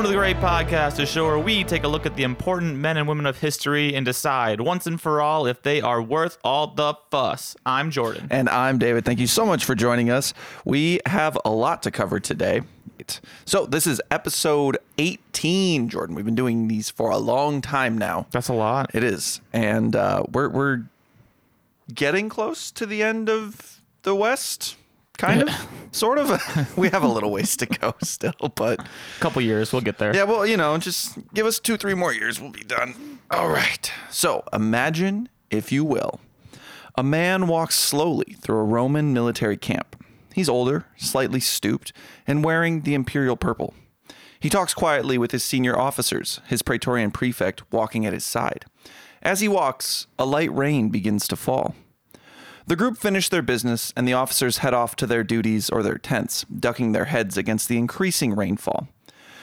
Welcome to the Great Podcast, a show where we take a look at the important men and women of history and decide once and for all if they are worth all the fuss. I'm Jordan. And I'm David. Thank you so much for joining us. We have a lot to cover today. So, this is episode 18, Jordan. We've been doing these for a long time now. That's a lot. It is. And uh, we're, we're getting close to the end of the West, kind of, sort of. we have a little ways to go still, but A couple years, we'll get there. yeah, well, you know, just give us two, three more years, we'll be done. All right. So imagine, if you will, a man walks slowly through a Roman military camp. He's older, slightly stooped, and wearing the imperial purple. He talks quietly with his senior officers, his praetorian prefect walking at his side. As he walks, a light rain begins to fall. The group finish their business, and the officers head off to their duties or their tents, ducking their heads against the increasing rainfall.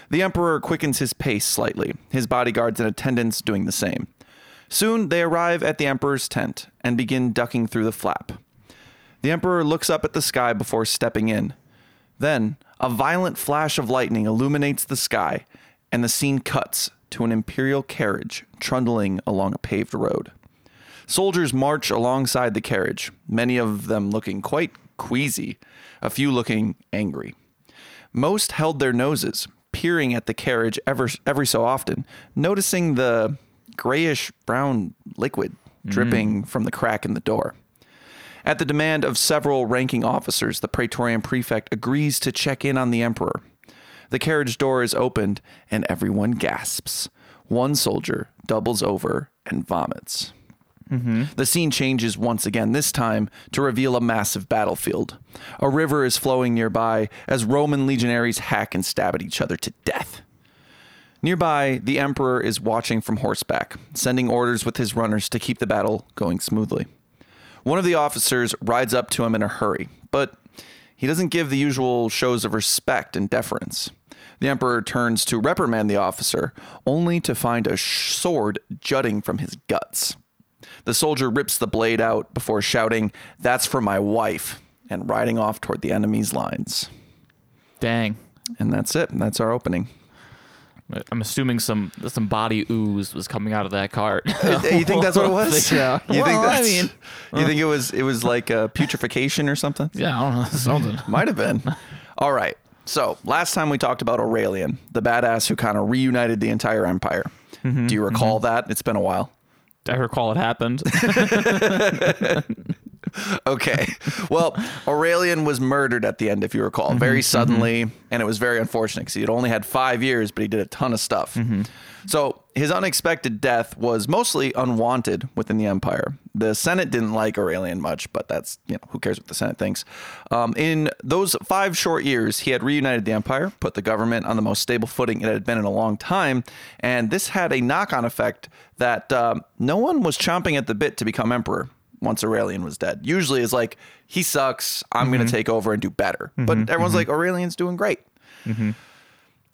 The Emperor quickens his pace slightly, his bodyguards and attendants doing the same. Soon they arrive at the Emperor's tent and begin ducking through the flap. The Emperor looks up at the sky before stepping in. Then, a violent flash of lightning illuminates the sky, and the scene cuts to an imperial carriage trundling along a paved road. Soldiers march alongside the carriage, many of them looking quite queasy, a few looking angry. Most held their noses, peering at the carriage ever, every so often, noticing the grayish brown liquid dripping mm. from the crack in the door. At the demand of several ranking officers, the Praetorian prefect agrees to check in on the emperor. The carriage door is opened, and everyone gasps. One soldier doubles over and vomits. Mm-hmm. The scene changes once again, this time to reveal a massive battlefield. A river is flowing nearby as Roman legionaries hack and stab at each other to death. Nearby, the emperor is watching from horseback, sending orders with his runners to keep the battle going smoothly. One of the officers rides up to him in a hurry, but he doesn't give the usual shows of respect and deference. The emperor turns to reprimand the officer, only to find a sword jutting from his guts. The soldier rips the blade out before shouting, That's for my wife, and riding off toward the enemy's lines. Dang. And that's it. That's our opening. I'm assuming some some body ooze was coming out of that cart. you think that's what it was? Yeah. You think Well, I that's, mean- you think it was it was like a putrefaction or something? yeah, I don't know. Something. Might have been. All right. So last time we talked about Aurelian, the badass who kind of reunited the entire empire. Mm-hmm, Do you recall that? It's been a while. I recall it happened. Okay. Well, Aurelian was murdered at the end, if you recall, very suddenly, and it was very unfortunate because he had only had five years, but he did a ton of stuff. So his unexpected death was mostly unwanted within the empire. The Senate didn't like Aurelian much, but that's you know who cares what the Senate thinks. Um, in those five short years, he had reunited the empire, put the government on the most stable footing it had been in a long time, and this had a knock-on effect that um, no one was chomping at the bit to become emperor once Aurelian was dead. Usually it's like, he sucks, I'm going to take over and do better. But everyone's like, Aurelian's doing great.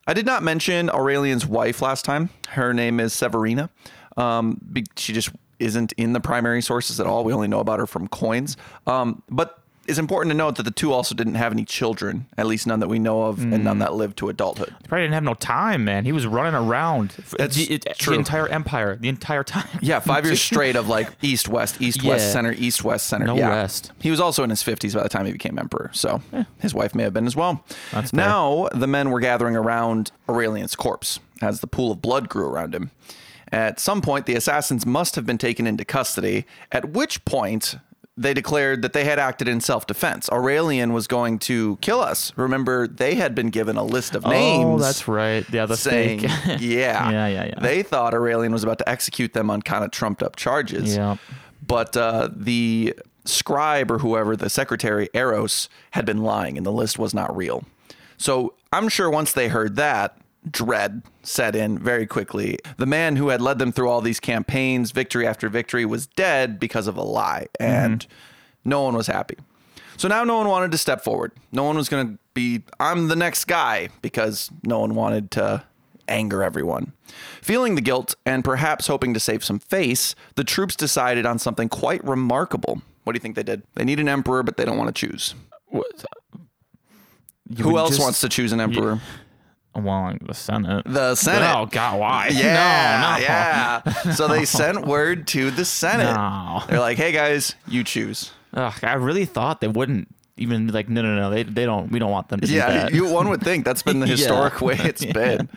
I did not mention Aurelian's wife last time. Her name is Severina. Um, she just isn't in the primary sources at all. We only know about her from coins. Um, but it's important to note that the two also didn't have any children, at least none that we know of, and none mm. that lived to adulthood. He probably didn't have no time, man. He was running around That's the, it- true. the entire empire, the entire time. Yeah, five years straight of like east west, east west center, east west center. No yeah. rest. He was also in his fifties by the time he became emperor, so his wife may have been as well. That's fair. now the men were gathering around Aurelian's corpse as the pool of blood grew around him. At some point, the assassins must have been taken into custody. At which point. They declared that they had acted in self defense. Aurelian was going to kill us. Remember, they had been given a list of names Oh, that's right. Yeah, the saying, yeah, Yeah, yeah, yeah. They thought Aurelian was about to execute them on kind of trumped up charges. Yeah. But uh, the scribe or whoever, the secretary, Eros, had been lying and the list was not real. So I'm sure once they heard that, dread set in very quickly. The man who had led them through all these campaigns, victory after victory, was dead because of a lie, and no one was happy. So now no one wanted to step forward. No one was going to be, I'm the next guy, because no one wanted to anger everyone. Feeling the guilt and perhaps hoping to save some face, the troops decided on something quite remarkable. What do you think they did? They need an emperor, but they don't want to choose. Who else just- wants to choose an emperor? Well, the Senate. The Senate. Oh God, why? Yeah, no, no. yeah. So they sent word to the Senate. No. They're like, "Hey guys, you choose." Ugh, I really thought they wouldn't even like, no, no, no. They, they don't. We don't want them to do Yeah, you one would think that's been the Yeah. historic way it's been.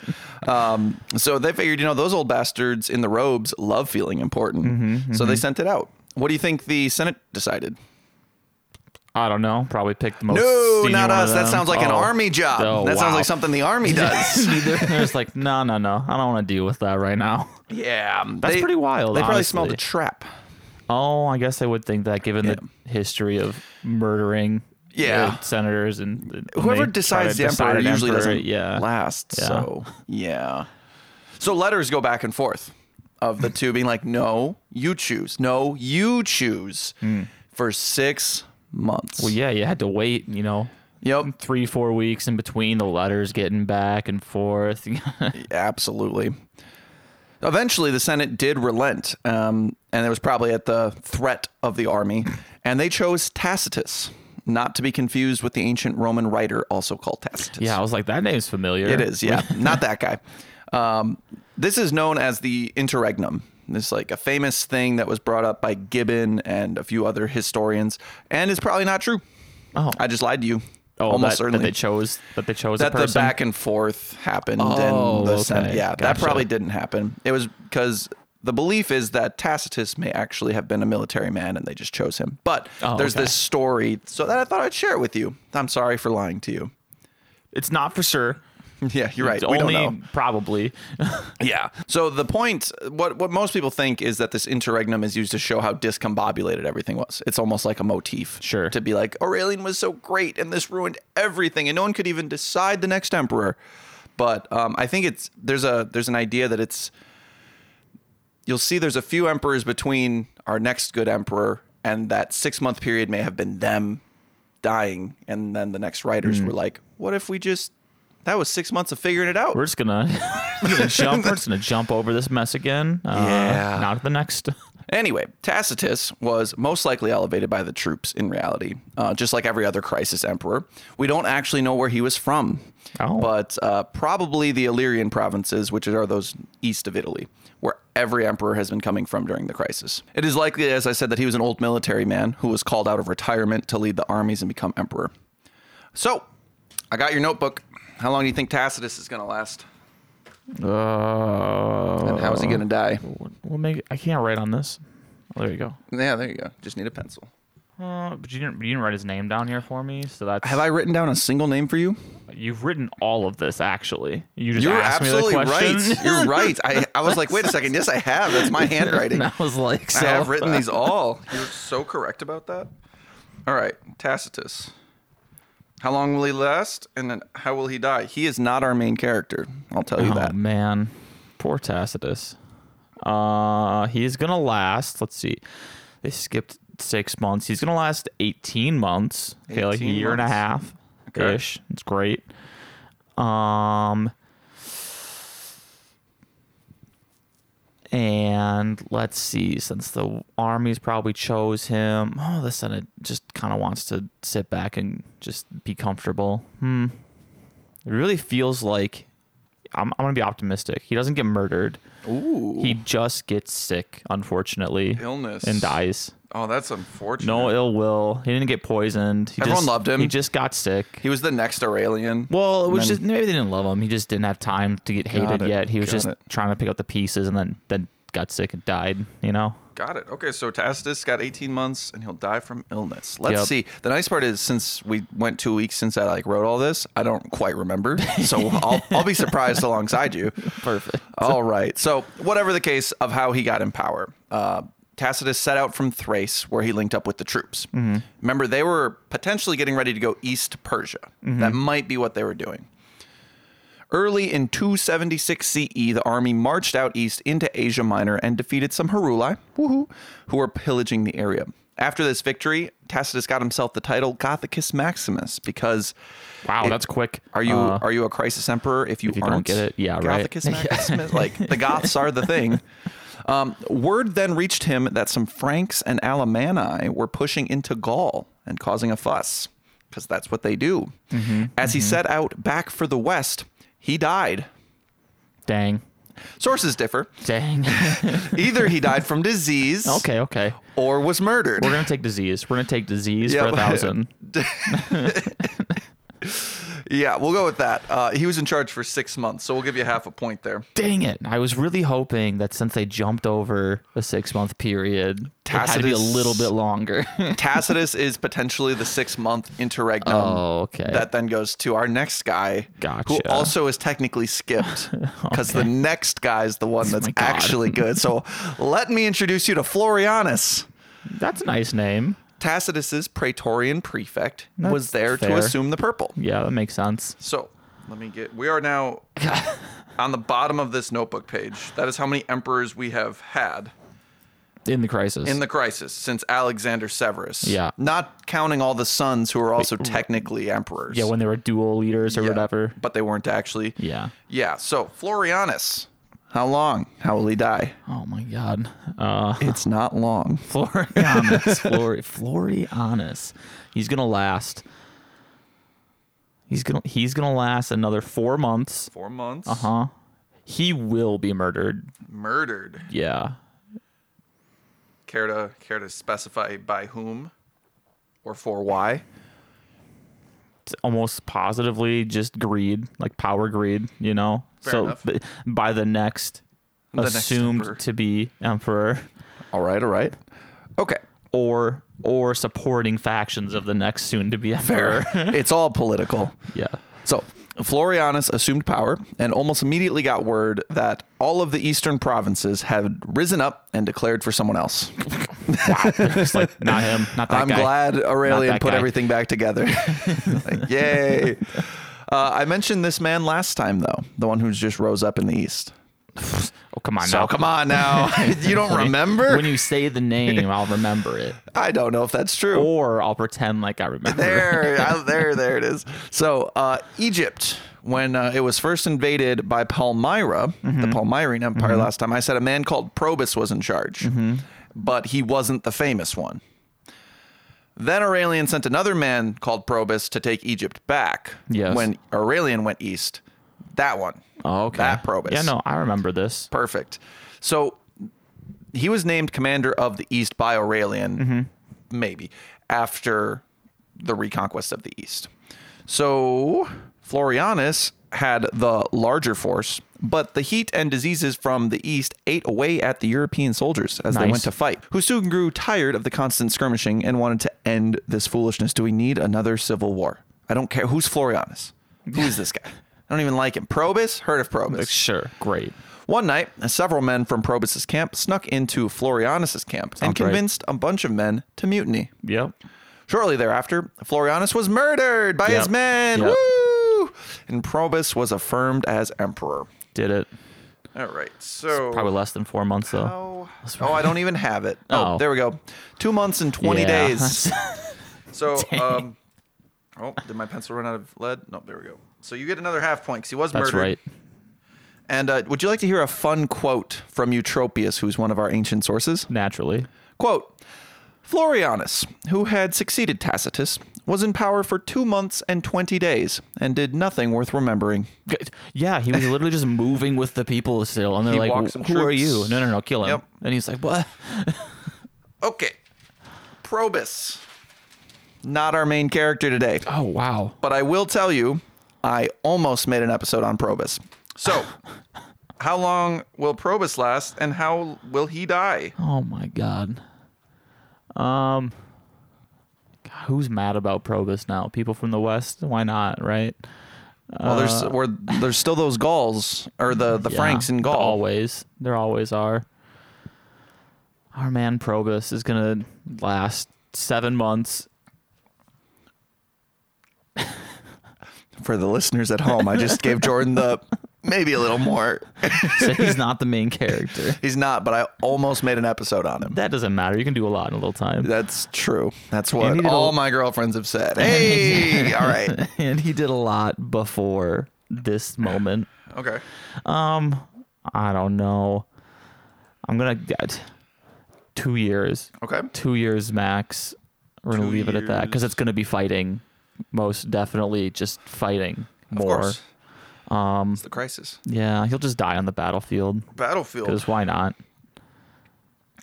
Um, so they figured, you know, those old bastards in the robes love feeling important. Mm-hmm, so they sent it out. What do you think the Senate decided? I don't know. Probably pick the most. No, not us. That sounds like an Oh. army job. Oh, that sounds like something the army does. They're just like, no, no, no. I don't want to deal with that right now. yeah, That's pretty wild, They probably smelled a trap. Oh, I guess I would think that given the history of murdering Yeah. senators and Whoever decides the emperor usually emperor, doesn't yeah. last. Yeah. So yeah. So letters go back and forth of the two being like, no, you choose. No, you choose hmm. for six months. Well, yeah, you had to wait, you know, Yep. three, four weeks in between the letters getting back and forth. Absolutely. Eventually, the Senate did relent, um, and it was probably at the threat of the army, and they chose Tacitus, not to be confused with the ancient Roman writer also called Tacitus. yeah, I was like, that name's familiar. It is, yeah. Not that guy. Um, this is known as the interregnum. This is like a famous thing that was brought up by Gibbon and a few other historians, and it's probably not true. Oh, I just lied to you. oh almost that, certainly. that they chose that they chose that the back and forth happened Oh, in the oh, okay. Senate. Yeah, that probably didn't happen. It was because the belief is that Tacitus may actually have been a military man and they just chose him. But Oh, there's okay. this story, so that I thought I'd share it with you. I'm sorry for lying to you. It's not for sure. Yeah, you're right. It's we only don't know. probably. Yeah. So the point, what what most people think is that this interregnum is used to show how discombobulated everything was. It's almost like a motif. Sure. To be like Aurelian was so great and this ruined everything, and no one could even decide the next emperor. But um, I think it's there's a there's an idea that it's you'll see there's a few emperors between our next good emperor and that six month period may have been them dying, and then the next writers Hmm. were like, what if we just that was six months of figuring it out. We're just gonna, we're gonna jump. We're just gonna jump over this mess again. Uh, Yeah. Now to the next. Anyway, Tacitus was most likely elevated by the troops in reality, uh, just like every other crisis emperor. We don't actually know where he was from, Oh. but uh, probably the Illyrian provinces, which are those east of Italy, where every emperor has been coming from during the crisis. It is likely, as I said, that he was an old military man who was called out of retirement to lead the armies and become emperor. So, I got your notebook. How long do you think Tacitus is going to last? Uh, And how is he going to die? well, maybe I can't write on this. Oh, there you go. Yeah, there you go. Just need a pencil. Uh, but you didn't. You didn't write his name down here for me, so that's. Have I written down a single name for you? You've written all of this actually. You just You're asked absolutely me the question. right. You're right. I, I was like, wait a second. Yes, I have. That's my handwriting. I was like, so I have written these all. You're so correct about that. All right, Tacitus. How long will he last, and then how will he die? He is not our main character. I'll tell you that. Oh that. man, poor Tacitus. Uh, he's gonna last. Let's see. They skipped six months. He's gonna last eighteen months. Okay, like a 18 year and a months. half Okay. ish. It's great. Um. And let's see, since the armies probably chose him, oh, the Senate just kind of wants to sit back and just be comfortable. Hmm. It really feels like I'm, I'm gonna be optimistic. He doesn't get murdered. Ooh, He just gets sick, unfortunately, illness and dies. Oh, that's unfortunate. No ill will. He didn't get poisoned. He Everyone just- loved him. He just got sick. He was the next Aurelian. Well, it was And just maybe they didn't love him. He just didn't have time to get hated it, yet. He was just it. trying to pick up the pieces and then then got sick and died. You know. Got it. Okay, so Tacitus got 18 months and he'll die from illness. Let's Yep. see. The nice part is since we went two weeks since I like wrote all this, I don't quite remember. So I'll, I'll be surprised alongside you. Perfect. All right. So whatever the case of how he got in power, uh, Tacitus set out from Thrace where he linked up with the troops. Remember, they were potentially getting ready to go east to Persia. That might be what they were doing. Early in 276 CE, the army marched out east into Asia Minor and defeated some Heruli, woohoo, who were pillaging the area. After this victory, Tacitus got himself the title Gothicus Maximus because Wow, it- that's quick. are you Uh, are you a crisis emperor if you, if you don't aren't get it? Yeah, right. Gothicus Maximus? like the Goths are the thing. Um, word then reached him that some Franks and Alemanni were pushing into Gaul and causing a fuss because that's what they do. Mm-hmm, As he set out back for the west, he died. Dang. Sources differ. Dang. Either he died from disease okay, okay. or was murdered. We're gonna take disease. We're gonna take disease Yeah, for a thousand. Yeah, we'll go with that. Uh, he was in charge for six months, so we'll give you half a point there. Dang it! I was really hoping that since they jumped over a six month period, it had to be a little bit longer. Tacitus is potentially the six month interregnum. Oh, okay. That then goes to our next guy, who also is technically skipped because the next guy is the one that's my God. actually good. So let me introduce you to Florianus. That's a nice name. Tacitus's praetorian prefect was That's there to assume the purple. Yeah, that makes sense. So let me get. We are now on the bottom of this notebook page. That is how many emperors we have had In the crisis. in the crisis since Alexander Severus. Yeah. Not counting all the sons who are also technically emperors. yeah, when they were dual leaders or Yeah, whatever. But they weren't actually. Yeah. Yeah. So Florianus. How long? How will he die? Oh my god. Uh, It's not long. Florianus. Flori- Florianus. He's gonna last. He's gonna he's gonna last another four months. Four months. Uh huh. He will be murdered. Murdered. Yeah. Care to care to specify by whom, or for why? It's almost positively just greed, like power greed, you know? Fair so enough. b- by the next The next assumed emperor. to be emperor All right. All right. Okay. or or supporting factions of the next soon to be emperor. it's all political. yeah. So Florianus assumed power and almost immediately got word that all of the eastern provinces had risen up and declared for someone else. It's like not him, not that guy. I'm guy. glad Aurelian that put guy. everything back together. Like, yay. Uh, I mentioned this man last time, though, the one who just rose up in the east. Oh come on So now. come on now. you don't remember? When you say the name, I'll remember it. I don't know if that's true. Or I'll pretend like I remember it. There, I- there, there it is. So, uh, Egypt, when uh, it was first invaded by Palmyra, Mm-hmm. the Palmyrene Empire last time, I said a man called Probus was in charge, Mm-hmm. but he wasn't the famous one. Then Aurelian sent another man called Probus to take Egypt back. Yes. When Aurelian went east, that one. Oh, okay. That Probus. Yeah, no, I remember this. Perfect. So he was named commander of the East by Aurelian, Mm-hmm. maybe, after the reconquest of the East. So Florianus had the larger force, but the heat and diseases from the East ate away at the European soldiers as they went to fight, who soon grew tired of the constant skirmishing and wanted to end this foolishness. Do we need another civil war? I don't care. Who's Florianus? Who is this guy? I don't even like him. Probus? Heard of Probus. Sure, great. One night, several men from Probus's camp snuck into Florianus's camp and Sounds right. convinced a bunch of men to mutiny. Yep. Shortly thereafter, Florianus was murdered by his men. Yep. Woo! And Probus was affirmed as emperor. Did it. All right, so Probably less than four months though. Oh, oh, I don't even have it. Oh, Oh. there we go. Two months and twenty Yeah. days. So, um, oh, did my pencil run out of lead? No, there we go. So you get another half point because he was murdered. That's murdered. right. And uh, would you like to hear a fun quote from Eutropius, who's one of our ancient sources? Naturally. Quote Florianus, who had succeeded Tacitus, was in power for two months and 20 days and did nothing worth remembering. Yeah, he was literally just moving with the people still, and they're He like, walked some "Who are you?" No, no, no, kill him. Yep. And he's like, "What?" Okay. Probus. Not our main character today. Oh wow. But I will tell you, I almost made an episode on Probus. So, how long will Probus last and how will he die? Oh my god. Um. Who's mad about Probus now? People from the West? Why not? Right? Well, there's uh, we're, there's still those Gauls or the the Yeah, Franks in Gaul. Always. There always are. Our man Probus is gonna last seven months. For the listeners at home, I just gave Jordan the maybe a little more. So he's not the main character. He's not, but I almost made an episode on him. That doesn't matter. You can do a lot in a little time. That's true. That's what all a- my girlfriends have said. Hey, all right. and he did a lot before this moment. Okay. Um, I don't know. I'm gonna get two years. Okay. Two years max. We're gonna Two leave it at that because it's gonna be fighting. Most definitely, just fighting Of more. Course. It's the crisis. Yeah, he'll just die on the battlefield. Battlefield. Because why not?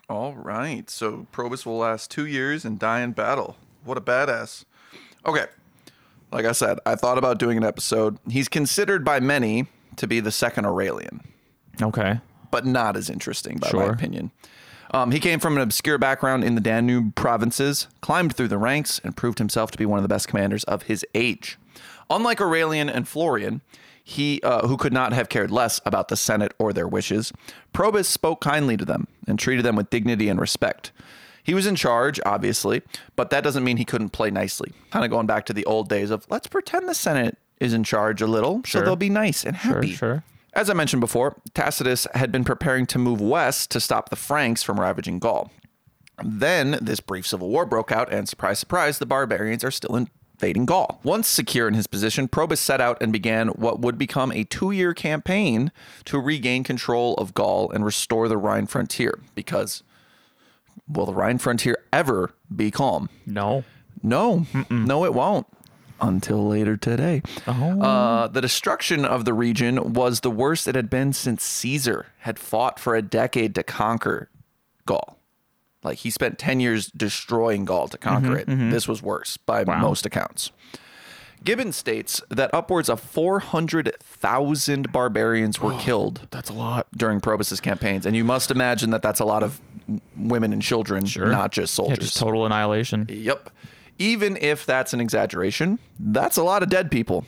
All right. So Probus will last two years and die in battle. What a badass. Okay. Like I said, I thought about doing an episode. He's considered by many to be the second Aurelian, Okay. but not as interesting, by my opinion. Um, he came from an obscure background in the Danube provinces, climbed through the ranks, and proved himself to be one of the best commanders of his age. Unlike Aurelian and Florian, he uh, who could not have cared less about the Senate or their wishes, Probus spoke kindly to them and treated them with dignity and respect. He was in charge, obviously, but that doesn't mean he couldn't play nicely. Kind of going back to the old days of let's pretend the Senate is in charge a little, so they'll be nice and happy. sure. As I mentioned before, Tacitus had been preparing to move west to stop the Franks from ravaging Gaul. Then this brief civil war broke out, and surprise, surprise, the barbarians are still invading Gaul. Once secure in his position, Probus set out and began what would become a two year campaign to regain control of Gaul and restore the Rhine frontier. Because, will the Rhine frontier ever be calm? No. No, no, it won't. Until later today. Oh. Uh, the destruction of the region was the worst it had been since Caesar had fought for a decade to conquer Gaul. Like he spent 10 years destroying Gaul to conquer mm-hmm, it. Mm-hmm. This was worse by most accounts. Gibbon states that upwards of 400,000 barbarians were killed That's a lot. during Probus's campaigns. And you must imagine that that's a lot of women and children, not just Yeah, soldiers. just total annihilation. Yep. Even if that's an exaggeration, that's a lot of dead people.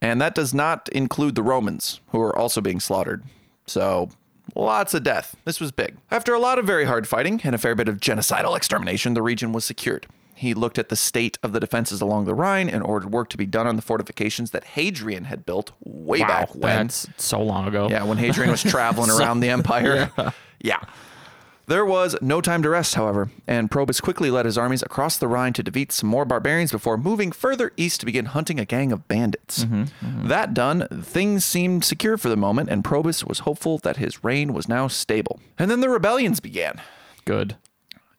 And that does not include the Romans, who are also being slaughtered. So, lots of death. This was big. After a lot of very hard fighting and a fair bit of genocidal extermination, the region was secured. He looked at the state of the defenses along the Rhine and ordered work to be done on the fortifications that Hadrian had built way Wow, back when. that's so long ago. Yeah, when Hadrian was traveling around the empire. Yeah. There was no time to rest, however, and Probus quickly led his armies across the Rhine to defeat some more barbarians before moving further east to begin hunting a gang of bandits. Mm-hmm, mm-hmm. That done, things seemed secure for the moment, and Probus was hopeful that his reign was now stable. And then the rebellions began. Good.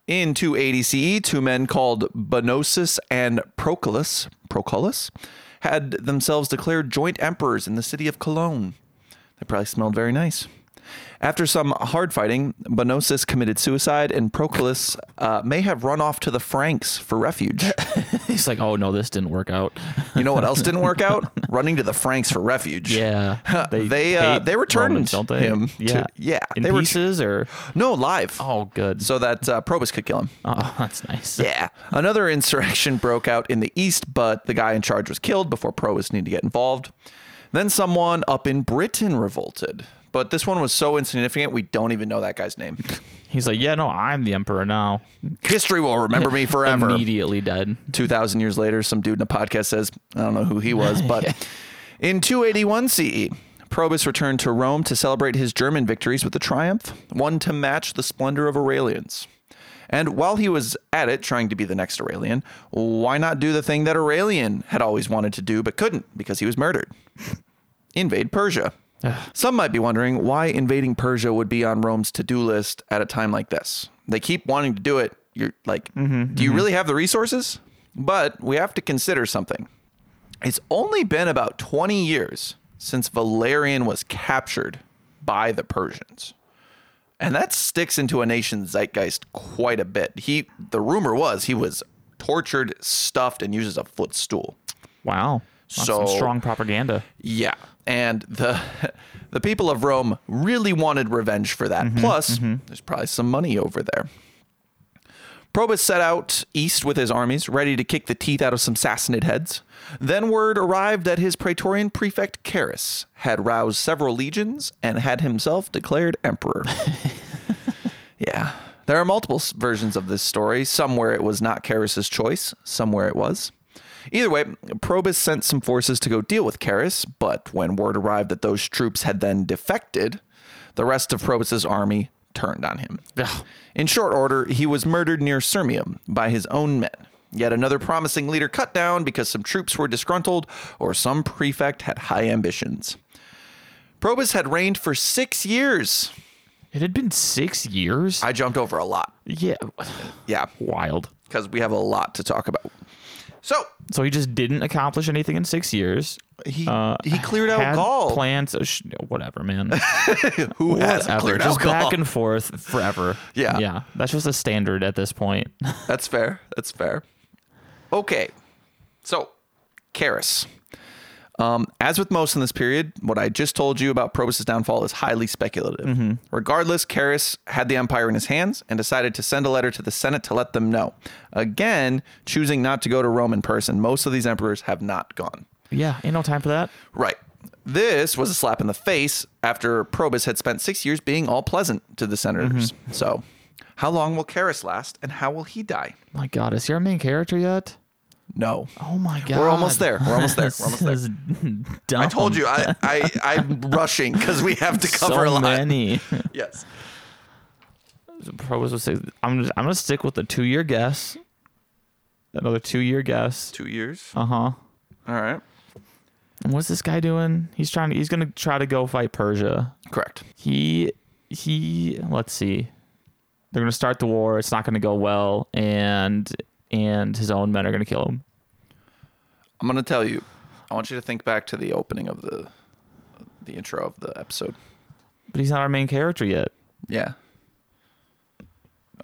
In 280 CE, two men called Bonosus and Proculus, Proculus had themselves declared joint emperors in the city of Cologne. They probably smelled very nice. After some hard fighting, Bonosus committed suicide, and Proculus uh, may have run off to the Franks for refuge. He's like, oh no, this didn't work out. You know what else didn't work out? Running to the Franks for refuge. Yeah. They, uh, they returned Romans, don't they? him to- Yeah. yeah, In they were- pieces or No, live. oh, good. So that uh, Probus could kill him. oh, that's nice. Yeah. Another insurrection broke out in the east, but the guy in charge was killed before Probus needed to get involved. Then someone up in Britain revolted. But this one was so insignificant, we don't even know that guy's name. He's like, yeah, no, I'm the emperor now. History will remember me forever. Immediately dead. 2,000 years later, some dude in a podcast says, I don't know who he was, but in 281 CE, Probus returned to Rome to celebrate his German victories with a triumph, one to match the splendor of Aurelian's. And while he was at it, trying to be the next Aurelian, why not do the thing that Aurelian had always wanted to do but couldn't because he was murdered? Invade Persia. Some might be wondering why invading Persia would be on Rome's to do list at a time like this. They keep wanting to do it. You're like, mm-hmm, do you mm-hmm. really have the resources? But we have to consider something. It's only been about 20 years since Valerian was captured by the Persians. And that sticks into a nation's zeitgeist quite a bit. He the rumor was he was tortured, stuffed, and used as a footstool. Wow. That's So- some strong propaganda. Yeah. And the the people of Rome really wanted revenge for that. Mm-hmm, Plus, mm-hmm. there's probably some money over there. Probus set out east with his armies, ready to kick the teeth out of some Sassanid heads. Then word arrived that his praetorian prefect Carus had roused several legions and had himself declared emperor. yeah. There are multiple versions of this story, some where it was not Carus's choice, some where it was. Either way, Probus sent some forces to go deal with Carus, but when word arrived that those troops had then defected, the rest of Probus's army turned on him. Ugh. In short order, he was murdered near Sirmium by his own men. Yet another promising leader cut down because some troops were disgruntled or some prefect had high ambitions. Probus had reigned for six years. It had been six years. I jumped over a lot. yeah. Yeah, Wild. because we have a lot to talk about. So So he just didn't accomplish anything in six years. he Uh, he cleared out had Gaul. Plans, uh, sh- whatever, man. Who has cleared Just out Gaul? back and forth forever. Yeah. yeah. That's just a standard at this point. That's fair. That's fair. Okay. So, Carus. Um, as with most in this period, what I just told you about Probus' downfall is highly speculative. Regardless, Carus had the empire in his hands and decided to send a letter to the Senate to let them know. Again, choosing not to go to Rome in person. Most of these emperors have not gone. yeah, ain't no time for that. Right. This was a slap in the face after Probus had spent six years being all pleasant to the senators. So, how long will Carus last and how will he die? My God, is he our main character yet? No. Oh my God, We're almost there. We're almost there. We're almost there. This is dumb. I told you I, I I'm rushing because we have to cover so a lot. many. Yes. Would say, I'm just, I'm gonna stick with the two year guess. Another two year guess. Two years. Uh huh. All right. And what's this guy doing? He's trying to. He's gonna try to go fight Persia. Correct. He he. Let's see. They're gonna start the war. It's not gonna go well, and and his own men are gonna kill him. I'm gonna tell you. I want you to think back to the opening of the the intro of the episode. But he's not our main character yet. Yeah.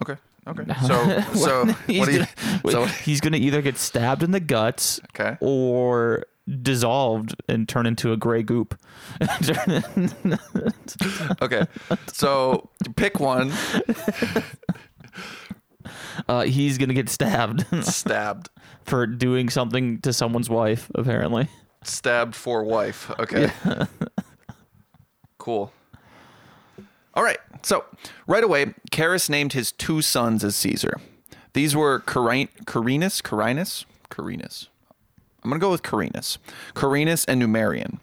Okay. Okay. So so what do you? gonna, So he's gonna either get stabbed in the guts okay. or dissolved and turn into a gray goop. Okay. So pick one. uh, he's gonna get stabbed Stabbed. for doing something to someone's wife. Apparently, Stabbed for wife. Okay. cool. All right. So right away, Carus named his two sons as Caesar. These were Carin- Carinus, Carinus, Carinus. I'm gonna go with Carinus, Carinus and Numerian.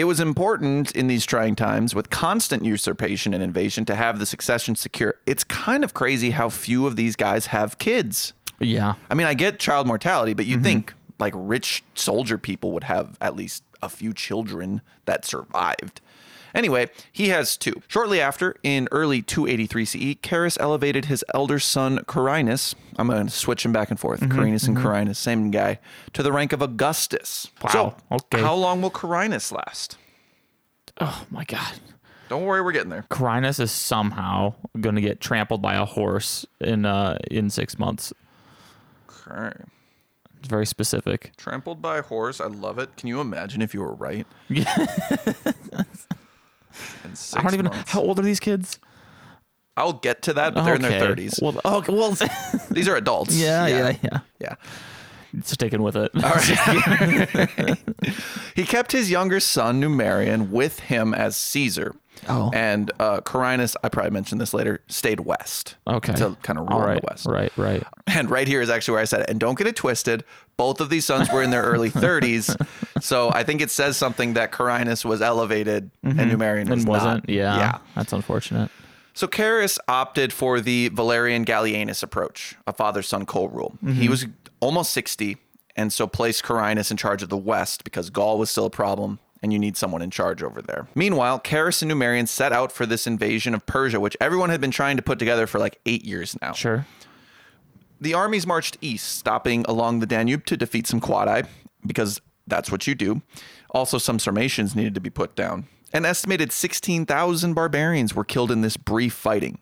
It was important in these trying times with constant usurpation and invasion to have the succession secure. It's kind of crazy how few of these guys have kids. yeah. I mean, I get child mortality, but you mm-hmm. think like rich soldier people would have at least a few children that survived. Anyway, he has two. Shortly after, in early 283 CE, Carus elevated his elder son Carinus. I'm going to switch him back and forth. Carinus and Carinus, same guy, to the rank of Augustus. Wow, So, okay. how long will Carinus last? Oh my god. Don't worry, we're getting there. Carinus is somehow gonna get trampled by a horse in uh in six months. Okay. It's very specific. Trampled by a horse. I love it. Can you imagine if you were right? In six I don't even know months? how old are these kids. I'll get to that, but they're in their 30s. Well, okay, well, These are adults. yeah, yeah, yeah. Yeah. Sticking with it. He kept his younger son Numerian with him as Caesar. Oh. And uh, Carinus, I probably mentioned this later, stayed west. Okay. To kind of rule right. the west. Right. Right. And right here is actually where I said it. And don't get it twisted. Both of these sons were in their early 30s. So I think it says something that Carinus was elevated and Numerian was Mm-hmm. And wasn't. not. Yeah. Yeah. That's unfortunate. So Carus opted for the Valerian Gallienus approach, a father-son co-rule. Mm-hmm. He was almost 60 and so placed Carinus in charge of the west because Gaul was still a problem and you need someone in charge over there. Meanwhile, Carus and Numerian set out for this invasion of Persia, which everyone had been trying to put together for like eight years now. Sure. The armies marched east, stopping along the Danube to defeat some Quadi, because that's what you do. Also, some Sarmatians needed to be put down. An estimated 16,000 barbarians were killed in this brief fighting.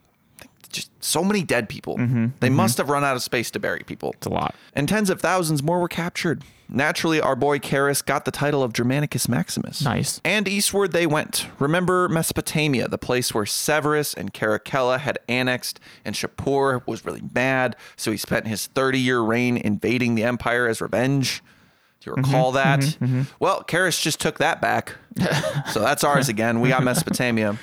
Just so many dead people. Mm-hmm, they mm-hmm. must have run out of space to bury people. It's a lot. And tens of thousands more were captured. Naturally, our boy Carus got the title of Germanicus Maximus. Nice. And eastward they went. Remember Mesopotamia, the place where Severus and Caracalla had annexed, and Shapur was really mad, so he spent his 30 year reign invading the empire as revenge. Do you mm-hmm, recall that? Well, Carus just took that back. so that's ours again. We got Mesopotamia.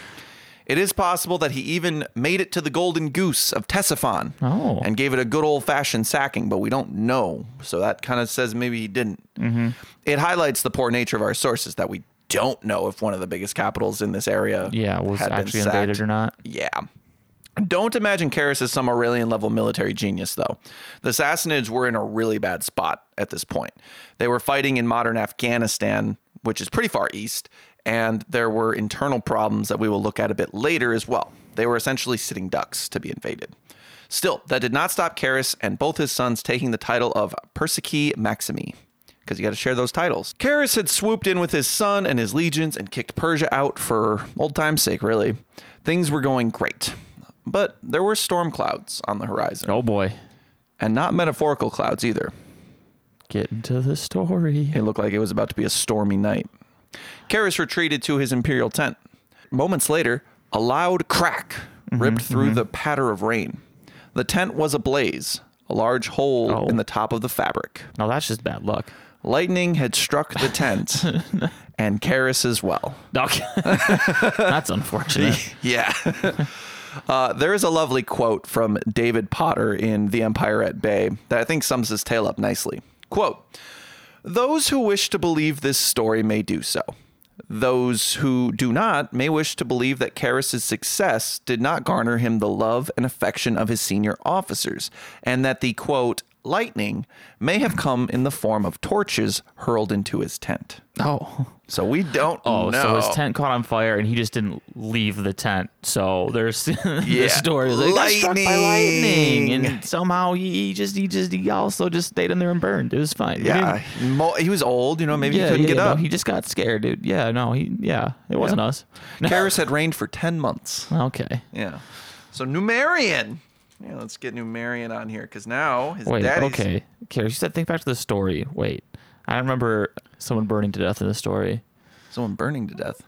It is possible that he even made it to the Golden Goose of Ctesiphon Oh. and gave it a good old fashioned sacking, but we don't know. So that kind of says maybe he didn't. Mm-hmm. It highlights the poor nature of our sources that we don't know if one of the biggest capitals in this area Yeah. Was had actually invaded or not? Yeah. Don't imagine Carus as some Aurelian level military genius, though. The Sassanids were in a really bad spot at this point. They were fighting in modern Afghanistan, which is pretty far east, and there were internal problems that we will look at a bit later as well. They were essentially sitting ducks to be invaded. Still, that did not stop Carus and both his sons taking the title of Persici Maximi, because you got to share those titles. Carus had swooped in with his son and his legions and kicked Persia out for old time's sake, really. Things were going great. But there were storm clouds on the horizon, Oh boy. and not metaphorical clouds either. Get into the story. It looked like it was about to be a stormy night. Carus retreated to his imperial tent. Moments later, a loud crack ripped through the patter of rain. The tent was ablaze, a large hole Oh. in the top of the fabric. No, that's just bad luck. Lightning had struck the tent and Carus as well. Okay. that's unfortunate. Yeah. uh, there is a lovely quote from David Potter in The Empire at Bay that I think sums this tale up nicely. Quote Those who wish to believe this story may do so. Those who do not may wish to believe that Carus' success did not garner him the love and affection of his senior officers, and that the quote, lightning may have come in the form of torches hurled into his tent. Oh. So we don't Oh, know. so his tent caught on fire and he just didn't leave the tent. So there's Yeah. the story is like, he got struck by lightning, Lightning. and somehow he, he just he just he also just stayed in there and burned. It was fine. Yeah, mo- he was old. You know, maybe yeah, he couldn't yeah, get no, up. he just got scared, dude. Yeah, no, he yeah, it wasn't us. Carus had reigned for ten months. Okay. Yeah. So Numerian. Yeah, let's get Numerian on here because now his Wait. daddy's. Okay. Kara, you said think back to the story. Wait, I remember someone burning to death in the story. Someone burning to death.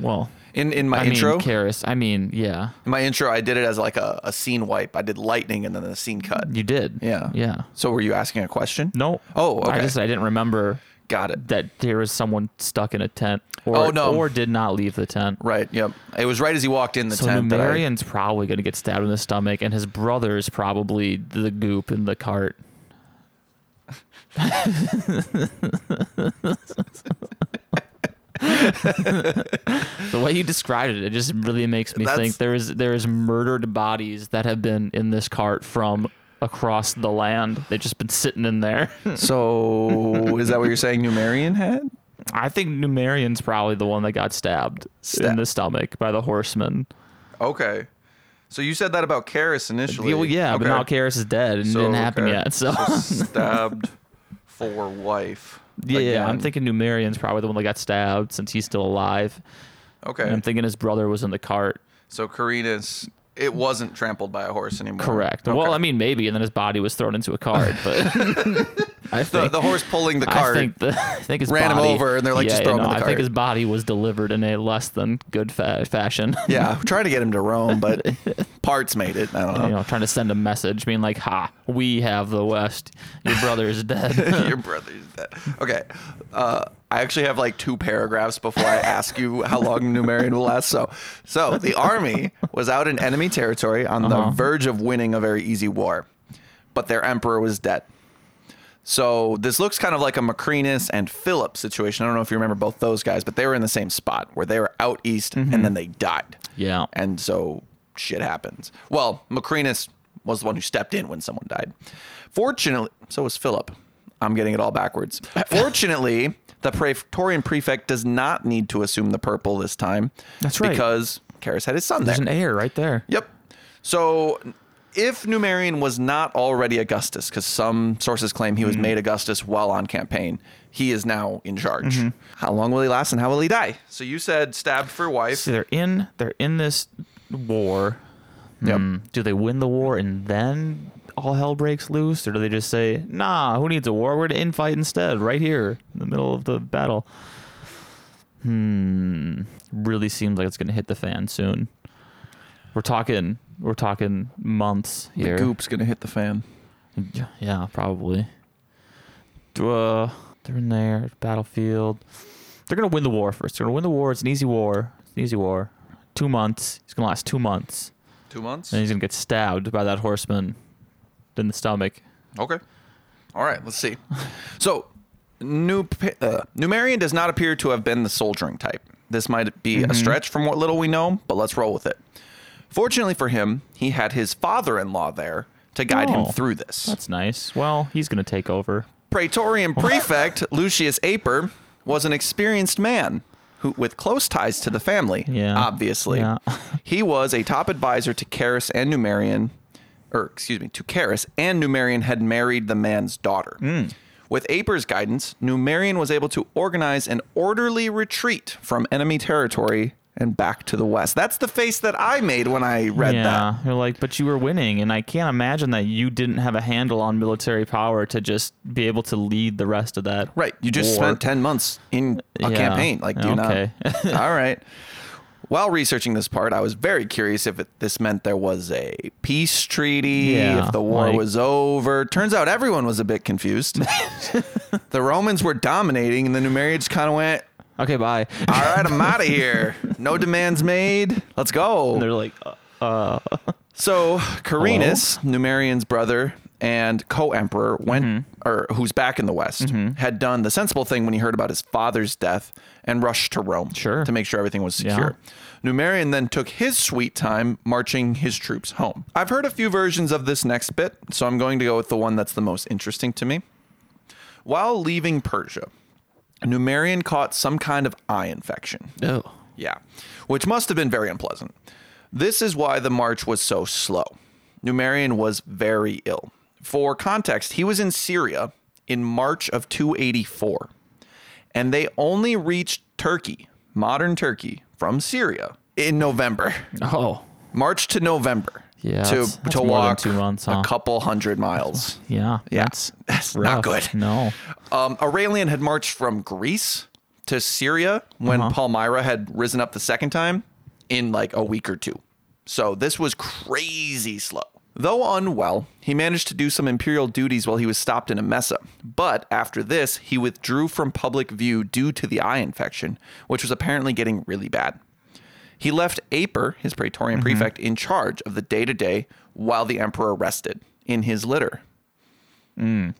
Well, In in my I intro, mean, Carus. I mean, yeah, in my intro, I did it as like a, a scene wipe. I did lightning and then the scene cut. you did. Yeah. Yeah. So were you asking a question? No. Oh, okay. I okay. just I didn't remember Got it. that there was someone stuck in a tent or Oh, no. or did not leave the tent. Right. Yep. It was right as he walked in the So tent. that I- probably going to get stabbed in the stomach, and his brother's probably the goop in the cart. the way you described it, it just really makes me That's- think there is there is murdered bodies that have been in this cart from across the land. They've just been sitting in there. So is that what you're saying? Numerian had? I think Numerian's probably the one that got stabbed in the stomach by the horseman. Okay. So you said that about Carus initially. Well, yeah, but now Carus is dead and it didn't happen okay. yet. So, stabbed for wife. yeah, yeah, I'm thinking Numerian's probably the one that got stabbed since he's still alive. Okay. And I'm thinking his brother was in the cart. So Karina's it wasn't trampled by a horse anymore. Correct. Okay. Well, I mean, maybe, and then his body was thrown into a cart, but I the, think the horse pulling the I cart. think the I think his ran him over, and they're like, yeah, "Just throw him no, in the I cart." think his body was delivered in a less than good fa- fashion. yeah, trying to get him to Rome, but parts made it. I don't know. you know, trying to send a message, being like, "Ha, we have the West. Your brother is dead." Your brother is dead. Okay. Uh, I actually have like two paragraphs before I ask you how long Numerian will last. So, so the army was out in enemy territory on the verge of winning a very easy war, but their emperor was dead. So this looks kind of like a Macrinus and Philip situation. I don't know if you remember both those guys, but they were in the same spot where they were out east and mm-hmm. then they died. yeah. And so shit happens. Well, Macrinus was the one who stepped in when someone died. Fortunately, so was Philip. I'm getting it all backwards. Fortunately, the Praetorian prefect does not need to assume the purple this time. That's right. Because Carus had his son there. There's an heir right there. Yep. So if Numerian was not already Augustus, because some sources claim he was Mm-hmm. made Augustus while on campaign, he is now in charge. Mm-hmm. How long will he last and how will he die? So you said stabbed for wife. So they're in they're in this war. Yep. Hmm, do they win the war and then all hell breaks loose, or do they just say, "Nah, who needs a war? We're to infight instead, right here in the middle of the battle." Hmm. Really seems like it's gonna hit the fan soon. We're talking. We're talking months here. The goop's gonna hit the fan. Yeah, probably. Uh, they're in there, battlefield. They're gonna win the war first. They're gonna win the war. It's an easy war. It's an easy war. Two months. It's gonna last two months, Two months. and he's gonna get stabbed by that horseman in the stomach. Okay. All right, let's see. So, New, uh, Numerian does not appear to have been the soldiering type. This might be a stretch from what little we know, but let's roll with it. Fortunately for him, he had his father in law there to guide him Oh, through this. That's nice. Well, he's gonna take over. Praetorian prefect Lucius Aper was an experienced man who, with close ties to the family, Yeah. obviously. Yeah. he was a top advisor to Carus and Numerian or excuse me, Tucaris and Numerian had married the man's daughter. Hmm. With Aper's guidance, Numerian was able to organize an orderly retreat from enemy territory and back to the west. That's the face that I made when I read yeah, that. you're like, but you were winning, and I can't imagine that you didn't have a handle on military power to just be able to lead the rest of that. Right. You just war. spent 10 months in a Yeah. campaign. Like, do you Okay. not? All right. While researching this part, I was very curious if it, this meant there was a peace treaty, Yeah, if the war like- was over. Turns out everyone was a bit confused. the Romans were dominating, and the Numerians kind of went, Okay, bye. All right, I'm out of here. No demands made. Let's go. They're like, uh, So Carinus, Numerian's brother and co-emperor, went Mm-hmm. or who's back in the West, had done the sensible thing when he heard about his father's death and rushed to Rome Sure. to make sure everything was secure. Numerian then took his sweet time marching his troops home. I've heard a few versions of this next bit, so I'm going to go with the one that's the most interesting to me. While leaving Persia, Numerian caught some kind of eye infection. oh, Yeah, which must have been very unpleasant. This is why the march was so slow. Numerian was very ill. For context, he was in Syria in March of 284, and they only reached Turkey, modern Turkey, from Syria in November. oh, March to November. Yeah, to that's- that's to walk two months, huh? a couple hundred miles. yeah, Yeah, That's that's not good. No, Um, Aurelian had marched from Greece to Syria when Uh-huh. Palmyra had risen up the second time in like a week or two. So this was crazy slow. Though unwell, he managed to do some imperial duties while he was stopped in Emesa. But after this, he withdrew from public view due to the eye infection, which was apparently getting really bad. He left Aper, his praetorian mm-hmm. prefect, in charge of the day to day while the emperor rested in his litter. Mm.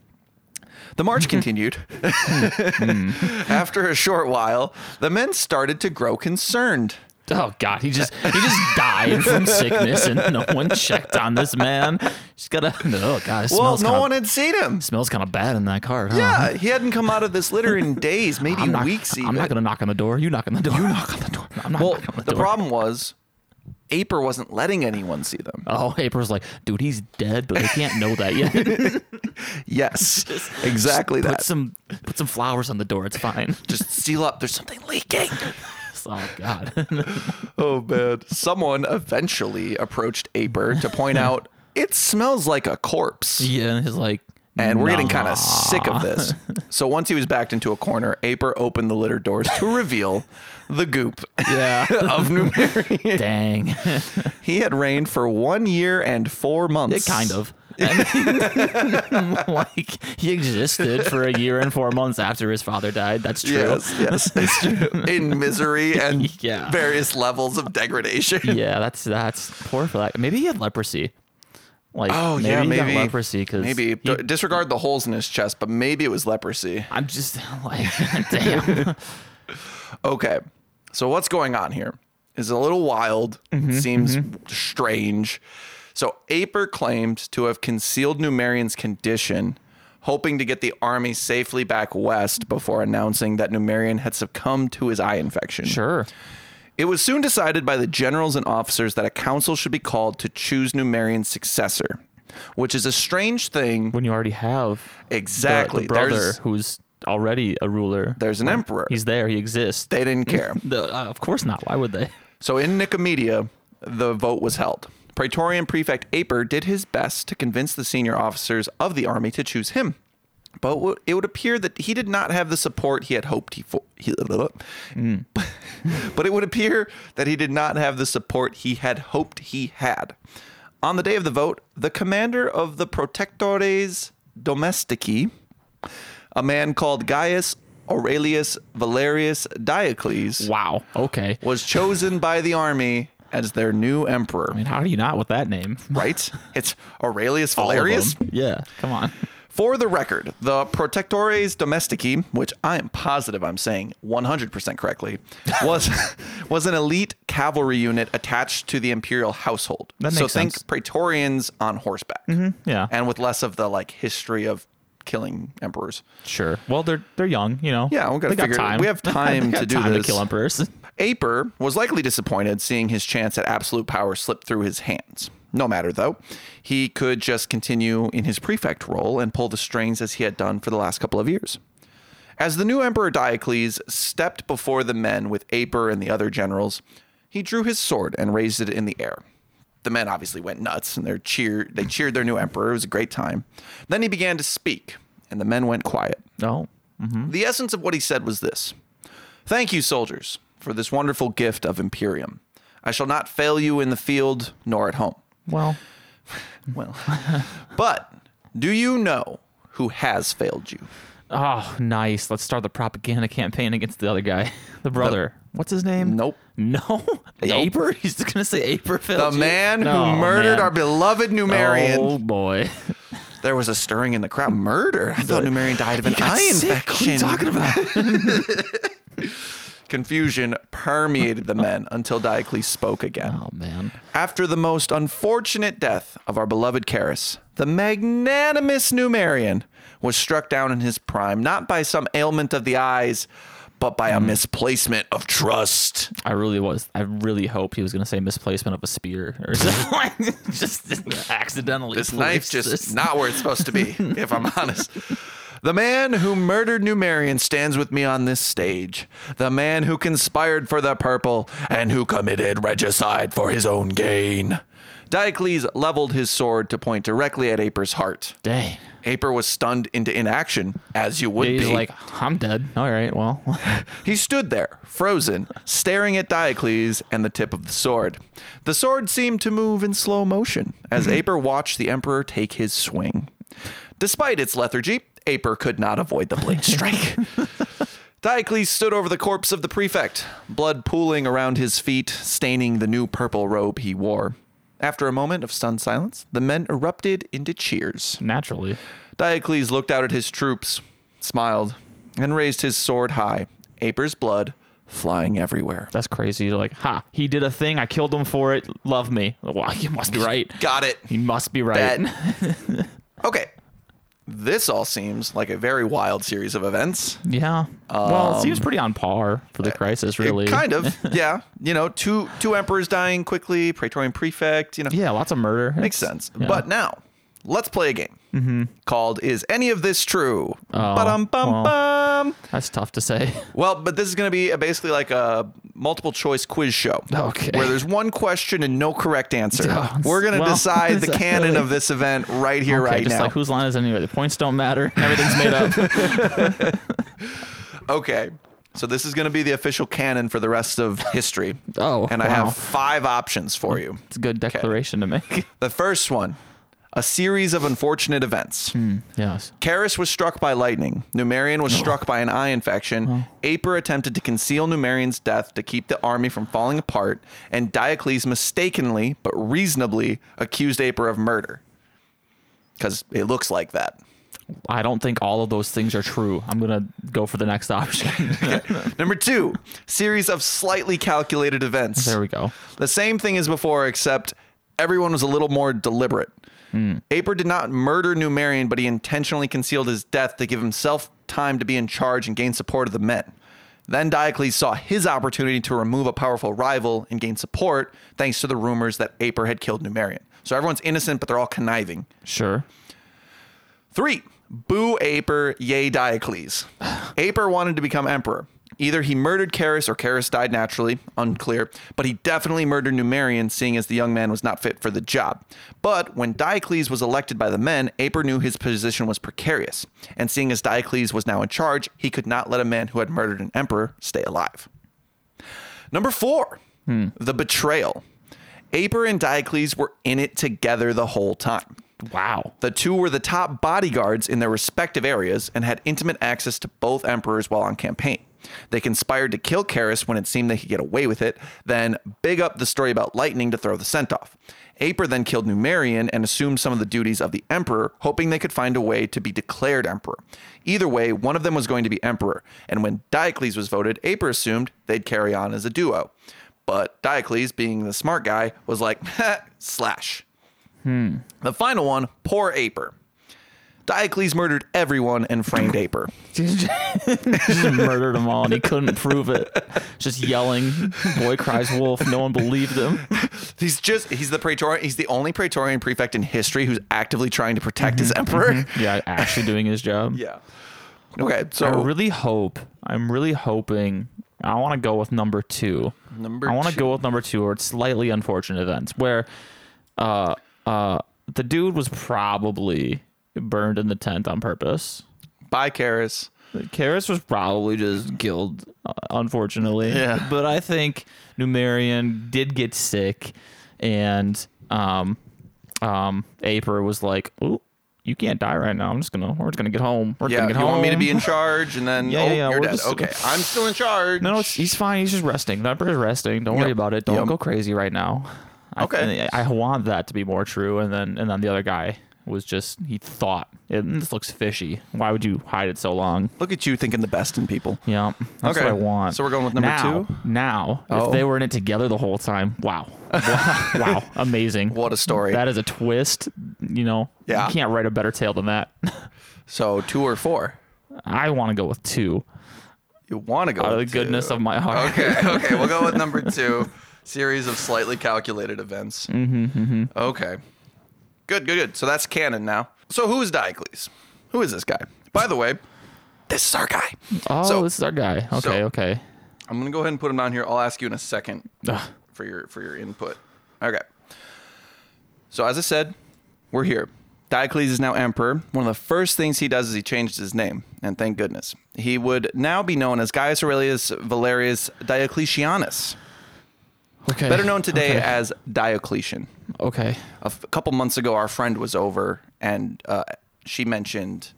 The march continued. Mm. After a short while, the men started to grow concerned. Oh God, he just he just died from sickness, and no one checked on this man. He's got a oh God, it Well, no kinda, one had seen him. smells kind of bad in that car. Huh? Yeah, he hadn't come out of this litter in days, maybe not, weeks. Even. I'm not gonna knock on the door. You knock on the door. You knock on the door. I'm not well, knocking on the, the door. problem was, Aper wasn't letting anyone see them. Oh, April's like, dude, he's dead, but they can't know that yet. Yes, exactly put that. some put some flowers on the door. It's fine. Just seal up. There's something leaking. oh God. Oh man! Someone eventually approached Aper to point out it smells like a corpse. yeah, and he's like, and we're getting kind of sick of this. So once he was backed into a corner, Aper opened the litter doors to reveal the goop Yeah. of Numerian. Dang. He had reigned for one year and four months. It kind of. I mean, like he existed for a year and four months after his father died. That's true. Yes, yes, it's true. In misery and Yeah. various levels of degradation. Yeah, that's that's poor for that. Maybe he had leprosy. Like, Oh maybe yeah, he maybe leprosy because maybe D- disregard the holes in his chest, but maybe it was leprosy. I'm just like, damn. Okay. So what's going on here is a little wild, Mm-hmm, seems strange. So Aper claimed to have concealed Numerian's condition, hoping to get the army safely back west before announcing that Numerian had succumbed to his eye infection. Sure. It was soon decided by the generals and officers that a council should be called to choose Numerian's successor, which is a strange thing. When you already have the- Exactly. the, brother There's- who's already a ruler. There's an emperor. He's there. He exists. They didn't care. The- uh, of course not. Why would they? So in Nicomedia, the vote was held. Praetorian prefect Aper did his best to convince the senior officers of the army to choose him. But it would appear that he did not have the support he had hoped he for. He, mm. but it would appear that he did not have the support he had hoped he had. On the day of the vote, the commander of the Protectores Domestici, a man called Gaius Aurelius Valerius Diocles, Wow. Okay. was chosen by the army as their new emperor. I mean, how do you not with that name? Right? It's Aurelius Valerius. Yeah. Come on. For the record, the Protectores Domestici, which I am positive I'm saying 100% correctly, was was an elite cavalry unit attached to the imperial household. That makes so think sense. Praetorians on horseback. Mm-hmm. Yeah. And with less of the like history of killing emperors. Sure. Well, they're they're young, you know. Yeah, we gotta figure- time. we have time to do time this. to kill emperors. Aper was likely disappointed seeing his chance at absolute power slip through his hands. No matter though, he could just continue in his prefect role and pull the strings as he had done for the last couple of years. As the new emperor Diocles stepped before the men with Aper and the other generals, he drew his sword and raised it in the air. The men obviously went nuts and they cheered they cheered their new emperor. It was a great time. Then he began to speak, and the men went quiet. Oh. Mm-hmm. The essence of what he said was this Thank you, soldiers, for this wonderful gift of Imperium. I shall not fail you in the field nor at home. Well, Well, but do you know who has failed you? oh, nice. Let's start the propaganda campaign against the other guy, the brother. What's his name? Nope. No, Aper. He's gonna say Aper. The failed you? man who Oh, murdered man. our beloved Numerian. Oh boy. There was a stirring in the crowd. Murder? I thought Numerian died of an eye sick. What are you infection. talking about? Confusion permeated the men until Diocles spoke again. Oh man. After the most unfortunate death of our beloved Carus, the magnanimous Numerian was struck down in his prime, not by some ailment of the eyes, but by a Hmm. misplacement of trust. I really was. I really hoped he was gonna say misplacement of a spear or something. just accidentally. This knife's just this. not where it's supposed to be, if I'm honest. The man who murdered Numerian stands with me on this stage. The man who conspired for the purple and who committed regicide for his own gain. Diocles leveled his sword to point directly at Aper's heart. Dang. Aper was stunned into inaction, as you would He's be. like, I'm dead. All right. Well. He stood there, frozen, staring at Diocles and the tip of the sword. The sword seemed to move in slow motion as mm-hmm. Aper watched the Emperor take his swing. Despite its lethargy, Aper could not avoid the blade strike. Diocles stood over the corpse of the prefect, blood pooling around his feet, staining the new purple robe he wore. After a moment of stunned silence, the men erupted into cheers. Naturally. Diocles looked out at his troops, smiled, and raised his sword high, Aper's blood flying everywhere. That's crazy. You're like, ha, he did a thing. I killed him for it. Love me. Well, you must be right. Got it. He must be right. Okay. This all seems like a very wild series of events. Yeah. well, it seems pretty on par for the crisis, really. Um, Kind of. yeah. You know, two two emperors dying quickly, Praetorian prefect, you know. Yeah, lots of murder. Makes It's- sense. yeah. But now, let's play a game Mm-hmm. called Is Any of This True? Oh, Ba-dum, bum, well. bum. that's tough to say. Well, but this is going to be a, basically like a multiple choice quiz show. Okay. Where there's one question and no correct answer. Oh, We're going to well, decide the canon really- of this event right here, okay, right just now. like whose line is it anyway? The points don't matter. Everything's made up. okay. So this is going to be the official canon for the rest of history. Oh, And I wow. have five options for you. It's a good declaration to make. The first one a series of unfortunate events. Hmm, yes. Carus was struck by lightning. Numerian was oh. struck by an eye infection. Aper attempted to conceal Numerian's death to keep the army from falling apart. And Diocles mistakenly, but reasonably, accused Aper of murder. Because it looks like that. I don't think all of those things are true. I'm gonna go for the next option. Number two, series of slightly calculated events. there we go. The same thing as before, except everyone was a little more deliberate. Mm. Aper did not murder Numerian, but he intentionally concealed his death to give himself time to be in charge and gain support of the men. Then Diocles saw his opportunity to remove a powerful rival and gain support thanks to the rumors that Aper had killed Numerian. So everyone's innocent, but they're all conniving. Sure. Three, boo Aper, yay Diocles. Aper wanted to become emperor. Either he murdered Carus or Carus died naturally, unclear, but he definitely murdered Numerian, seeing as the young man was not fit for the job. But when Diocles was elected by the men, Aper knew his position was precarious, and seeing as Diocles was now in charge, he could not let a man who had murdered an emperor stay alive. Number four, hmm. the betrayal. Aper and Diocles were in it together the whole time. Wow. The two were the top bodyguards in their respective areas and had intimate access to both emperors while on campaign. They conspired to kill Carus when it seemed they could get away with it, then big up the story about lightning to throw the scent off. Aper then killed Numerian and assumed some of the duties of the emperor, hoping they could find a way to be declared emperor. Either way, one of them was going to be emperor, and when Diocles was voted, Aper assumed they'd carry on as a duo. But Diocles, being the smart guy, was like, slash. Hmm. The final one, poor Aper. Diocles murdered everyone and framed Aper. just murdered them all, and he couldn't prove it. Just yelling, "Boy cries wolf!" No one believed him. He's just he's the praetorian. He's the only praetorian prefect in history who's actively trying to protect his emperor. Yeah, actually doing his job. Yeah. Okay, so I really hope. I'm really hoping. I want to go with number two. Number I want to go with number two, or it's slightly unfortunate events where, uh, uh, the dude was probably burned in the tent on purpose. bye, Carus. Carus was probably just killed, uh, unfortunately. Yeah. But I think Numerian did get sick, and um, um, Aper was like, "Oh, you can't die right now. I'm just gonna, we're just gonna get home. We're Yeah, gonna you get home." want me to be in charge, and then Yeah, oh, yeah, you're dead. okay, I'm still in charge. No, it's, he's fine. He's just resting. The Emperor's resting. Don't worry about it. Don't Yep. go crazy right now. I- Okay. I, want that to be more true. And then, and then the other guy was just he thought this looks fishy. Why would you hide it so long? Look at you thinking the best in people. Yeah, that's Okay. what I want. So we're going with number now, two? Now, Oh. if they were in it together the whole time, wow, wow, wow. amazing. What a story. That is a twist. You know, Yeah. you can't write a better tale than that. So two or four. I want to go with two. You want to go? Out of the with goodness of my heart. Okay, okay, we'll go with number two. Series of slightly calculated events. Mm-hmm, Okay. Good, good, good. So that's canon now. So who is Diocles? Who is this guy? By the way, this is our guy. Oh, So- this is our guy. Okay, so- okay. I'm gonna go ahead and put him down here. I'll ask you in a second Ugh. for your for your input. Okay. So as I said, we're here. Diocles is now emperor. One of the first things he does is he changed his name, and thank goodness. He would now be known as Gaius Aurelius Valerius Diocletianus, Okay. better known today Okay. as Diocletian. Okay. A f- couple months ago, our friend was over, and uh, she mentioned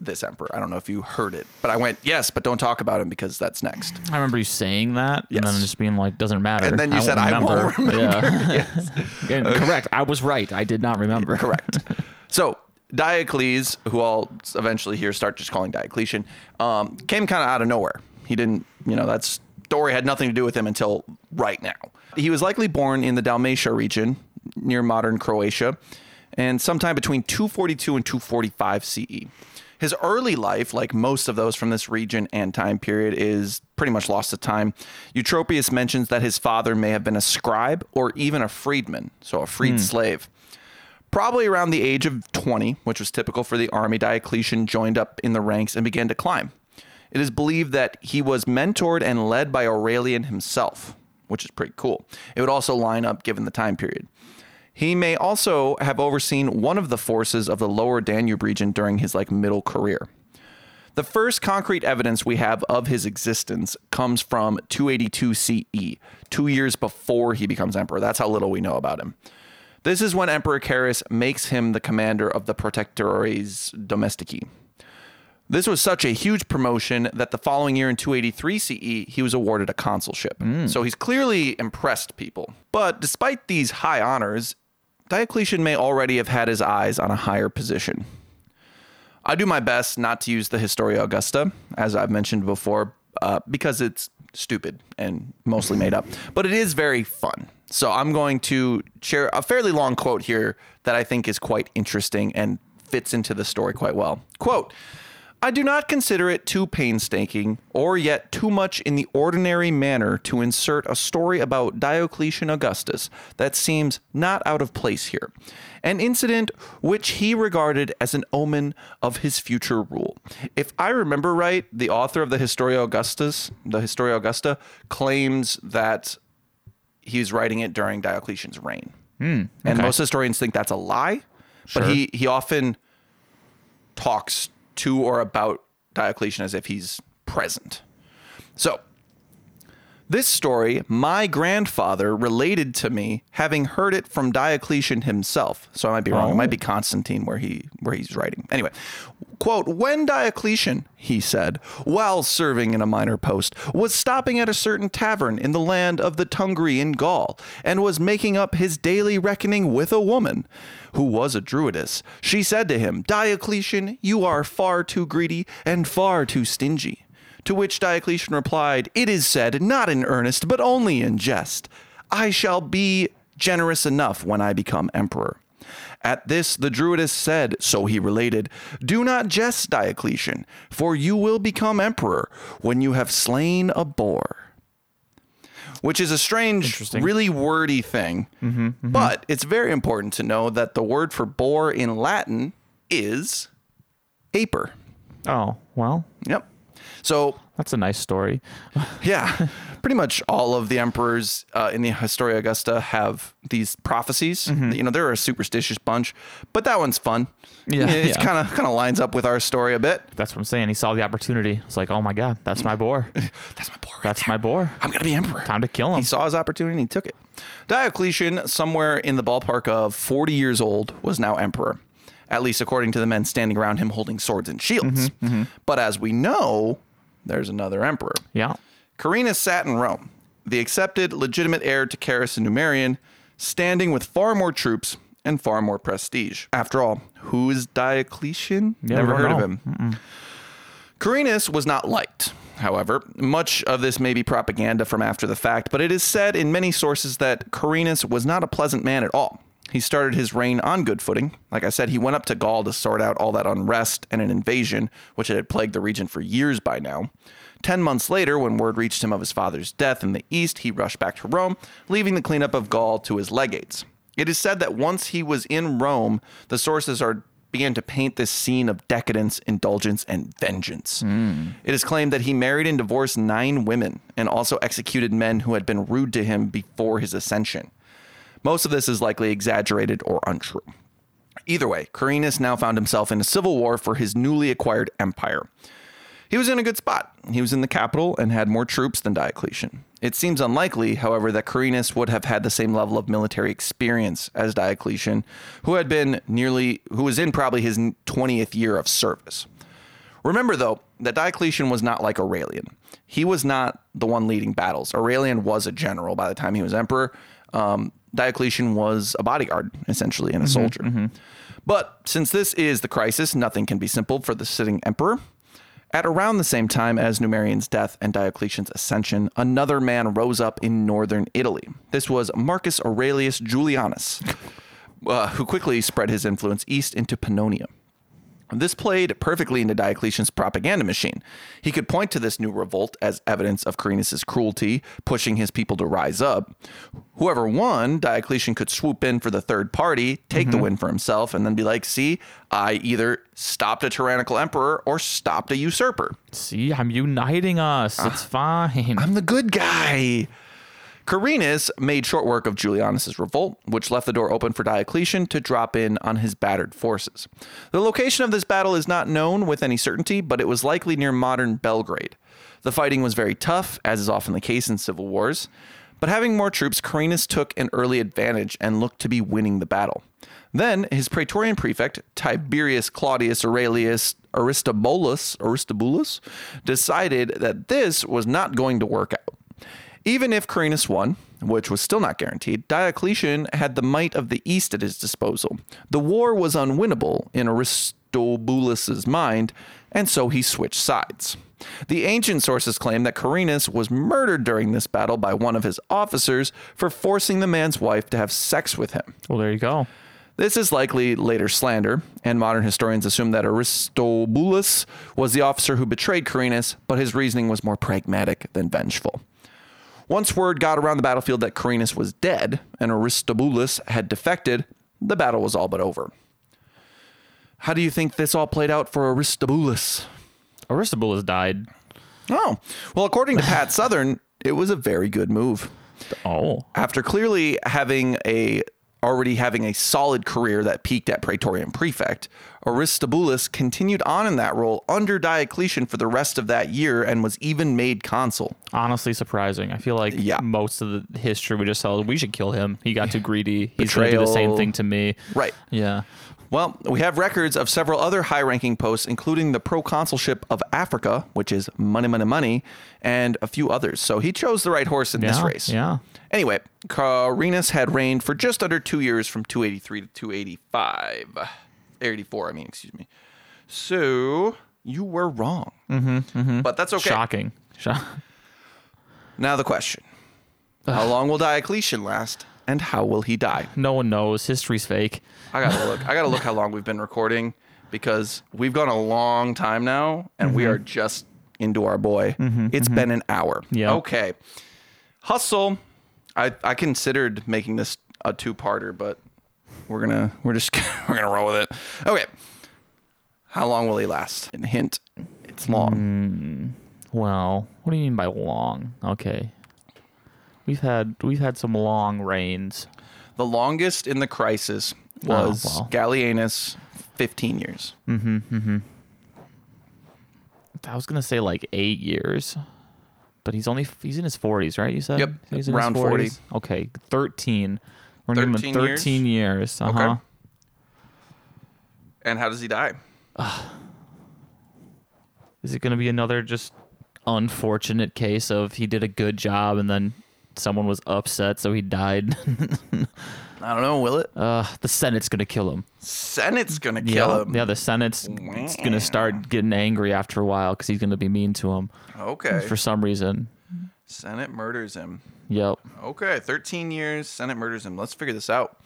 this emperor. I don't know if you heard it, but I went yes, but don't talk about him because that's next. I remember you saying that, and then just being like, "Doesn't matter." And then you said, "I won't Yeah. And correct. I was right. I did not remember. Correct. so Diocles, who I'll eventually here start just calling Diocletian, um, came kind of out of nowhere. He didn't, you know, that story had nothing to do with him until right now. He was likely born in the Dalmatia region near modern Croatia, and sometime between 242 and 245 CE. His early life, like most of those from this region and time period, is pretty much lost to time. Eutropius mentions that his father may have been a scribe or even a freedman, so a freed hmm. slave. Probably around the age of 20, which was typical for the army, Diocletian joined up in the ranks and began to climb. It is believed that he was mentored and led by Aurelian himself, which is pretty cool. It would also line up given the time period. He may also have overseen one of the forces of the lower Danube region during his like middle career. The first concrete evidence we have of his existence comes from 282 CE, two years before he becomes emperor. That's how little we know about him. This is when Emperor Carus makes him the commander of the Protectores Domestici. This was such a huge promotion that the following year in 283 CE, he was awarded a consulship. So he's clearly impressed people. But despite these high honors, Diocletian may already have had his eyes on a higher position. I do my best not to use the Historia Augusta, as I've mentioned before, uh, because it's stupid and mostly made up. But it is very fun. So I'm going to share a fairly long quote here that I think is quite interesting and fits into the story quite well. Quote, I do not consider it too painstaking or yet too much in the ordinary manner to insert a story about Diocletian Augustus that seems not out of place here. An incident which he regarded as an omen of his future rule. If I remember right, the author of the Historia Augustus, the Historia Augusta, claims that he's writing it during Diocletian's reign. Hmm, and okay. most historians think that's a lie, Sure. but he, he often talks to or about Diocletian as if he's present. So, this story, my grandfather related to me, having heard it from Diocletian himself. So I might be wrong. It might be oh. Constantine where he where he's writing. Anyway, quote, when Diocletian, he said, while serving in a minor post, was stopping at a certain tavern in the land of the Tungri in Gaul, and was making up his daily reckoning with a woman who was a druidess, she said to him, Diocletian, you are far too greedy and far too stingy. To which Diocletian replied, It is said, not in earnest, but only in jest. I shall be generous enough when I become emperor. At this, the Druidess said, so he related, Do not jest, Diocletian, for you will become emperor when you have slain a boar. Which is a strange, really wordy thing. Mm-hmm, mm-hmm. But it's very important to know that the word for boar in Latin is aper. Oh, well, Yep. So that's a nice story. yeah, pretty much all of the emperors uh, in the Historia Augusta have these prophecies. You know, they're a superstitious bunch, but that one's fun. Yeah, it's kind of kind of lines up with our story a bit. That's what I'm saying. He saw the opportunity. It's like, oh my god, that's my boar. That's my boy. Right That's there. my boar. I'm gonna be emperor. Time to kill him. He saw his opportunity and he took it. Diocletian, somewhere in the ballpark of 40 years old, was now emperor, at least according to the men standing around him holding swords and shields. Mm-hmm, But as we know, there's another emperor. Yeah. Carinus sat in Rome, the accepted legitimate heir to Carus and Numerian, standing with far more troops and far more prestige. After all, who is Diocletian? Yeah, Never heard don't of him. Carinus was not liked. However, much of this may be propaganda from after the fact, but it is said in many sources that Carinus was not a pleasant man at all. He started his reign on good footing. Like I said, he went up to Gaul to sort out all that unrest and an invasion, which had plagued the region for years by now. Ten months later, when word reached him of his father's death in the east, he rushed back to Rome, leaving the cleanup of Gaul to his legates. It is said that once he was in Rome, the sources are began to paint this scene of decadence, indulgence, and vengeance. Hmm. It is claimed that he married and divorced nine women and also executed men who had been rude to him before his ascension. Most of this is likely exaggerated or untrue. Either way, Carinus now found himself in a civil war for his newly acquired empire. He was in a good spot. He was in the capital and had more troops than Diocletian. It seems unlikely, however, that Carinus would have had the same level of military experience as Diocletian, who had been nearly who was in probably his 20th year of service. Remember though, that Diocletian was not like Aurelian. He was not the one leading battles. Aurelian was a general by the time he was emperor. Um, Diocletian was a bodyguard, essentially, and a soldier. But since this is the crisis, nothing can be simple for the sitting emperor. At around the same time as Numerian's death and Diocletian's ascension, another man rose up in northern Italy. This was Marcus Aurelius Julianus, uh, who quickly spread his influence east into Pannonia. This played perfectly into Diocletian's propaganda machine. He could point to this new revolt as evidence of Carinus' cruelty, pushing his people to rise up. Whoever won, Diocletian could swoop in for the third party, take the mm-hmm. win for himself, and then be like, see, I either stopped a tyrannical emperor or stopped a usurper. See, I'm uniting us. It's ah, fine. I'm the good guy. Carinus made short work of Julianus's revolt, which left the door open for Diocletian to drop in on his battered forces. The location of this battle is not known with any certainty, but it was likely near modern Belgrade. The fighting was very tough, as is often the case in civil wars, but having more troops, Carinus took an early advantage and looked to be winning the battle. Then his praetorian prefect, Tiberius Claudius Aurelius Aristobulus, Aristobulus, decided that this was not going to work out. Even if Carinus won, which was still not guaranteed, Diocletian had the might of the East at his disposal. The war was unwinnable in Aristobulus's mind, and so he switched sides. The ancient sources claim that Carinus was murdered during this battle by one of his officers for forcing the man's wife to have sex with him. well, there you go. This is likely later slander, and modern historians assume that Aristobulus was the officer who betrayed Carinus, but his reasoning was more pragmatic than vengeful. Once word got around the battlefield that Carinus was dead and Aristobulus had defected, the battle was all but over. How do you think this all played out for Aristobulus? Aristobulus died. Oh, well, according to Pat Southern, it was a very good move. Oh, After clearly having a already having a solid career that peaked at Praetorian Prefect, Aristobulus continued on in that role under Diocletian for the rest of that year and was even made consul. honestly surprising. I feel like Yeah. most of the history we just saw, we should kill him. He got too greedy. He's going to do the same thing to me. Right. Yeah. Well, we have records of several other high ranking posts, including the proconsulship of Africa, which is money, money, money, and a few others. So he chose the right horse in this race. yeah. Anyway, Carinus had reigned for just under two years from 283 to 285. 84, I mean, excuse me. So you were wrong. Mm-hmm, mm-hmm. But that's okay. Shocking. Shock. Now the question How long will Diocletian last? and how will he die? No one knows. History's fake. I gotta look. I gotta look how long we've been recording because we've gone a long time now, and we mm-hmm. are just into our boy. Mm-hmm, it's been an hour. Yeah. Okay. Hustle. I I considered making this a two-parter, but we're gonna we're just we're gonna roll with it. Okay. How long will he last? And hint, it's long. Well, what do you mean by long? Okay. We've had we've had some long reigns. The longest in the crisis Oh, was well. Gallienus, 15 years. Mhm, mhm. I was gonna say like eight years, but he's only he's in his forties, right? You said. Yep, He's in around 40. 40s? Okay, thirteen. We're gonna give 13 him years? thirteen years. Uh huh. And how does he die? Is it gonna be another just unfortunate case of he did a good job and then someone was upset, so he died? I don't know. Will it? uh, the Senate's gonna kill him. Senate's gonna kill yeah, him. yeah. The Senate's gonna start getting angry after a while because he's gonna be mean to him Okay. for some reason. Senate murders him. Yep. Okay, 13 years. Senate murders him. Let's figure this out.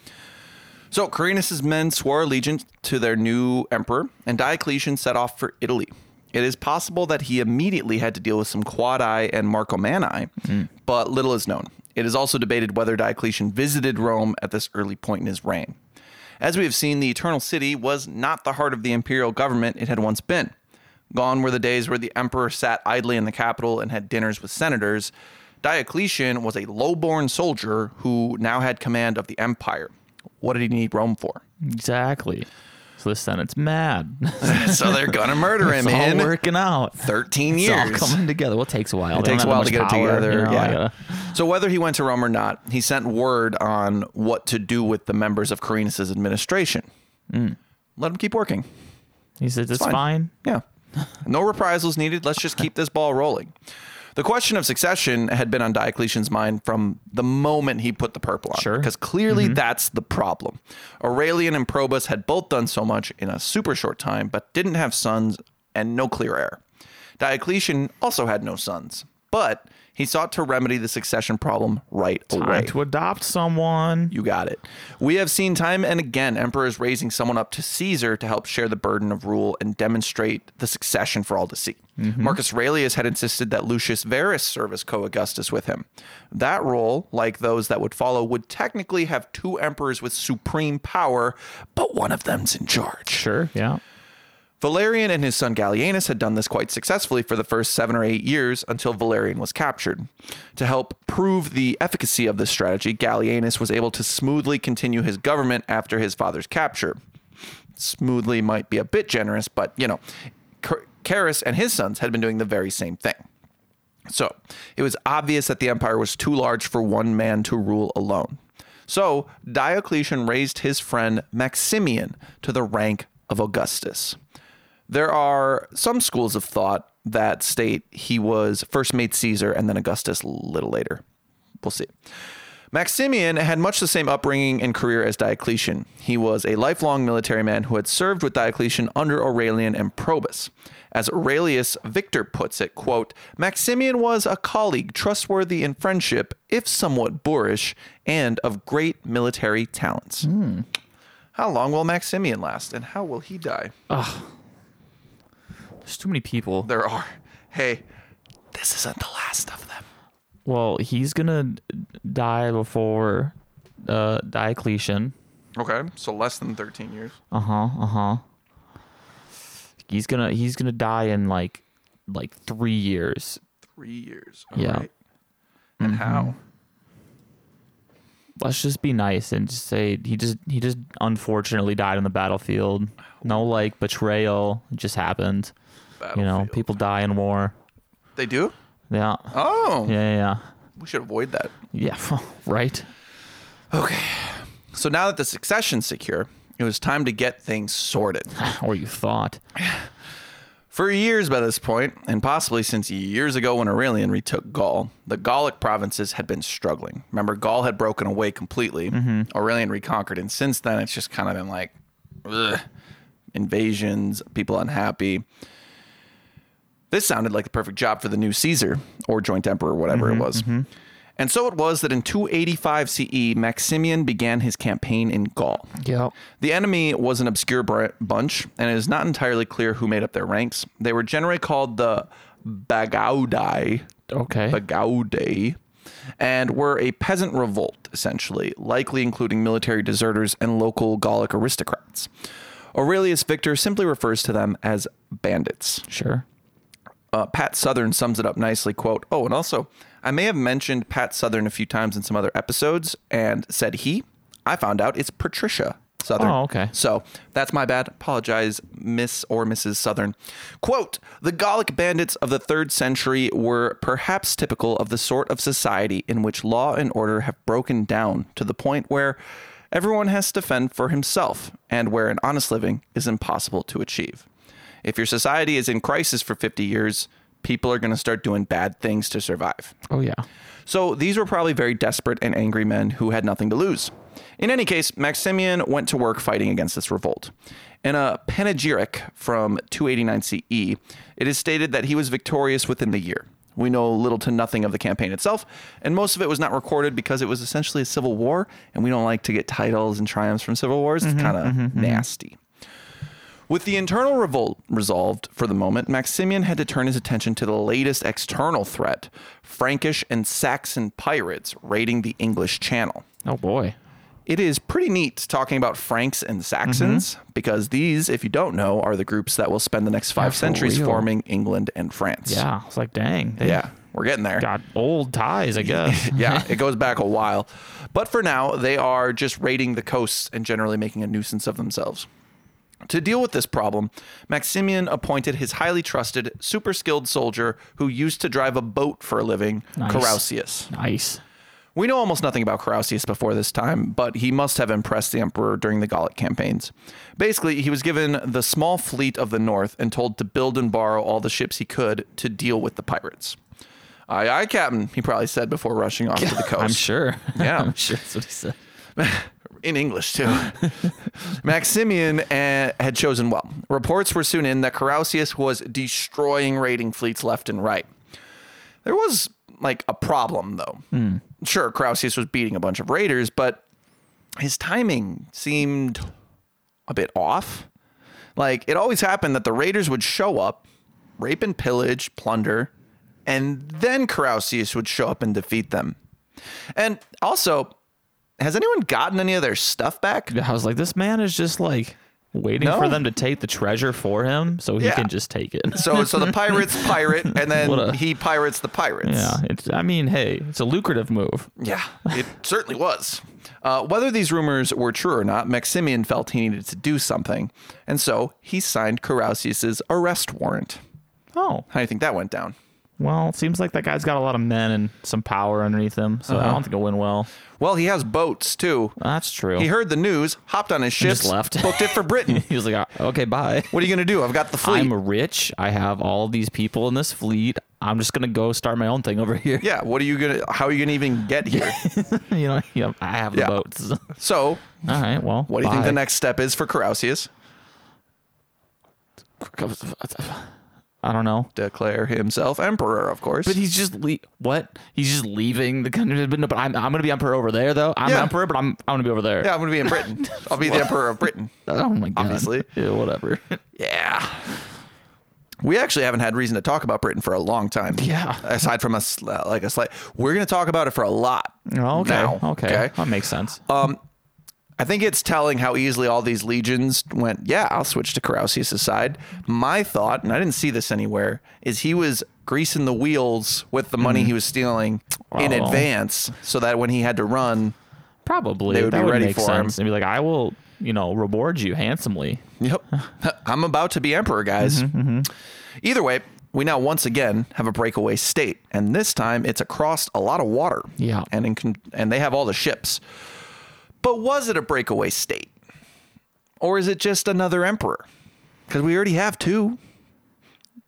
So, Carinus' men swore allegiance to their new emperor, and Diocletian set off for Italy. It is possible that he immediately had to deal with some Quadi and Marcomanni, hmm. but little is known. It is also debated whether Diocletian visited Rome at this early point in his reign. As we have seen, the Eternal City was not the heart of the imperial government it had once been. Gone were the days where the emperor sat idly in the capital and had dinners with senators. Diocletian was a low-born soldier who now had command of the empire. What did he need Rome for? Exactly. So the Senate's mad. so they're gonna murder him it's all in working out. 13 It's all years. coming together. Well, it takes a while. It They takes a while to get it together. you know, yeah. So whether he went to Rome or not, he sent word on what to do with the members of Carinus' administration. Mm. Let him keep working. He says it's fine. fine. Yeah. No reprisals needed. Let's just keep this ball rolling. The question of succession had been on Diocletian's mind from the moment he put the purple on. Sure. Because clearly mm-hmm. that's the problem. Aurelian and Probus had both done so much in a super short time, but didn't have sons and no clear heir. Diocletian also had no sons, but he sought to remedy the succession problem right away. Time to adopt someone. You got it. We have seen time and again emperors raising someone up to Caesar to help share the burden of rule and demonstrate the succession for all to see. Mm-hmm. Marcus Aurelius had insisted that Lucius Verus serve as co Augustus with him. That role, like those that would follow, would technically have two emperors with supreme power, but one of them's in charge. Sure. Yeah. Valerian and his son Gallienus had done this quite successfully for the first seven or eight years until Valerian was captured. To help prove the efficacy of this strategy, Gallienus was able to smoothly continue his government after his father's capture. Smoothly might be a bit generous, but you know, Carus and his sons had been doing the very same thing. So it was obvious that the empire was too large for one man to rule alone. So Diocletian raised his friend Maximian to the rank of Augustus. There are some schools of thought that state he was first made Caesar and then Augustus a little later. We'll see. Maximian had much the same upbringing and career as Diocletian. He was a lifelong military man who had served with Diocletian under Aurelian and Probus. As Aurelius Victor puts it, quote, Maximian was a colleague trustworthy in friendship, if somewhat boorish, and of great military talents. Hmm. How long will Maximian last, and how will he die? There's too many people. There are. Hey, this isn't the last of them. Well, he's gonna die before uh, Diocletian. Okay, so less than 13 years. Uh huh. Uh huh. He's gonna he's gonna die in like like three years. Three years. Yeah. Alright. And how? Let's just be nice and just say he just he just unfortunately died on the battlefield. No like betrayal. It just happened. You know, people die in war. They do? Yeah. Oh, Yeah. Yeah. yeah. we should avoid that. Yeah, right. Okay. So now that the succession's secure, it was time to get things sorted. Or you thought. For years by this point, and possibly since years ago when Aurelian retook Gaul, the Gallic provinces had been struggling. Remember, Gaul had broken away completely. Mm-hmm. Aurelian reconquered, and since then it's just kind of been like ugh, invasions, people unhappy. This sounded like the perfect job for the new Caesar or joint emperor, whatever it mm-hmm, was. Mm-hmm. And so it was that in 285 CE, Maximian began his campaign in Gaul. Yep. The enemy was an obscure bunch, and it is not entirely clear who made up their ranks. They were generally called the Bagaudai, Okay. Bagaudae, and were a peasant revolt, essentially, likely including military deserters and local Gallic aristocrats. Aurelius Victor simply refers to them as bandits. sure. Uh, Pat Southern sums it up nicely. Quote, oh, and also, I may have mentioned Pat Southern a few times in some other episodes and said he. I found out it's Patricia Southern. Oh, okay. So that's my bad. Apologize, Miss or Mrs. Southern. Quote The Gallic bandits of the third century were perhaps typical of the sort of society in which law and order have broken down to the point where everyone has to fend for himself and where an honest living is impossible to achieve. If your society is in crisis for 50 years, people are going to start doing bad things to survive. Oh yeah. So these were probably very desperate and angry men who had nothing to lose. In any case, Maximian went to work fighting against this revolt. In a panegyric from 289 CE, it is stated that he was victorious within the year. We know little to nothing of the campaign itself, and most of it was not recorded because it was essentially a civil war, and we don't like to get titles and triumphs from civil wars. It's mm-hmm, kind of mm-hmm, mm-hmm. nasty. With the internal revolt resolved for the moment, Maximian had to turn his attention to the latest external threat Frankish and Saxon pirates raiding the English Channel. Oh boy. It is pretty neat talking about Franks and Saxons mm-hmm. because these, if you don't know, are the groups that will spend the next five for centuries real. forming England and France. Yeah. It's like dang. They Yeah, we're getting there. Got old ties, I guess. yeah, it goes back a while. But for now, they are just raiding the coasts and generally making a nuisance of themselves. To deal with this problem, Maximian appointed his highly trusted, super skilled soldier who used to drive a boat for a living, Nice. Carausius. nice. We know almost nothing about Carausius before this time, but he must have impressed the emperor during the Gallic campaigns. Basically, he was given the small fleet of the north and told to build and borrow all the ships he could to deal with the pirates. Aye, aye, Captain, he probably said before rushing off to the coast. I'm sure. Yeah. I'm sure that's what he said. in English too. Maximian uh, had chosen well. Reports were soon in that Carausius was destroying raiding fleets left and right. There was like a problem though. Sure, Carausius was beating a bunch of raiders, but his timing seemed a bit off. Like it always happened that the raiders would show up, rape and pillage, plunder, and then Carausius would show up and defeat them. And also, has anyone gotten any of their stuff back? I was like, this man is just like waiting No. for them to take the treasure for him so he Yeah. can just take it. So, so the pirates pirate, and then a- he pirates the pirates. yeah. It's, I mean, hey, it's a lucrative move. Yeah, it certainly was. Uh, whether these rumors were true or not, Maximian felt he needed to do something, and so he signed Carausius's arrest warrant. Oh, How do you think that went down? Well, it seems like that guy's got a lot of men and some power underneath him, so I Uh-huh. don't think it'll win well. Well, he has boats too. That's true. He heard the news, hopped on his ship, just left. booked it for Britain. he was like, "Ah, okay, bye. what are you gonna do? I've got the fleet. I'm rich. I have all these people in this fleet. I'm just gonna go start my own thing over here. yeah. What are you gonna? How are you gonna even get here? you know, you know, I have the Yeah. boats. all so, right. Well, what do you think the next step is for Carausius? I don't know. Declare himself emperor, of course. But he's just le- what? He's just leaving the country. But no, but I'm I'm gonna be emperor over there though. I'm Yeah. emperor, but I'm I'm gonna be over there. yeah, I'm gonna be in Britain. I'll be the emperor of Britain. Oh my god. Obviously. Yeah, whatever. Yeah. We actually haven't had reason to talk about Britain for a long time. Yeah. Aside from us, like a slight, we're going to talk about it for a lot. Oh, okay. Now, okay. okay. That makes sense. Um, I think it's telling how easily all these legions went, yeah, I'll switch to Carausius' side. My thought, and I didn't see this anywhere, is he was greasing the wheels with the money he was stealing in advance so that when he had to run, Probably they would that be would ready for sense. him. And be like, I will, you know, reward you handsomely. Yep. I'm about to be emperor, guys. Mm-hmm, Either way, we now once again have a breakaway state, and this time it's across a lot of water. Yeah. And in and they have all the ships. But was it a breakaway state? Or is it just another emperor? Because we already have two.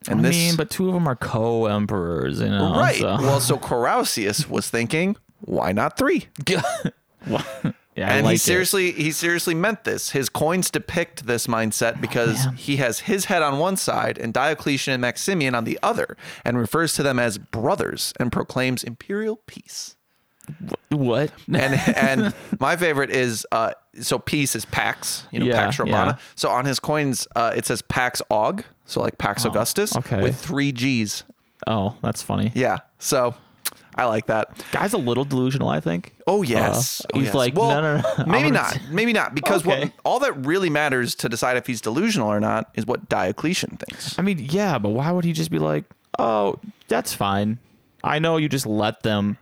And I this mean, but two of them are co-emperors, you know. right. so- Well, so Carausius was thinking, why not three? Yeah, I and he liked it. seriously he seriously meant this. His coins depict this mindset because oh, man. he has his head on one side and Diocletian and Maximian on the other, and refers to them as brothers and proclaims imperial peace. What? and and my favorite is uh so peace is pax you know Yeah, pax romana yeah. so on his coins uh it says pax aug so like pax augustus Oh, okay. with three g's Oh, that's funny. yeah so i like that Guy's a little delusional, I think. oh yes Uh, Oh, he's yes. like, well, no, no, no. I'm maybe gonna not maybe not because what Okay. all that really matters to decide if he's delusional or not is what diocletian thinks I mean, yeah, but why would he just be like, "Oh, that's fine. I know you just let them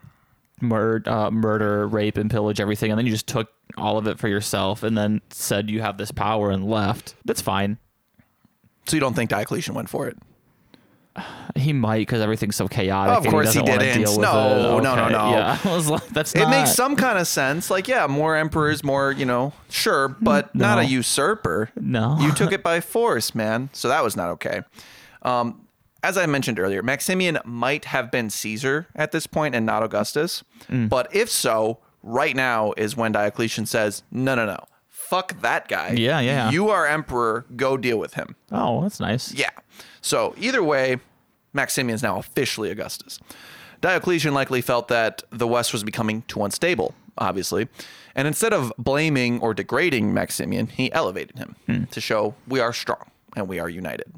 mur- uh, murder, rape, and pillage everything, and then you just took all of it for yourself, and then said you have this power and left. That's fine. so you don't think diocletian went for it He might because everything's so chaotic. Of course he doesn't didn't. deal with No, it. no, no, Okay, no. Yeah, I was like, that's it not. makes some kind of sense like yeah more emperors more you know sure but not a usurper No. you took it by force man so that was not okay um, as i mentioned earlier maximian might have been caesar at this point and not augustus Mm. but if so right now is when diocletian says no no no fuck that guy Yeah, yeah. you are emperor go deal with him Oh, that's nice. yeah. So either way, Maximian is now officially Augustus. Diocletian likely felt that the West was becoming too unstable, obviously, and instead of blaming or degrading Maximian, he elevated him to show we are strong and we are united.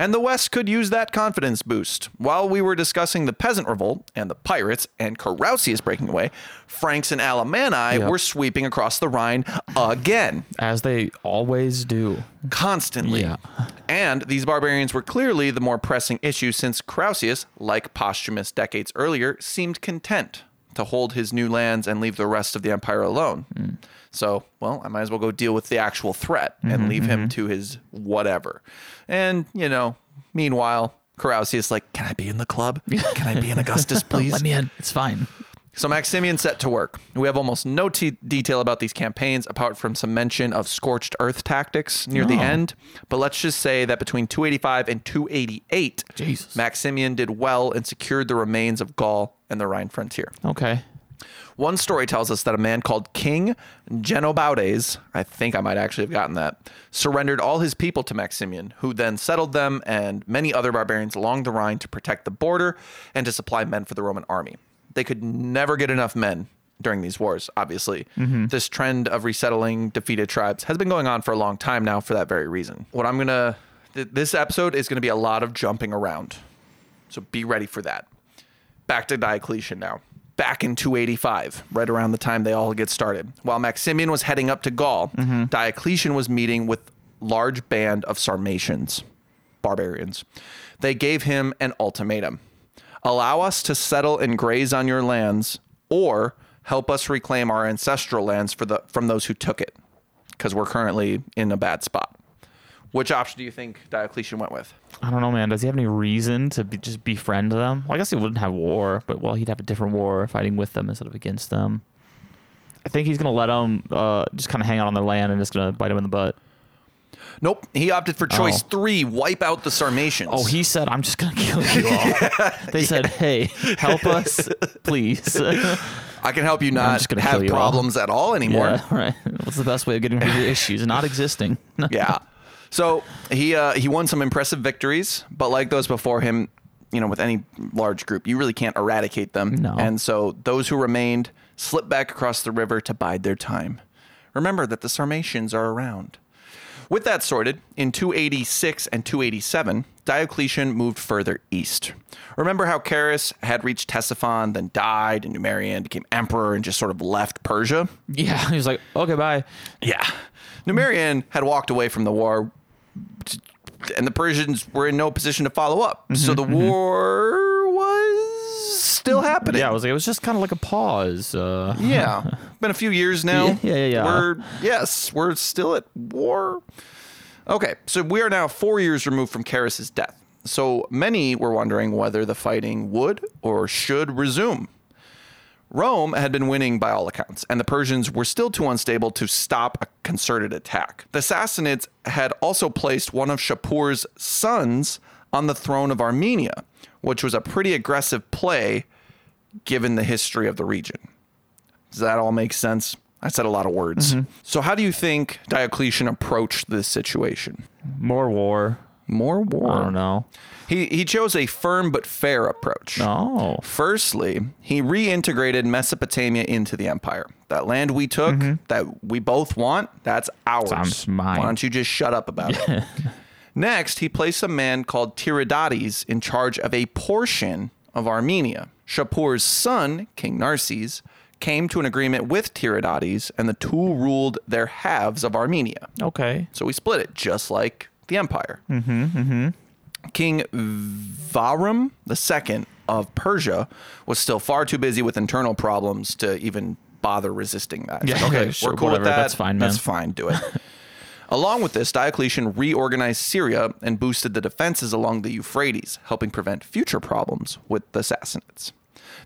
And the West could use that confidence boost. While we were discussing the peasant revolt and the pirates and Carausius breaking away, Franks and Alemanni Yep. were sweeping across the Rhine again As they always do. constantly. Yeah. And these barbarians were clearly the more pressing issue since Carausius, like Postumus decades earlier, seemed content to hold his new lands and leave the rest of the empire alone. Hmm. So, well, I might as well go deal with the actual threat Mm-hmm, and leave him to his whatever. And, you know, meanwhile, Carausius like, "Can I be in the club? Can I be in Augustus, please?" Let me in. It's fine. So Maximian set to work. We have almost no t- detail about these campaigns apart from some mention of scorched earth tactics near the end. But let's just say that between 285 and 288, Jesus. Maximian did well and secured the remains of Gaul and the Rhine frontier. Okay. One story tells us that a man called King Genobaudes, I think I might actually have gotten that, surrendered all his people to Maximian, who then settled them and many other barbarians along the Rhine to protect the border and to supply men for the Roman army. They could never get enough men during these wars, obviously. Mm-hmm. This trend of resettling defeated tribes has been going on for a long time now for that very reason. What I'm going to, th- this episode is going to be a lot of jumping around. So be ready for that back to Diocletian now. Back in 285, right around the time they all get started. While Maximian was heading up to Gaul, mm-hmm. Diocletian was meeting with large band of Sarmatians, barbarians. They gave him an ultimatum. Allow us to settle and graze on your lands or help us reclaim our ancestral lands for the from those who took it because we're currently in a bad spot. Which option do you think Diocletian went with? I don't know, man. Does he have any reason to be, just befriend them? Well, I guess he wouldn't have war, but well, he'd have a different war fighting with them instead of against them. I think he's gonna let them uh, just kind of hang out on their land and just gonna bite them in the butt. Nope, he opted for choice Oh. three: wipe out the Sarmatians. Oh, he said, "I'm just gonna kill you all." they said, "Hey, help us, please." I can help you not just gonna have you all. problems at all anymore. yeah, right. What's the best way of getting rid of your issues? Not existing. Yeah. So he uh, he won some impressive victories, but like those before him, you know, with any large group, you really can't eradicate them. No. And so those who remained slipped back across the river to bide their time. Remember that the Sarmatians are around. With that sorted, in 286 and 287, Diocletian moved further east. Remember how Carus had reached Ctesiphon, then died, and Numerian became emperor and just sort of left Persia? yeah, he was like, "Okay, bye." Yeah. Numerian had walked away from the war, and the Persians were in no position to follow up. so the war was still happening. Yeah, I was like, it was just kind of like a pause. Uh, Yeah. Been a few years now. Yeah, yeah, yeah, yeah. We're yes, we're still at war. Okay, so we are now four years removed from Carus's death. So many were wondering whether the fighting would or should resume. Rome had been winning by all accounts, and the Persians were still too unstable to stop a concerted attack. The Sassanids had also placed one of Shapur's sons on the throne of Armenia, which was a pretty aggressive play given the history of the region. Does that all make sense? I said a lot of words. Mm-hmm. So, how do you think Diocletian approached this situation? more war. More war. I don't know. He he chose a firm but fair approach. Oh. Firstly, he reintegrated Mesopotamia into the empire. That land we took, that we both want, that's ours. Sounds mine. Why don't you just shut up about it? Next, he placed a man called Tiridates in charge of a portion of Armenia. Shapur's son, King Narses, came to an agreement with Tiridates, and the two ruled their halves of Armenia. Okay. So we split it, just like the empire. Mm-hmm, King Varum II of Persia was still far too busy with internal problems to even bother resisting that. It's Yeah, like, okay, sure, we're cool whatever, with that. that's fine, man. That's fine. Do it. Along with this, Diocletian reorganized Syria and boosted the defenses along the Euphrates, helping prevent future problems with the Sassanids.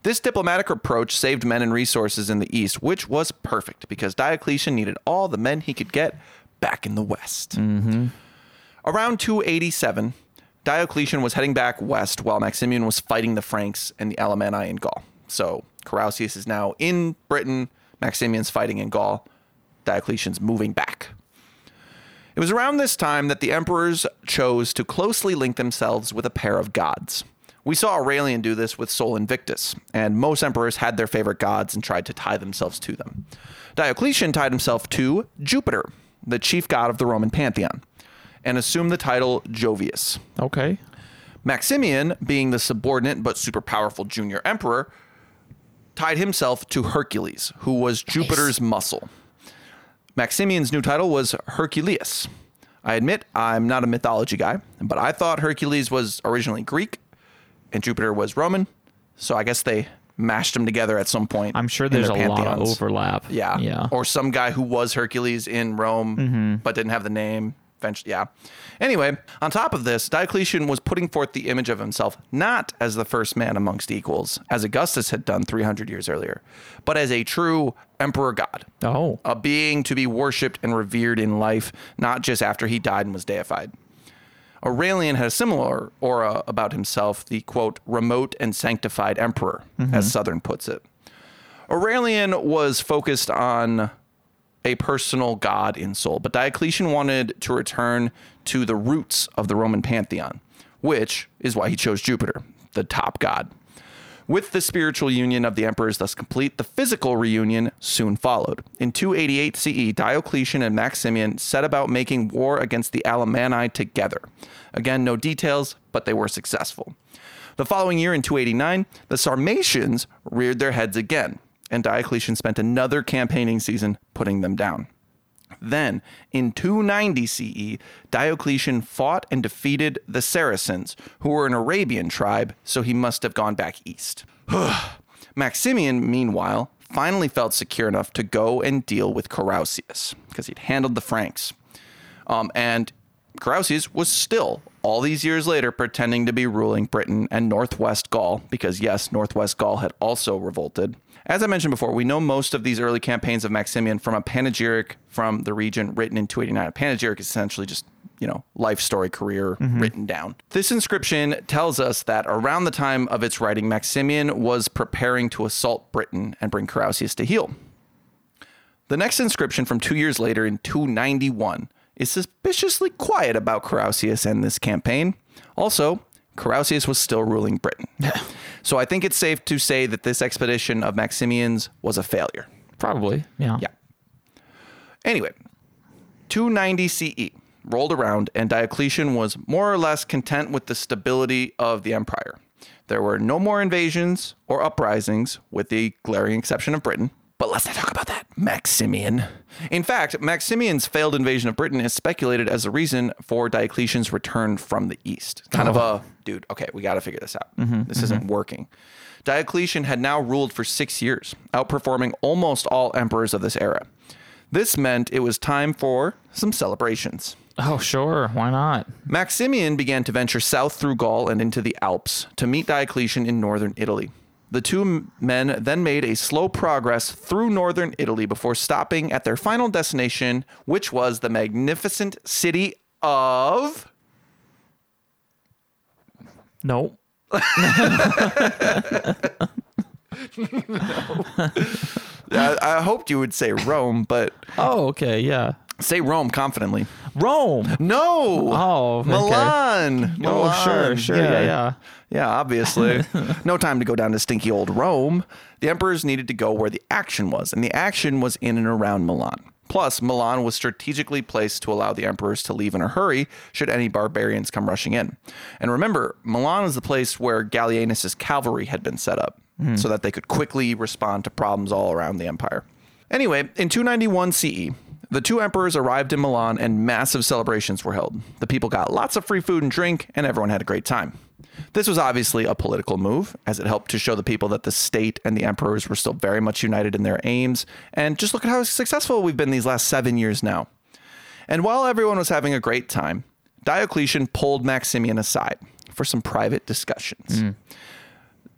This diplomatic approach saved men and resources in the east, which was perfect because Diocletian needed all the men he could get back in the west. Mm-hmm. Around 287, Diocletian was heading back west while Maximian was fighting the Franks and the Alemanni in Gaul. So Carausius is now in Britain, Maximian's fighting in Gaul, Diocletian's moving back. It was around this time that the emperors chose to closely link themselves with a pair of gods. We saw Aurelian do this with Sol Invictus, and most emperors had their favorite gods and tried to tie themselves to them. Diocletian tied himself to Jupiter, the chief god of the Roman pantheon, and assumed the title Jovius. Okay. Maximian, being the subordinate but super powerful junior emperor, tied himself to Hercules, who was Jupiter's muscle. Maximian's new title was Herculius. I admit I'm not a mythology guy, but I thought Hercules was originally Greek and Jupiter was Roman, so I guess they mashed them together at some point. I'm sure there's a their lot of overlap. Yeah. Yeah. Or some guy who was Hercules in Rome mm-hmm. but didn't have the name. Eventually, yeah. Anyway, on top of this, Diocletian was putting forth the image of himself not as the first man amongst equals, as Augustus had done 300 years earlier, but as a true emperor god, Oh. a being to be worshipped and revered in life, not just after he died and was deified. Aurelian had a similar aura about himself, the quote, remote and sanctified emperor, as mm-hmm. Southern puts it. Aurelian was focused on a personal god in Sol, but Diocletian wanted to return to the roots of the Roman pantheon, which is why he chose Jupiter, the top god. With the spiritual union of the emperors thus complete, the physical reunion soon followed. In 288 CE, Diocletian and Maximian set about making war against the Alemanni together. Again, no details, but they were successful. The following year, in 289, the Sarmatians reared their heads again, and Diocletian spent another campaigning season putting them down. Then, in 290 CE, Diocletian fought and defeated the Saracens, who were an Arabian tribe, so he must have gone back east. Maximian, meanwhile, finally felt secure enough to go and deal with Carausius, because he'd handled the Franks. Um, and Carausius was still, all these years later, pretending to be ruling Britain and Northwest Gaul, because yes, Northwest Gaul had also revolted. As I mentioned before, we know most of these early campaigns of Maximian from a panegyric from the region written in 289. A panegyric is essentially just, you know, life story, career mm-hmm. written down. This inscription tells us that around the time of its writing, Maximian was preparing to assault Britain and bring Carausius to heel. The next inscription from two years later in 291 is suspiciously quiet about Carausius and this campaign. Also, Carausius was still ruling Britain. so I think it's safe to say that this expedition of Maximian's was a failure. Probably. Yeah. Yeah. Anyway, 290 CE rolled around, and Diocletian was more or less content with the stability of the empire. There were no more invasions or uprisings, with the glaring exception of Britain. But let's not talk about that. Maximian. In fact, Maximian's failed invasion of Britain is speculated as the reason for Diocletian's return from the east. Kind of oh. a, dude, okay, we got to figure this out. Mm-hmm, this isn't mm-hmm. working. Diocletian had now ruled for six years, outperforming almost all emperors of this era. This meant it was time for some celebrations. Oh, sure. Why not? Maximian began to venture south through Gaul and into the Alps to meet Diocletian in northern Italy. The two men then made a slow progress through northern Italy before stopping at their final destination, which was the magnificent city of. No. I, I hoped you would say Rome, but Oh, okay. Yeah. Say Rome confidently. Rome. No. Oh, okay. Milan. Oh, sure, Milan. sure. Yeah, yeah. Yeah, obviously. no time to go down to stinky old Rome. The emperors needed to go where the action was, and the action was in and around Milan. Plus, Milan was strategically placed to allow the emperors to leave in a hurry should any barbarians come rushing in. And remember, Milan was the place where Gallienus' cavalry had been set up hmm. so that they could quickly respond to problems all around the empire. Anyway, in 291 CE, the two emperors arrived in Milan and massive celebrations were held. The people got lots of free food and drink, and everyone had a great time. This was obviously a political move, as it helped to show the people that the state and the emperors were still very much united in their aims. And just look at how successful we've been these last seven years now. And while everyone was having a great time, Diocletian pulled Maximian aside for some private discussions. Mm.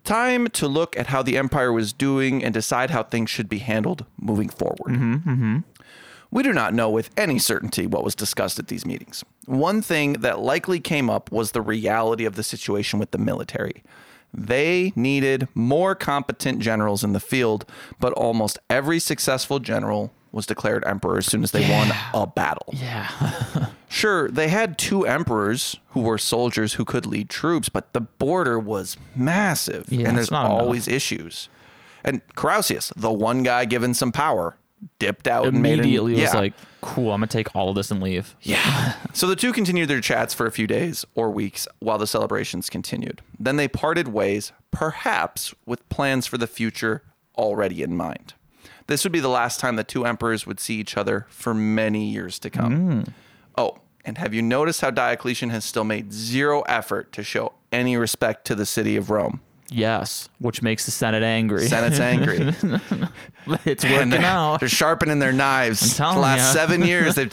Time to look at how the empire was doing and decide how things should be handled moving forward. Mm-hmm, mm-hmm. We do not know with any certainty what was discussed at these meetings. One thing that likely came up was the reality of the situation with the military. They needed more competent generals in the field, but almost every successful general was declared emperor as soon as they won a battle. Yeah. Sure, they had two emperors who were soldiers who could lead troops, but the border was massive Yeah, and there's not enough. always issues. And Carausius, the one guy given some power, dipped out and made an- Immediately was yeah. like, cool, I'm to take all of this and leave. Yeah. so the two continued their chats for a few days or weeks while the celebrations continued. Then they parted ways, perhaps with plans for the future already in mind. This would be the last time the two emperors would see each other for many years to come. Hmm. Oh, and have you noticed how Diocletian has still made zero effort to show any respect to the city of Rome? Yes, which makes the Senate angry. Senate's angry. it's working they're, out. they're sharpening their knives. The telling last ya. seven years, they've.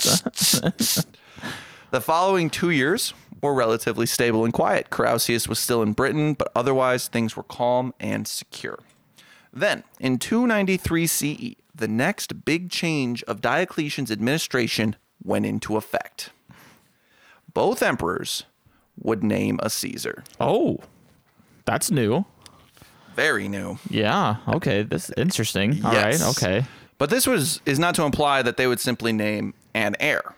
the following two years were relatively stable and quiet. Carausius was still in Britain, but otherwise things were calm and secure. Then, in 293 CE, the next big change of Diocletian's administration went into effect. Both emperors would name a Caesar. Oh, that's new. Very new. Yeah. Okay. This is interesting. All right. Yes. Okay. But this was is not to imply that they would simply name an heir.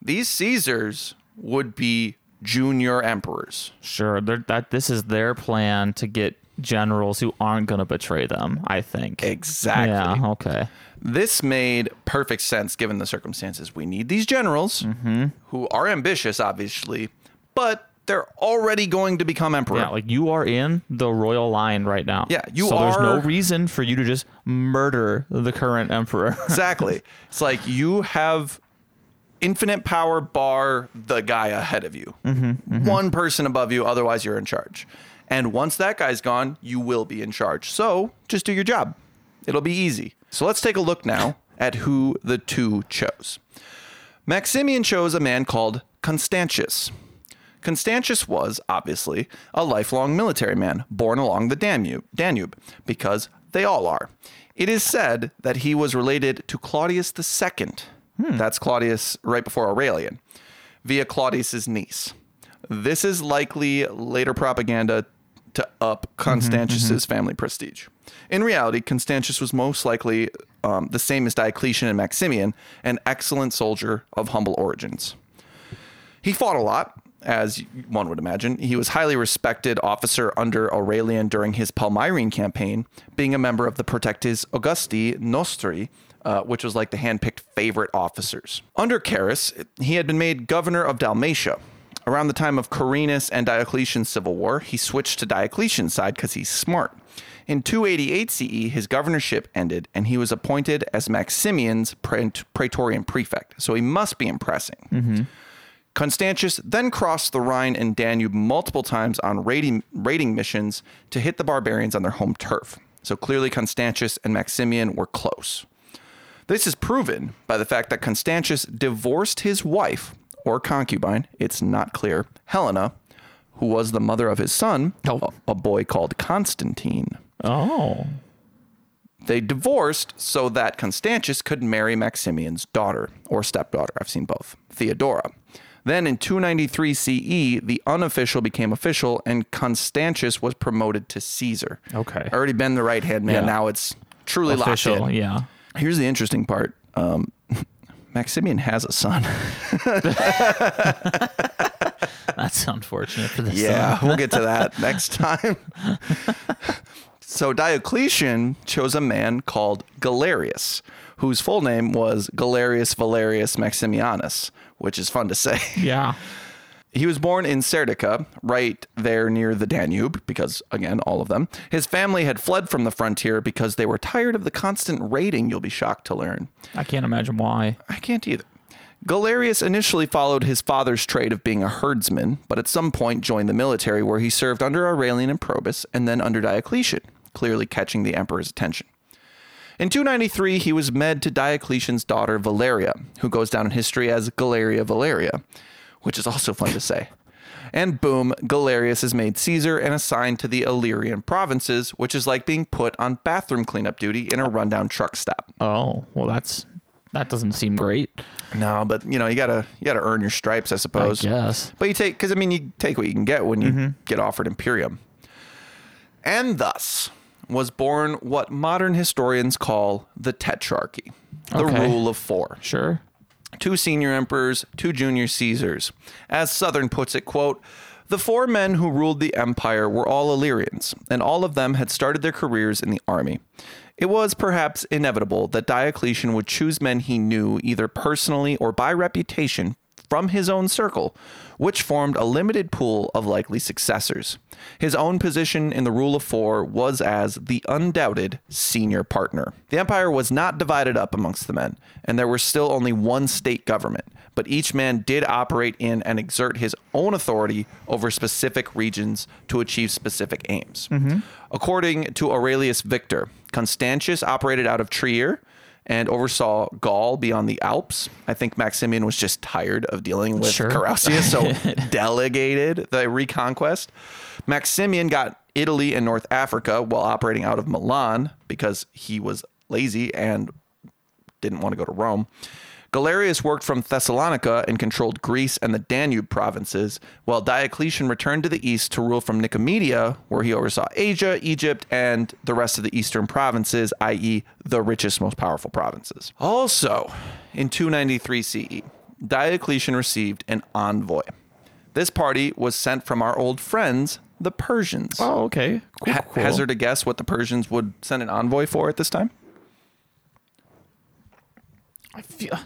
These Caesars would be junior emperors. Sure. That this is their plan to get generals who aren't going to betray them. I think. Exactly. Yeah. Okay. This made perfect sense given the circumstances. We need these generals Mm-hmm. who are ambitious, obviously, but they're already going to become emperor. Yeah. Like you are in the royal line right now. Yeah, you so there's no reason for you to just murder the current emperor. exactly. It's like you have infinite power bar the guy ahead of you. Mm-hmm, mm-hmm. One person above you, otherwise you're in charge. And once that guy's gone, you will be in charge. So just do your job. It'll be easy. So let's take a look now at who the two chose. Maximian chose a man called Constantius. Constantius was, obviously, a lifelong military man born along the Danube, Danube, because they all are. It is said that he was related to Claudius II. Hmm. That's Claudius right before Aurelian, via Claudius's niece. This is likely later propaganda to up mm-hmm, Constantius's mm-hmm. family prestige. In reality, Constantius was most likely um, the same as Diocletian and Maximian, an excellent soldier of humble origins. He fought a lot, as one would imagine. He was highly respected officer under Aurelian during his Palmyrene campaign, being a member of the Protectis Augusti Nostri, uh, which was like the handpicked favorite officers. Under Carus, he had been made governor of Dalmatia. Around the time of Carinus and Diocletian's civil war, he switched to Diocletian's side because he's smart. In 288 CE, his governorship ended, and he was appointed as Maximian's praetorian prefect. So he must be impressing. Constantius then crossed the Rhine and Danube multiple times on raiding, raiding missions to hit the barbarians on their home turf. So clearly, Constantius and Maximian were close. This is proven by the fact that Constantius divorced his wife or concubine, it's not clear, Helena, who was the mother of his son, Oh. a, a boy called Constantine. Oh. They divorced so that Constantius could marry Maximian's daughter or stepdaughter. I've seen both, Theodora. Then in 293 CE, the unofficial became official and Constantius was promoted to Caesar. Okay. Already been the right hand man. Yeah. Now it's truly Official. locked in. Yeah. Here's the interesting part. Um, Maximian has a son. That's unfortunate for this. Yeah, we'll get to that next time. so Diocletian chose a man called Galerius, whose full name was Galerius Valerius Maximianus, which is fun to say. Yeah. He was born in Serdica, right there near the Danube, because, again, all of them. His family had fled from the frontier because they were tired of the constant raiding, you'll be shocked to learn. I can't imagine why. I can't either. Galerius initially followed his father's trade of being a herdsman, but at some point joined the military where he served under Aurelian and Probus and then under Diocletian, clearly catching the emperor's attention. In 293, he was med to Diocletian's daughter Valeria, who goes down in history as Galeria Valeria, which is also fun to say. And boom, Galerius is made Caesar and assigned to the Illyrian provinces, which is like being put on bathroom cleanup duty in a rundown truck stop. Oh, well, that's that doesn't seem great. No, but you know, you gotta you gotta earn your stripes, I I suppose. guess. But you take because I mean you take what you can get when you mm-hmm. get offered Imperium. And thus was born what modern historians call the Tetrarchy, the Okay. rule of four. Sure. Two senior emperors, two junior Caesars. As Southern puts it, quote, the four men who ruled the empire were all Illyrians, and all of them had started their careers in the army. It was perhaps inevitable that Diocletian would choose men he knew either personally or by reputation from his own circle, which formed a limited pool of likely successors. His own position in the rule of four was as the undoubted senior partner. The empire was not divided up amongst the men, and there was still only one state government, but each man did operate in and exert his own authority over specific regions to achieve specific aims. Mm-hmm. According to Aurelius Victor, Constantius operated out of Trier, and oversaw Gaul beyond the Alps. I think Maximian was just tired of dealing with Sure. Carausius, so delegated the reconquest. Maximian got Italy and North Africa while operating out of Milan because he was lazy and didn't want to go to Rome. Galerius worked from Thessalonica and controlled Greece and the Danube provinces, while Diocletian returned to the east to rule from Nicomedia, where he oversaw Asia, Egypt, and the rest of the eastern provinces, i.e., the richest, most powerful provinces. Also, in 293 CE, Diocletian received an envoy. This party was sent from our old friends, the Persians. Oh, okay. Cool. Ha- cool. Hazard a guess what the Persians would send an envoy for at this time? I feel,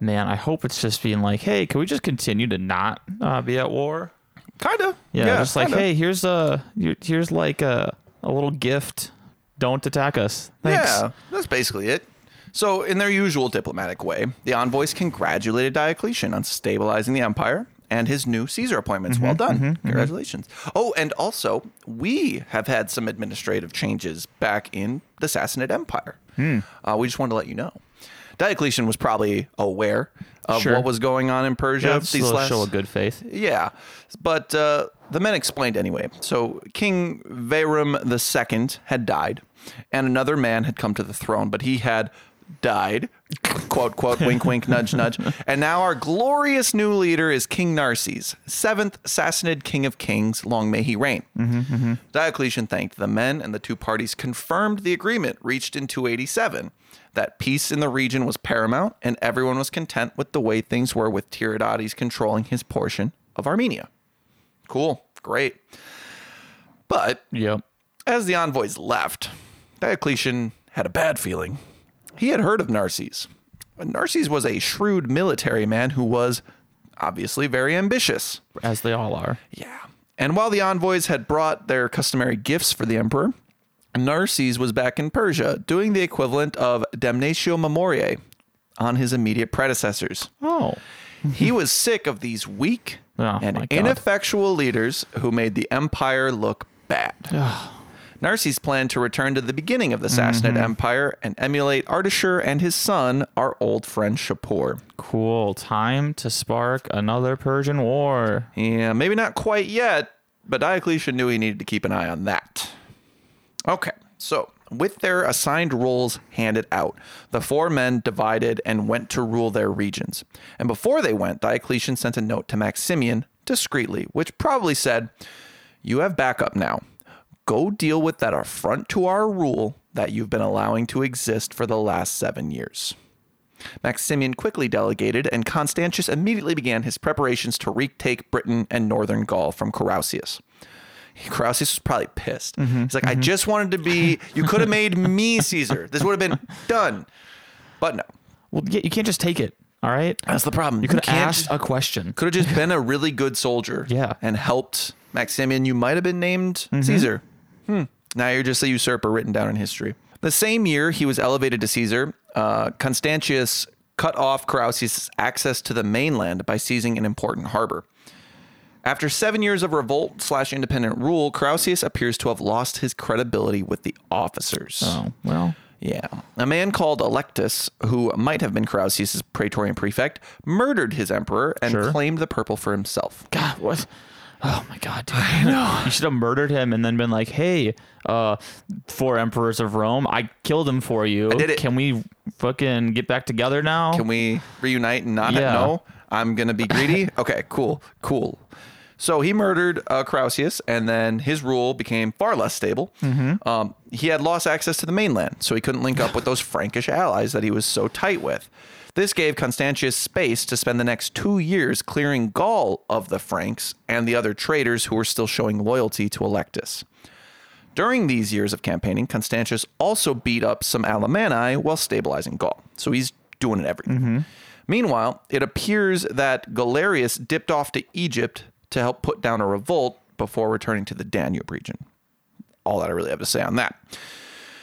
man, I hope it's just being like, hey, can we just continue to not uh, be at war? Kinda. Yeah, just like, kinda. hey, here's a here's like a a little gift. Don't attack us. Thanks. Yeah, that's basically it. So, in their usual diplomatic way, the envoys congratulated Diocletian on stabilizing the empire and his new Caesar appointments. well done. Congratulations. Oh, and also, we have had some administrative changes back in the Sassanid Empire. Uh, we just wanted to let you know. Diocletian was probably aware of Sure. what was going on in Persia. Yeah, these a last- show of good faith. yeah, but uh, the men explained anyway. So King Veyram II had died, and another man had come to the throne, but he had died. quote, quote, wink, wink, nudge, nudge. And now our glorious new leader is King Narses, seventh Sassanid king of kings. Long may he reign. Diocletian thanked the men, and the two parties confirmed the agreement reached in 287 that peace in the region was paramount, and everyone was content with the way things were with Tiridates controlling his portion of Armenia. Cool, great. But Yep. as the envoys left, Diocletian had a bad feeling. He had heard of Narses. Narses was a shrewd military man who was obviously very ambitious. As they all are. Yeah. And while the envoys had brought their customary gifts for the emperor, Narses was back in Persia doing the equivalent of damnatio memoriae on his immediate predecessors. Oh. he was sick of these weak Oh, and ineffectual leaders who made the empire look bad. Narses planned to return to the beginning of the Sassanid Mm-hmm. Empire and emulate Ardashir and his son, our old friend Shapur. Cool. Time to spark another Persian war. Yeah, maybe not quite yet, but Diocletian knew he needed to keep an eye on that. Okay, so with their assigned roles handed out, the four men divided and went to rule their regions. And before they went, Diocletian sent a note to Maximian discreetly, which probably said, You have backup now. Go deal with that affront to our rule that you've been allowing to exist for the last seven years. Maximian quickly delegated, and Constantius immediately began his preparations to retake Britain and northern Gaul from Carausius. Carausius was probably pissed. He's like, I just wanted to be, you could have made me Caesar. This would have been done. But no, Well, yeah, you can't just take it. All right. that's the problem. You could have asked a question. could have just been a really good soldier. Yeah. And helped Maximian. You might have been named Mm-hmm. Caesar. Hmm. Now you're just a usurper written down in history. The same year he was elevated to Caesar, uh, Constantius cut off Carausius' access to the mainland by seizing an important harbor. After seven years of revolt slash independent rule, Carausius appears to have lost his credibility with the officers. Oh well. Yeah. A man called Allectus, who might have been Carausius' praetorian prefect, murdered his emperor and Sure. claimed the purple for himself. God, what? Oh my God, dude. I know. You should have murdered him and then been like, "Hey, uh, four emperors of Rome, I killed him for you. did it. Can we fucking get back together now?" Can we reunite and not Yeah. know? I'm going to be greedy? Okay, cool, cool. So he murdered uh, and then his rule became far less stable. Um, he had lost access to the mainland, so he couldn't link up with those Frankish allies that he was so tight with. This gave Constantius space to spend the next two years clearing Gaul of the Franks and the other traitors who were still showing loyalty to Allectus. During these years of campaigning, Constantius also beat up some Alemanni while stabilizing Gaul. So he's doing it everything. Meanwhile, it appears that Galerius dipped off to Egypt to help put down a revolt before returning to the Danube region. All that I really have to say on that.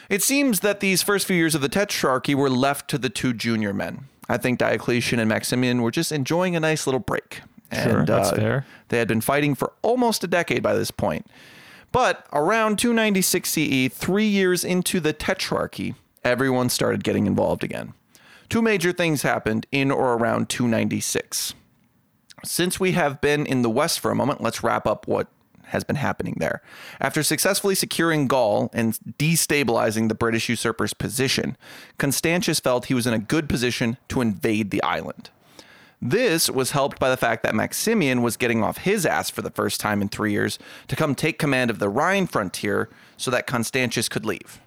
It seems that these first few years of the Tetrarchy were left to the two junior men. I think Diocletian and Maximian were just enjoying a nice little break. Sure, and that's uh, fair. they had been fighting for almost a decade by this point. But around 296 CE, three years into the Tetrarchy, everyone started getting involved again. Two major things happened in or around 296. Since we have been in the West for a moment, let's wrap up what has been happening there. After successfully securing Gaul and destabilizing the British usurper's position, Constantius felt he was in a good position to invade the island. This was helped by the fact that Maximian was getting off his ass for the first time in three years to come take command of the Rhine frontier so that Constantius could leave.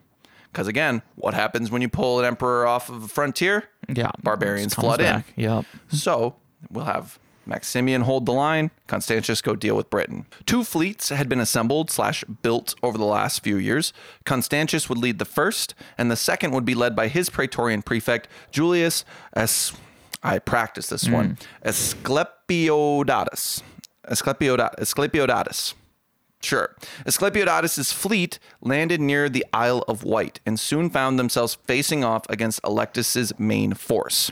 Because again, what happens when you pull an emperor off of a frontier? Yeah. Barbarians flood in. back. Yep. So we'll have Maximian hold the line, Constantius go deal with Britain. Two fleets had been assembled slash built over the last few years. Constantius would lead the first, and the second would be led by his praetorian prefect, Julius S. I practiced this one. Hmm. Asclepiodatus. Asclepiodatus. Asclepiodatus. Sure. Asclepiodatus' fleet landed near the Isle of Wight and soon found themselves facing off against Allectus's main force.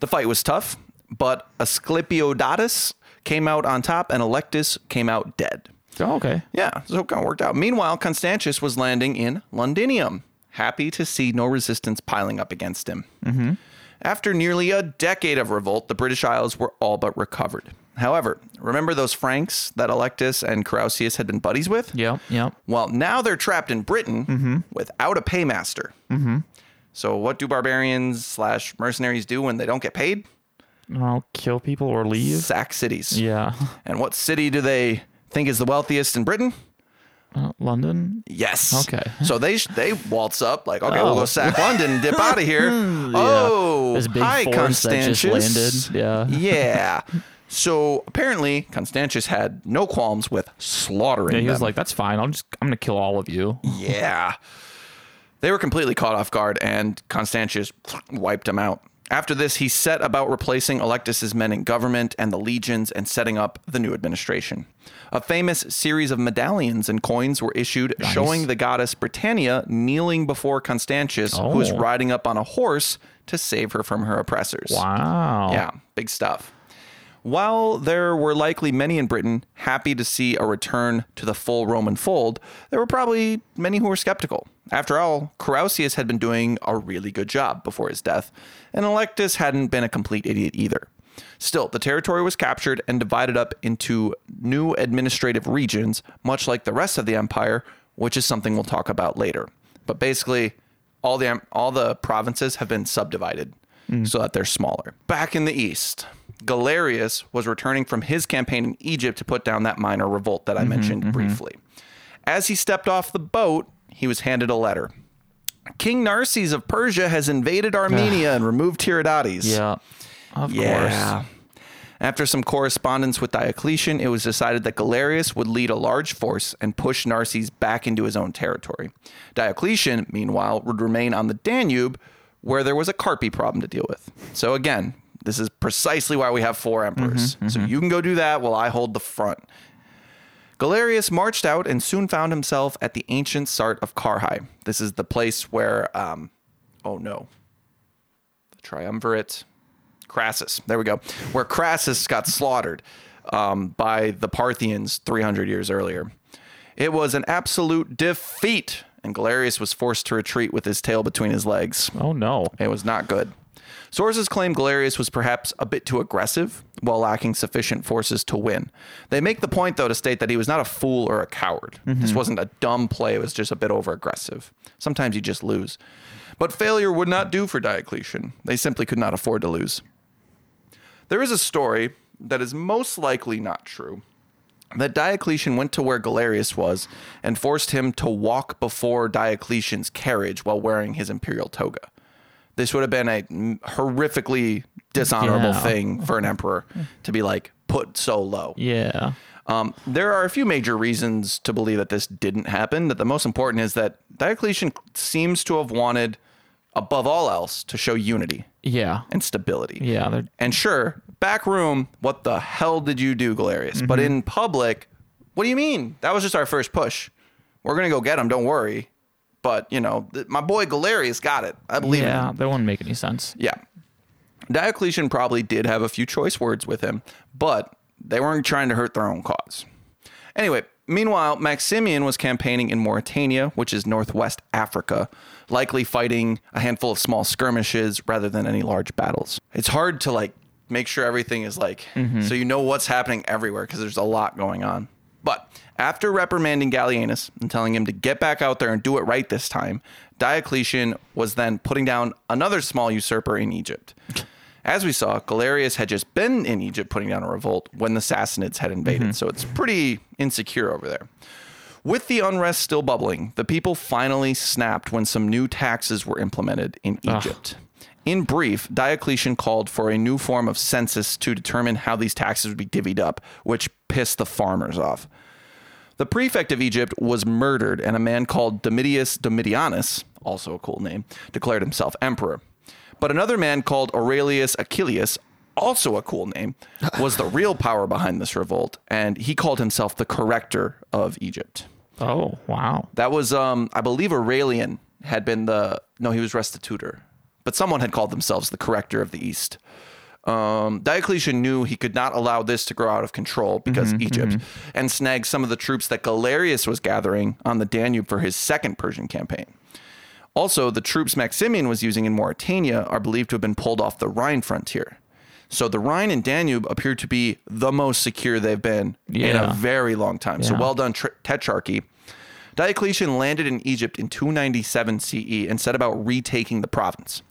The fight was tough, but Asclepiodatus came out on top and Allectus came out dead. Oh, okay. Yeah, so it kind of worked out. Meanwhile, Constantius was landing in Londinium, happy to see no resistance piling up against him. After nearly a decade of revolt, the British Isles were all but recovered. However, remember those Franks that Allectus and Carausius had been buddies with? Yep. Yep. Well, now they're trapped in Britain without a paymaster. Mm-hmm. So, what do barbarians slash mercenaries do when they don't get paid? I'll kill people or leave. Sack cities. Yeah. And what city do they think is the wealthiest in Britain? Uh, London. Yes. Okay. So they they waltz up like, okay, we'll Oh. go sack London, and dip out of here. Oh, This big hi, force that just Constantius. landed. Yeah. Yeah. So apparently, Constantius had no qualms with slaughtering Yeah, he was them. like, "That's fine. I'll just I'm gonna kill all of you." Yeah. They were completely caught off guard, and Constantius wiped them out. After this, he set about replacing Allectus's men in government and the legions and setting up the new administration. A famous series of medallions and coins were issued showing the goddess Britannia kneeling before Constantius, who was Oh. riding up on a horse to save her from her oppressors. Wow. Yeah, big stuff. While there were likely many in Britain happy to see a return to the full Roman fold, there were probably many who were skeptical. After all, Carausius had been doing a really good job before his death, and Allectus hadn't been a complete idiot either. Still, the territory was captured and divided up into new administrative regions, much like the rest of the empire, which is something we'll talk about later. But basically, all the all the provinces have been subdivided hmm. so that they're smaller. Back in the east, Galerius was returning from his campaign in Egypt to put down that minor revolt that I mm-hmm, mentioned mm-hmm. briefly. As he stepped off the boat, he was handed a letter. King Narses of Persia has invaded Armenia and removed Tiridates. Yeah. Of Yeah. course. After some correspondence with Diocletian, it was decided that Galerius would lead a large force and push Narses back into his own territory. Diocletian, meanwhile, would remain on the Danube, where there was a Carpi problem to deal with. So again, this is precisely why we have four emperors. Mm-hmm, so mm-hmm. you can go do that while I hold the front. Galerius marched out and soon found himself at the ancient Sart of Carrhae. This is the place where, um, oh no, the triumvirate, Crassus. There we go. Where Crassus got slaughtered um, by the Parthians 300 years earlier. It was an absolute defeat, and Galerius was forced to retreat with his tail between his legs. Oh no. It was not good. Sources claim Galerius was perhaps a bit too aggressive while lacking sufficient forces to win. They make the point, though, to state that he was not a fool or a coward. This mm-hmm. wasn't a dumb play, it was just a bit over aggressive. Sometimes you just lose. But failure would not do for Diocletian. They simply could not afford to lose. There is a story that is most likely not true that Diocletian went to where Galerius was and forced him to walk before Diocletian's carriage while wearing his imperial toga. This would have been a horrifically dishonorable Yeah. thing for an emperor to be like put so low. Yeah. Um, there are a few major reasons to believe that this didn't happen. That the most important is that Diocletian seems to have wanted, above all else, to show unity Yeah. and stability. Yeah. They're, And sure, back room, what the hell did you do, Galerius? But Mm-hmm. in public, what do you mean? That was just our first push. We're gonna go get him. Don't worry. But you know, th- my boy Galerius got it. I believe yeah. That wouldn't make any sense. Yeah. Diocletian probably did have a few choice words with him, but they weren't trying to hurt their own cause. Anyway, meanwhile, Maximian was campaigning in Mauritania, which is northwest Africa, likely fighting a handful of small skirmishes rather than any large battles. It's hard to like make sure everything is like mm-hmm. so you know what's happening everywhere because there's a lot going on. But after reprimanding Gallienus and telling him to get back out there and do it right this time, Diocletian was then putting down another small usurper in Egypt. As we saw, Galerius had just been in Egypt putting down a revolt when the Sassanids had invaded, mm-hmm. so it's pretty insecure over there. With the unrest still bubbling, the people finally snapped when some new taxes were implemented in Egypt. In brief, Diocletian called for a new form of census to determine how these taxes would be divvied up, which pissed the farmers off. The prefect of Egypt was murdered, and a man called Domitius Domitianus, also a cool name, declared himself emperor. But another man called Aurelius Achilles, also a cool name, was the real power behind this revolt, and he called himself the corrector of Egypt. Oh wow. That was, um, I believe, Aurelian had been the no, he was restitutor, but someone had called themselves the corrector of the East. Um, Diocletian knew he could not allow this to grow out of control because Egypt, and snagged some of the troops that Galerius was gathering on the Danube for his second Persian campaign. Also, the troops Maximian was using in Mauritania are believed to have been pulled off the Rhine frontier. So the Rhine and Danube appear to be the most secure they've been in a very long time. So well done, Tr- Tetrarchy. Diocletian landed in Egypt in 297 CE and set about retaking the province.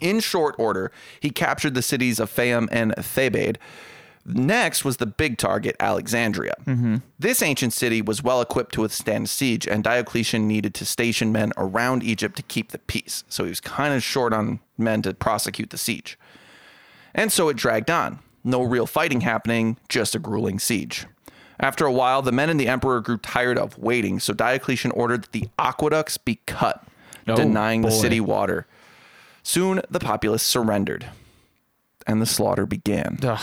In short order, he captured the cities of Phaeum and Thebaid. Next was the big target, Alexandria. Mm-hmm. This ancient city was well equipped to withstand siege, and Diocletian needed to station men around Egypt to keep the peace. So he was kind of short on men to prosecute the siege. And so it dragged on. No real fighting happening, just a grueling siege. After a while, the men and the emperor grew tired of waiting, so Diocletian ordered that the aqueducts be cut, Oh, denying the city water. Soon the populace surrendered, and the slaughter began. Ugh.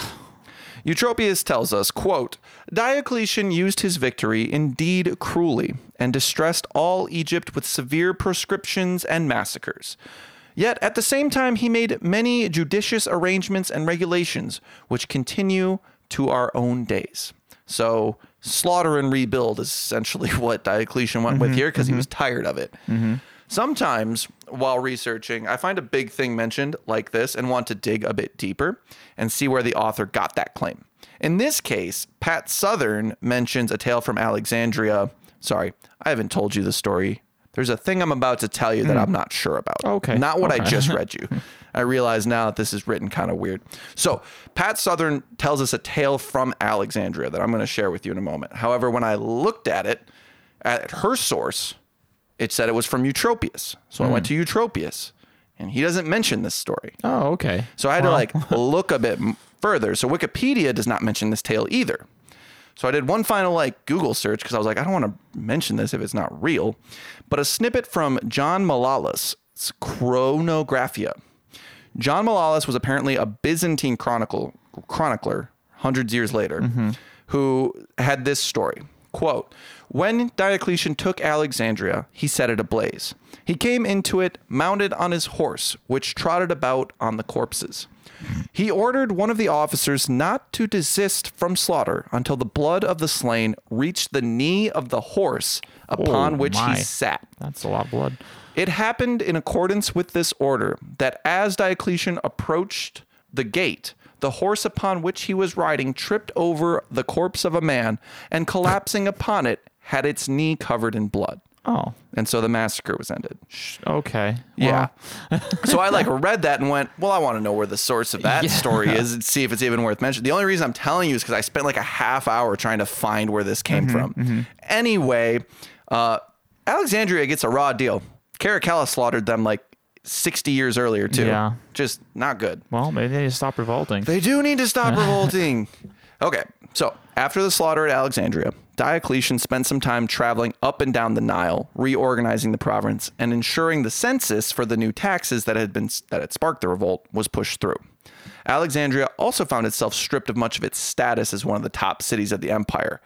Eutropius tells us, quote, Diocletian used his victory indeed cruelly and distressed all Egypt with severe proscriptions and massacres. Yet at the same time he made many judicious arrangements and regulations which continue to our own days. So slaughter and rebuild is essentially what Diocletian went with mm-hmm, here because he mm-hmm. was tired of it. Mm-hmm. Sometimes, while researching, I find a big thing mentioned like this and want to dig a bit deeper and see where the author got that claim. In this case, Pat Southern mentions a tale from Alexandria. Sorry, I haven't told you the story. There's a thing I'm about to tell you that I'm hmm. not sure about. Okay, Not what I just read you. I realize now that this is written kind of weird. So, Pat Southern tells us a tale from Alexandria that I'm going to share with you in a moment. However, when I looked at it, at her source, it said it was from Eutropius. So I went hmm. to Eutropius, and he doesn't mention this story. Oh, okay. So I had Well, to like look a bit m- further. So Wikipedia does not mention this tale either. So I did one final like Google search because I was like, I don't want to mention this if it's not real. But a snippet from John Malalas' Chronographia. John Malalas was apparently a Byzantine chronicle chronicler hundreds years later mm-hmm. who had this story. Quote, when Diocletian took Alexandria, he set it ablaze. He came into it mounted on his horse, which trotted about on the corpses. He ordered one of the officers not to desist from slaughter until the blood of the slain reached the knee of the horse upon Oh, which my. he sat. That's a lot of blood. It happened in accordance with this order that as Diocletian approached the gate, the horse upon which he was riding tripped over the corpse of a man and collapsing upon it had its knee covered in blood. Oh, And so the massacre was ended. okay. Yeah. So I like read that and went, well, I want to know where the source of that Yeah. story is and see if it's even worth mentioning. The only reason I'm telling you is because I spent like a half hour trying to find where this came from. Anyway, uh, Alexandria gets a raw deal. Caracalla slaughtered them like 60 years earlier too. Yeah. Just not good. well, maybe they just stop revolting. They do need to stop revolting. Okay, so after the slaughter at Alexandria, Diocletian spent some time traveling up and down the Nile, reorganizing the province and ensuring the census for the new taxes that had been that had sparked the revolt was pushed through. Alexandria also found itself stripped of much of its status as one of the top cities of the empire.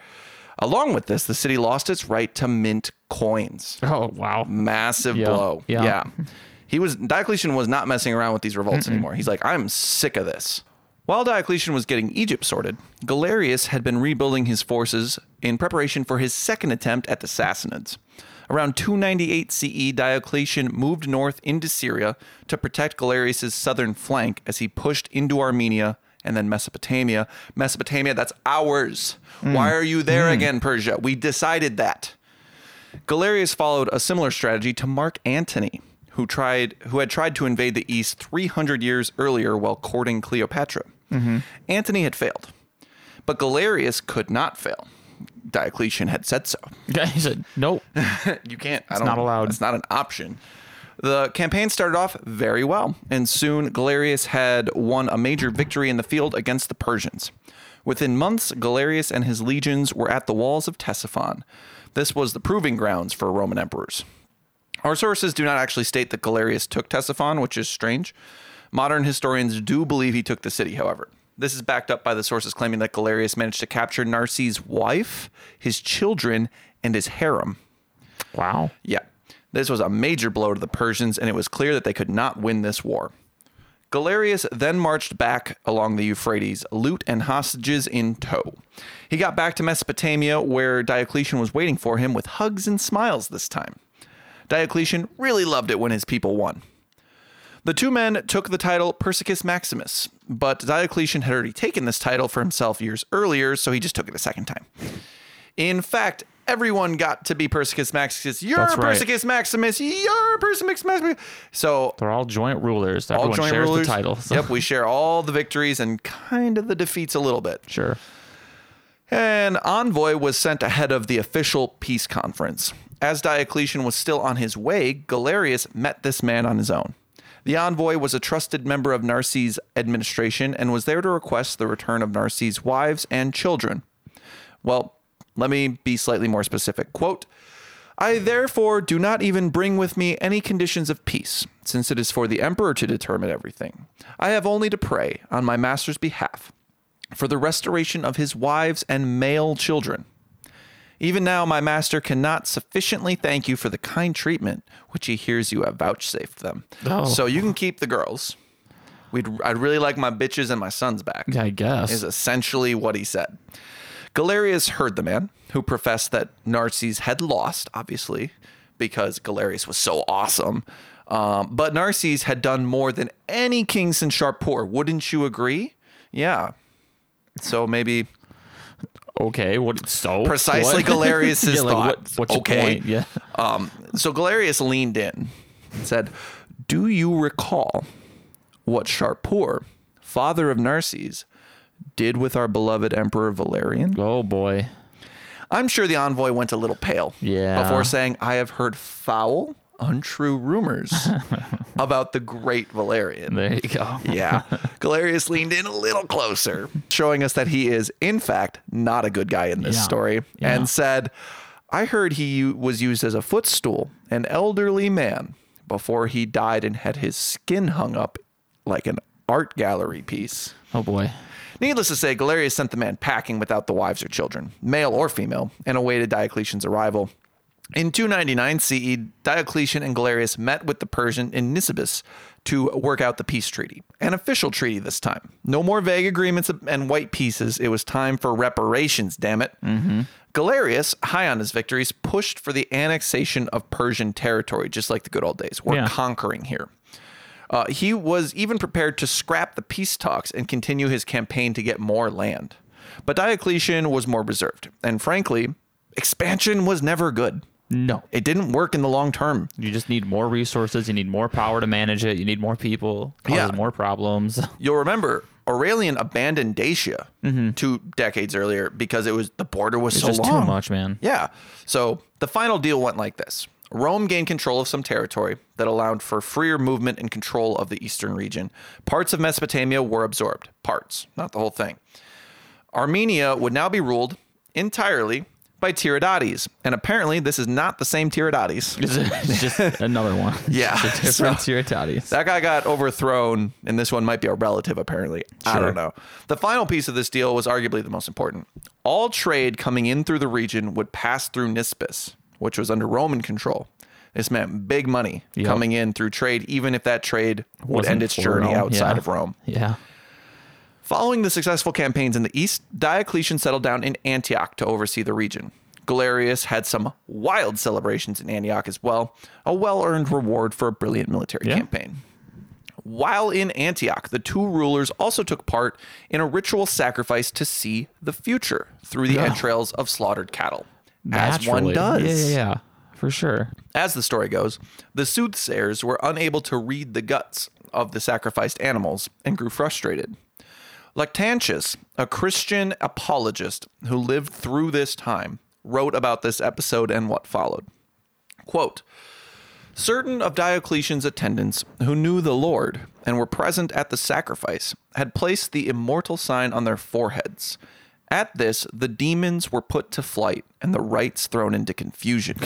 Along with this, the city lost its right to mint coins oh, wow. massive Yeah, blow. yeah. Yeah. He was Diocletian was not messing around with these revolts anymore. He's like, I'm sick of this. While Diocletian was getting Egypt sorted, Galerius had been rebuilding his forces in preparation for his second attempt at the Sassanids. Around 298 CE, Diocletian moved north into Syria to protect Galerius' southern flank as he pushed into Armenia and then Mesopotamia. Mesopotamia, that's ours. Mm. Why are you there mm. again, Persia? We decided that. Galerius followed a similar strategy to Mark Antony, who tried who had tried to invade the east 300 years earlier while courting Cleopatra. Mm-hmm. Antony had failed, but Galerius could not fail. Diocletian had said so. Yeah, he said, nope. you can't. I don't, not allowed. It's not an option. The campaign started off very well, and soon Galerius had won a major victory in the field against the Persians. Within months, Galerius and his legions were at the walls of Ctesiphon. This was the proving grounds for Roman emperors. Our sources do not actually state that Galerius took Ctesiphon, which is strange. Modern historians do believe he took the city, however. This is backed up by the sources claiming that Galerius managed to capture Narses' wife, his children, and his harem. Wow. Yeah. This was a major blow to the Persians, and it was clear that they could not win this war. Galerius then marched back along the Euphrates, loot and hostages in tow. He got back to Mesopotamia, where Diocletian was waiting for him with hugs and smiles this time. Diocletian really loved it when his people won. The two men took the title Persicus Maximus, but Diocletian had already taken this title for himself years earlier, so he just took it a second time. In fact, everyone got to be Persicus Maximus. You're That's right. Persicus Maximus. You're Persicus Maximus. So They're all joint rulers. all joint shares rulers. the titles. Yep, we share all the victories and kind of the defeats a little bit. Sure. An envoy was sent ahead of the official peace conference. As Diocletian was still on his way, Galerius met this man on his own. The envoy was a trusted member of Narses' administration and was there to request the return of Narses' wives and children. Well, let me be slightly more specific. Quote, I therefore do not even bring with me any conditions of peace, since it is for the emperor to determine everything. I have only to pray on my master's behalf for the restoration of his wives and male children. Even now, my master cannot sufficiently thank you for the kind treatment which he hears you have vouchsafed them. Oh. So you can keep the girls. We'd, I'd really like my bitches and my sons back I guess. is essentially what he said. Galerius heard the man, who professed that Narses had lost, obviously, because Galerius was so awesome. Um, but Narses had done more than any king since Shapur. Wouldn't you agree? Yeah. So maybe okay. What? So precisely what? Galerius's yeah, like, thought. what, what's okay. point? Yeah. Um, so Galerius leaned in and said, Do you recall what Shapur, father of Narses, did with our beloved Emperor Valerian? Oh boy. I'm sure the envoy went a little pale Yeah. before saying, I have heard foul, untrue rumors about the great Valerian. There you go. Yeah. Galerius leaned in a little closer, showing us that he is, in fact, not a good guy in this Yeah. story, Yeah. and said, I heard he was used as a footstool, an elderly man, before he died and had his skin hung up like an art gallery piece. Oh boy. Needless to say, Galerius sent the man packing without the wives or children, male or female, and awaited Diocletian's arrival. In 299 CE, Diocletian and Galerius met with the Persian in Nisibis to work out the peace treaty, an official treaty this time. No more vague agreements and white pieces. It was time for reparations, damn it. Galerius, high on his victories, pushed for the annexation of Persian territory, just like the good old days. We're Yeah. conquering here. Uh, he was even prepared to scrap the peace talks and continue his campaign to get more land. But Diocletian was more reserved. And frankly, expansion was never good. No. It didn't work in the long term. You just need more resources. You need more power to manage it. You need more people. Causes Yeah. more problems. You'll remember Aurelian abandoned Dacia two decades earlier because it was the border was so Mm-hmm. just long. too much, man. Yeah. So the final deal went like this Rome gained control of some territory that allowed for freer movement and control of the eastern region. Parts of Mesopotamia were absorbed. Parts, not the whole thing. Armenia would now be ruled entirely by Tiridates. And apparently, this is not the same Tiridates. It's just another one. Yeah, a different Tiridates. That guy got overthrown, and this one might be a relative, apparently. I don't know. The final piece of this deal was arguably the most important. All trade coming in through the region would pass through Nisibis, which was under Roman control. This meant big money Yep. coming in through trade, even if that trade would Wasn't end its journey Rome, outside yeah. of Rome. Yeah. Following the successful campaigns in the east, Diocletian settled down in Antioch to oversee the region. Galerius had some wild celebrations in Antioch as well, a well earned reward for a brilliant military Yeah. campaign. While in Antioch, the two rulers also took part in a ritual sacrifice to see the future through the Yeah. entrails of slaughtered cattle. As one does. Yeah, yeah, yeah. For sure. As the story goes, the soothsayers were unable to read the guts of the sacrificed animals and grew frustrated. Lactantius, a Christian apologist who lived through this time, wrote about this episode and what followed. Quote Certain of Diocletian's attendants who knew the Lord and were present at the sacrifice had placed the immortal sign on their foreheads. At this, the demons were put to flight and the rites thrown into confusion.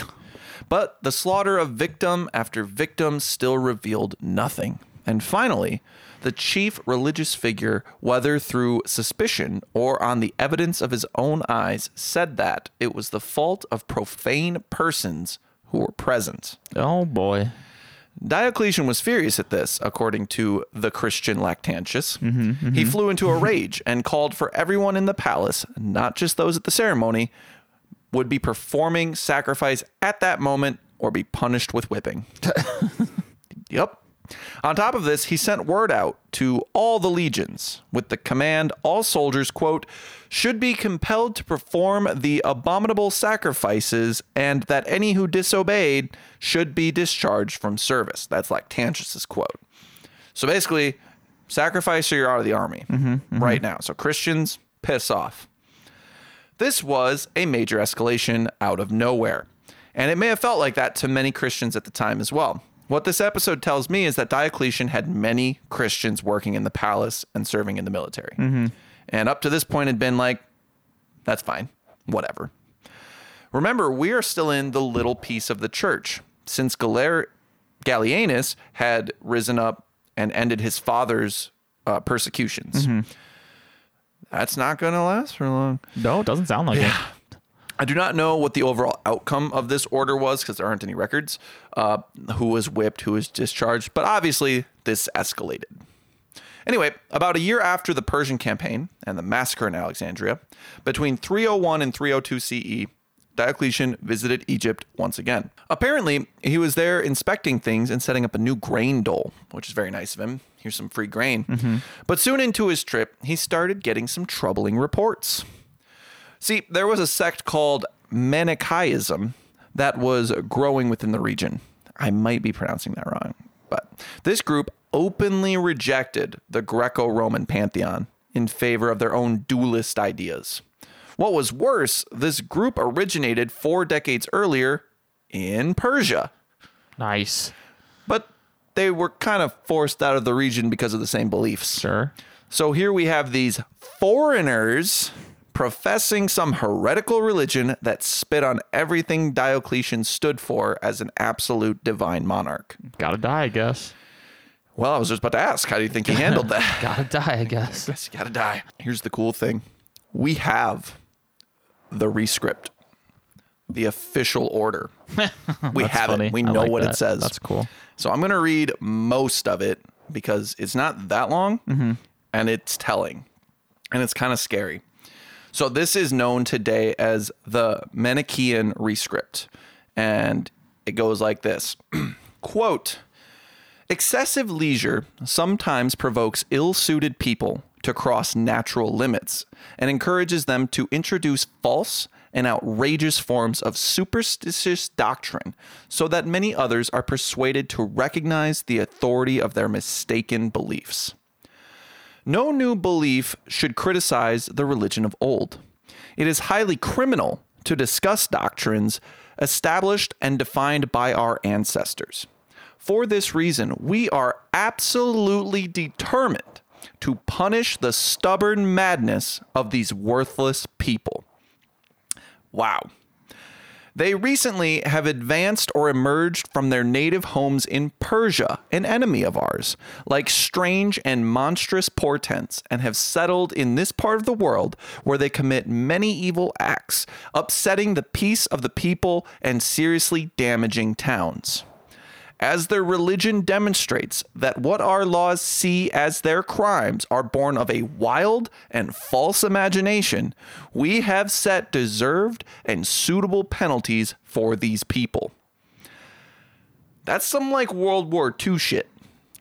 But the slaughter of victim after victim still revealed nothing. And finally, the chief religious figure, whether through suspicion or on the evidence of his own eyes, said that it was the fault of profane persons who were present. Oh boy. Diocletian was furious at this, according to the Christian Lactantius. He flew into a rage and called for everyone in the palace, not just those at the ceremony, would be performing sacrifice at that moment or be punished with whipping. yep. On top of this, he sent word out to all the legions with the command all soldiers, quote, should be compelled to perform the abominable sacrifices and that any who disobeyed should be discharged from service. That's Lactantius's quote. So basically, sacrifice or you're out of the army mm-hmm, mm-hmm. right now. So Christians, piss off. This was a major escalation out of nowhere. And it may have felt like that to many Christians at the time as well. What this episode tells me is that Diocletian had many Christians working in the palace and serving in the military. And up to this point had been like, that's fine, whatever. Remember, we are still in the little peace of the church. Since Galer- Gallienus had risen up and ended his father's uh, persecutions. That's not going to last for long. No, it doesn't sound like it. I do not know what the overall outcome of this order was because there aren't any records. Uh, who was whipped, who was discharged, but obviously this escalated. Anyway, about a year after the Persian campaign and the massacre in Alexandria, between 301 and 302 CE, Diocletian visited Egypt once again. Apparently, he was there inspecting things and setting up a new grain dole, which is very nice of him. Here's some free grain. But soon into his trip, he started getting some troubling reports. See, there was a sect called Manichaeism that was growing within the region. I might be pronouncing that wrong, but this group openly rejected the Greco Roman pantheon in favor of their own dualist ideas. What was worse, this group originated four decades earlier in Persia, Nice. but they were kind of forced out of the region because of the same beliefs. Sure. So here we have these foreigners professing some heretical religion that spit on everything Diocletian stood for as an absolute divine monarch. Gotta die, I guess. Well, I was just about to ask, how do you think he handled that? Gotta die, I guess. Guess you gotta die. Here's the cool thing we have the rescript, the official order. We That's have funny. it. We I know like what it says. That's cool. So I'm going to read most of it because it's not that long Mm-hmm. and it's telling and it's kind of scary. So this is known today as the Manichaean rescript and it goes like this. Quote Excessive leisure sometimes provokes ill suited people to cross natural limits and encourages them to introduce false and outrageous forms of superstitious doctrine so that many others are persuaded to recognize the authority of their mistaken beliefs. No new belief should criticize the religion of old. It is highly criminal to discuss doctrines established and defined by our ancestors. For this reason, we are absolutely determined to punish the stubborn madness of these worthless people. Wow. They recently have advanced or emerged from their native homes in Persia, an enemy of ours, like strange and monstrous portents, and have settled in this part of the world where they commit many evil acts, upsetting the peace of the people and seriously damaging towns as their religion demonstrates that what our laws see as their crimes are born of a wild and false imagination, we have set deserved and suitable penalties for these people. That's some like World War II shit.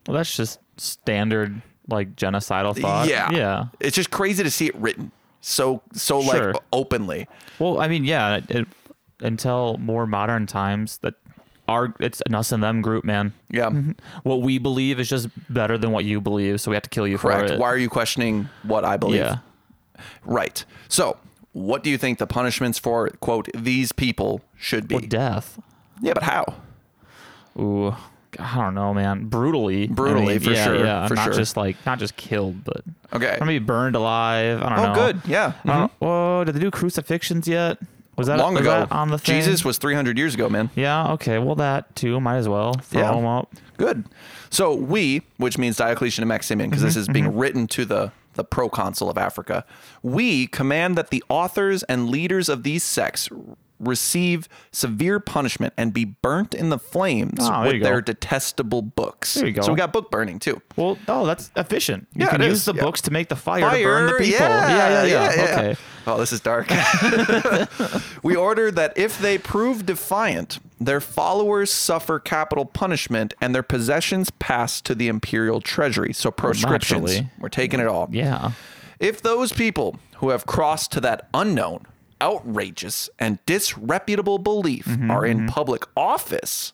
Well, that's just standard like genocidal thought. yeah. Yeah. It's just crazy to see it written so so Sure. like openly. Well, I mean, yeah. It, until more modern times, that our it's an us and them group, man. Yeah. Mm-hmm. What we believe is just better than what you believe, so we have to kill you Correct. for it. Why are you questioning what I believe? Yeah. Right. So, what do you think the punishments for quote these people should be? Well, death. Yeah, but how? Ooh, I don't know, man. Brutally, I Brutally, mean, for yeah, sure, Yeah, for not sure. just like not just killed, but Okay. maybe burned alive. I don't Oh, know. good. Yeah. I don't- mm-hmm. Whoa, did they do crucifixions yet? Was that Long was ago. that on the thing? Jesus was 300 years ago, man. Yeah. Okay. Well, that too. Might as well throw Yeah. them up. Good. So we, which means Diocletian and Maximian, because this Mm-hmm, is being written to the the proconsul of Africa, we command that the authors and leaders of these sects receive severe punishment and be burnt in the flames Oh, with their detestable books. There you go. So we got book burning too. Well, oh, that's efficient. You Yeah, can use is, the yeah. books to make the fire, to burn the people. Yeah, yeah, yeah. yeah. Okay. Oh, this is dark. we order that if they prove defiant, their followers suffer capital punishment and their possessions pass to the imperial treasury. So proscriptions. naturally. We're taking it all. Yeah. If those people who have crossed to that unknown, outrageous, and disreputable belief Mm-hmm, are in public office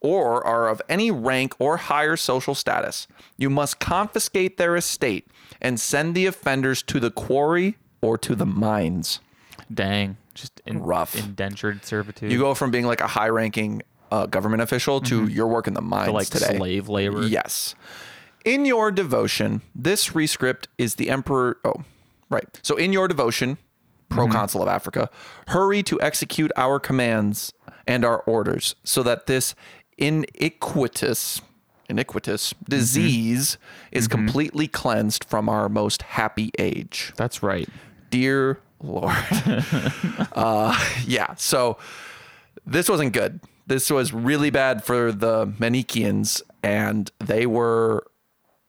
or are of any rank or higher social status, you must confiscate their estate and send the offenders to the quarry or to the mines. Dang. Just in, Rough. indentured servitude. You go from being like a high ranking uh, government official to your work in the mines to Mm-hmm. like today. slave labor. Yes. In your devotion, this rescript is the emperor. Oh, right. So in your devotion, Mm-hmm. proconsul of Africa, hurry to execute our commands and our orders, so that this iniquitous iniquitous mm-hmm. disease is mm-hmm. completely cleansed from our most happy age. That's right. Dear Lord. uh, yeah. So this wasn't good. This was really bad for the Manichaeans, and they were.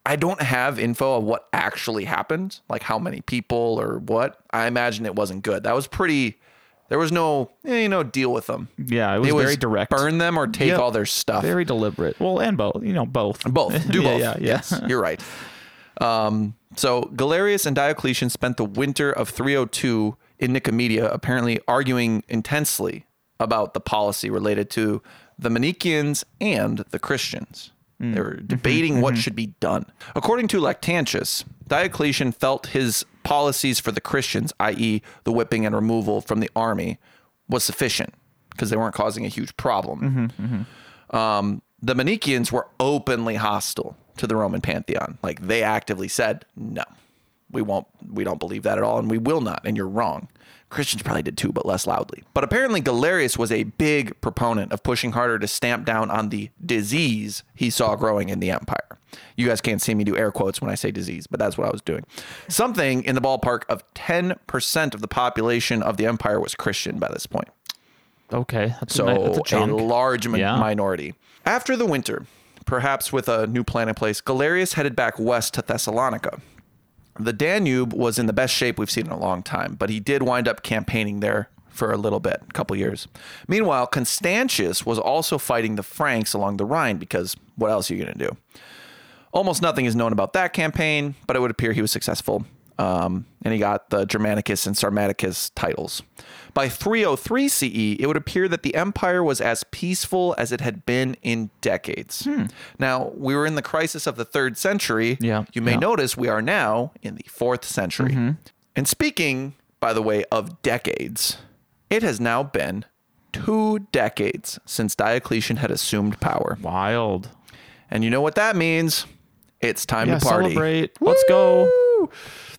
I don't have info of what actually happened, like how many people or what. I imagine it wasn't good. That was pretty. There was no, eh, you know, deal with them. Yeah, it was It was very direct. Burn them or take Yep. all their stuff. Very deliberate. Well, and both. You know, both. Both. Do Yeah, both. yeah, yeah. Yes, you're right. Um, so Galerius and Diocletian spent the winter of 302 in Nicomedia, apparently arguing intensely about the policy related to the Manichaeans and the Christians. Mm. They were mm-hmm, debating what mm-hmm. should be done. According to Lactantius, Diocletian felt his policies for the Christians, i.e., the whipping and removal from the army, was sufficient because they weren't causing a huge problem. Mm-hmm, um, the Manichaeans were openly hostile to the Roman pantheon. Like they actively said, no, we won't, we don't believe that at all, and we will not, and you're wrong. Christians probably did too, but less loudly. But apparently, Galerius was a big proponent of pushing harder to stamp down on the disease he saw growing in the empire. You guys can't see me do air quotes when I say disease, but that's what I was doing. Something in the ballpark of 10% of the population of the empire was Christian by this point. Okay, that's So a, that's a a, large mi- Yeah. minority. After the winter, perhaps with a new plan in place, Galerius headed back west to Thessalonica. The Danube was in the best shape we've seen in a long time, but he did wind up campaigning there for a little bit, a couple years. Meanwhile, Constantius was also fighting the Franks along the Rhine because what else are you going to do? Almost nothing is known about that campaign, but it would appear he was successful. Um, and he got the Germanicus and Sarmaticus titles. By 303 CE, it would appear that the empire was as peaceful as it had been in decades. Now, we were in the crisis of the third century. Yeah, You may yeah. notice we are now in the fourth century. And speaking, by the way, of decades, it has now been two decades since Diocletian had assumed power. Wild. And you know what that means? It's time Yeah, to party. celebrate. Let's go.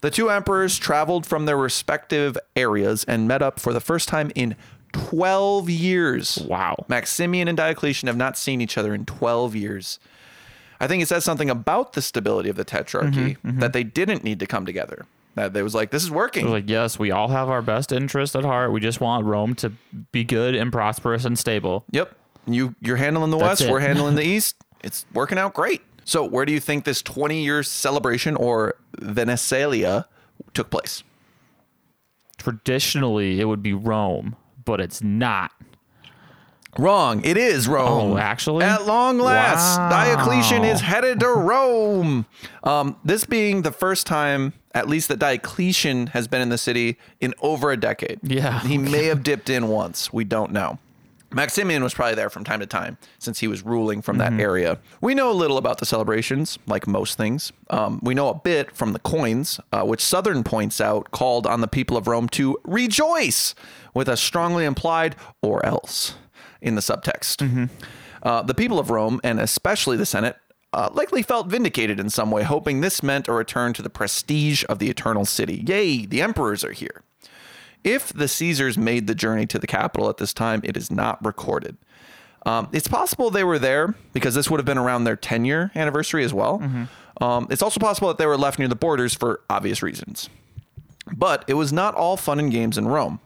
The two emperors traveled from their respective areas and met up for the first time in 12 years. Wow. Maximian and Diocletian have not seen each other in 12 years. I think it says something about the stability of the tetrarchy Mm-hmm, that they didn't need to come together. That they was like, this is working. Like, yes, we all have our best interest at heart. We just want Rome to be good and prosperous and stable. Yep. You you're handling the That's west, it. we're handling the east. It's working out great. So, where do you think this 20 year celebration or Vicennalia took place? Traditionally, it would be Rome, but it's not. Wrong. It is Rome. Oh, actually? At long last, Wow. Diocletian is headed to Rome. Um, this being the first time, at least, that Diocletian has been in the city in over a decade. Yeah, He may have dipped in once. We don't know. Maximian was probably there from time to time since he was ruling from Mm-hmm. that area. We know a little about the celebrations, like most things. Um, we know a bit from the coins, uh, which Southern points out called on the people of Rome to rejoice with a strongly implied or else in the subtext. Mm-hmm. Uh, the people of Rome, and especially the Senate, uh, likely felt vindicated in some way, hoping this meant a return to the prestige of the eternal city. Yay, the emperors are here. If the Caesars made the journey to the capital at this time, it is not recorded. Um, it's possible they were there because this would have been around their 10 year anniversary as well. Um, it's also possible that they were left near the borders for obvious reasons. But it was not all fun and games in Rome.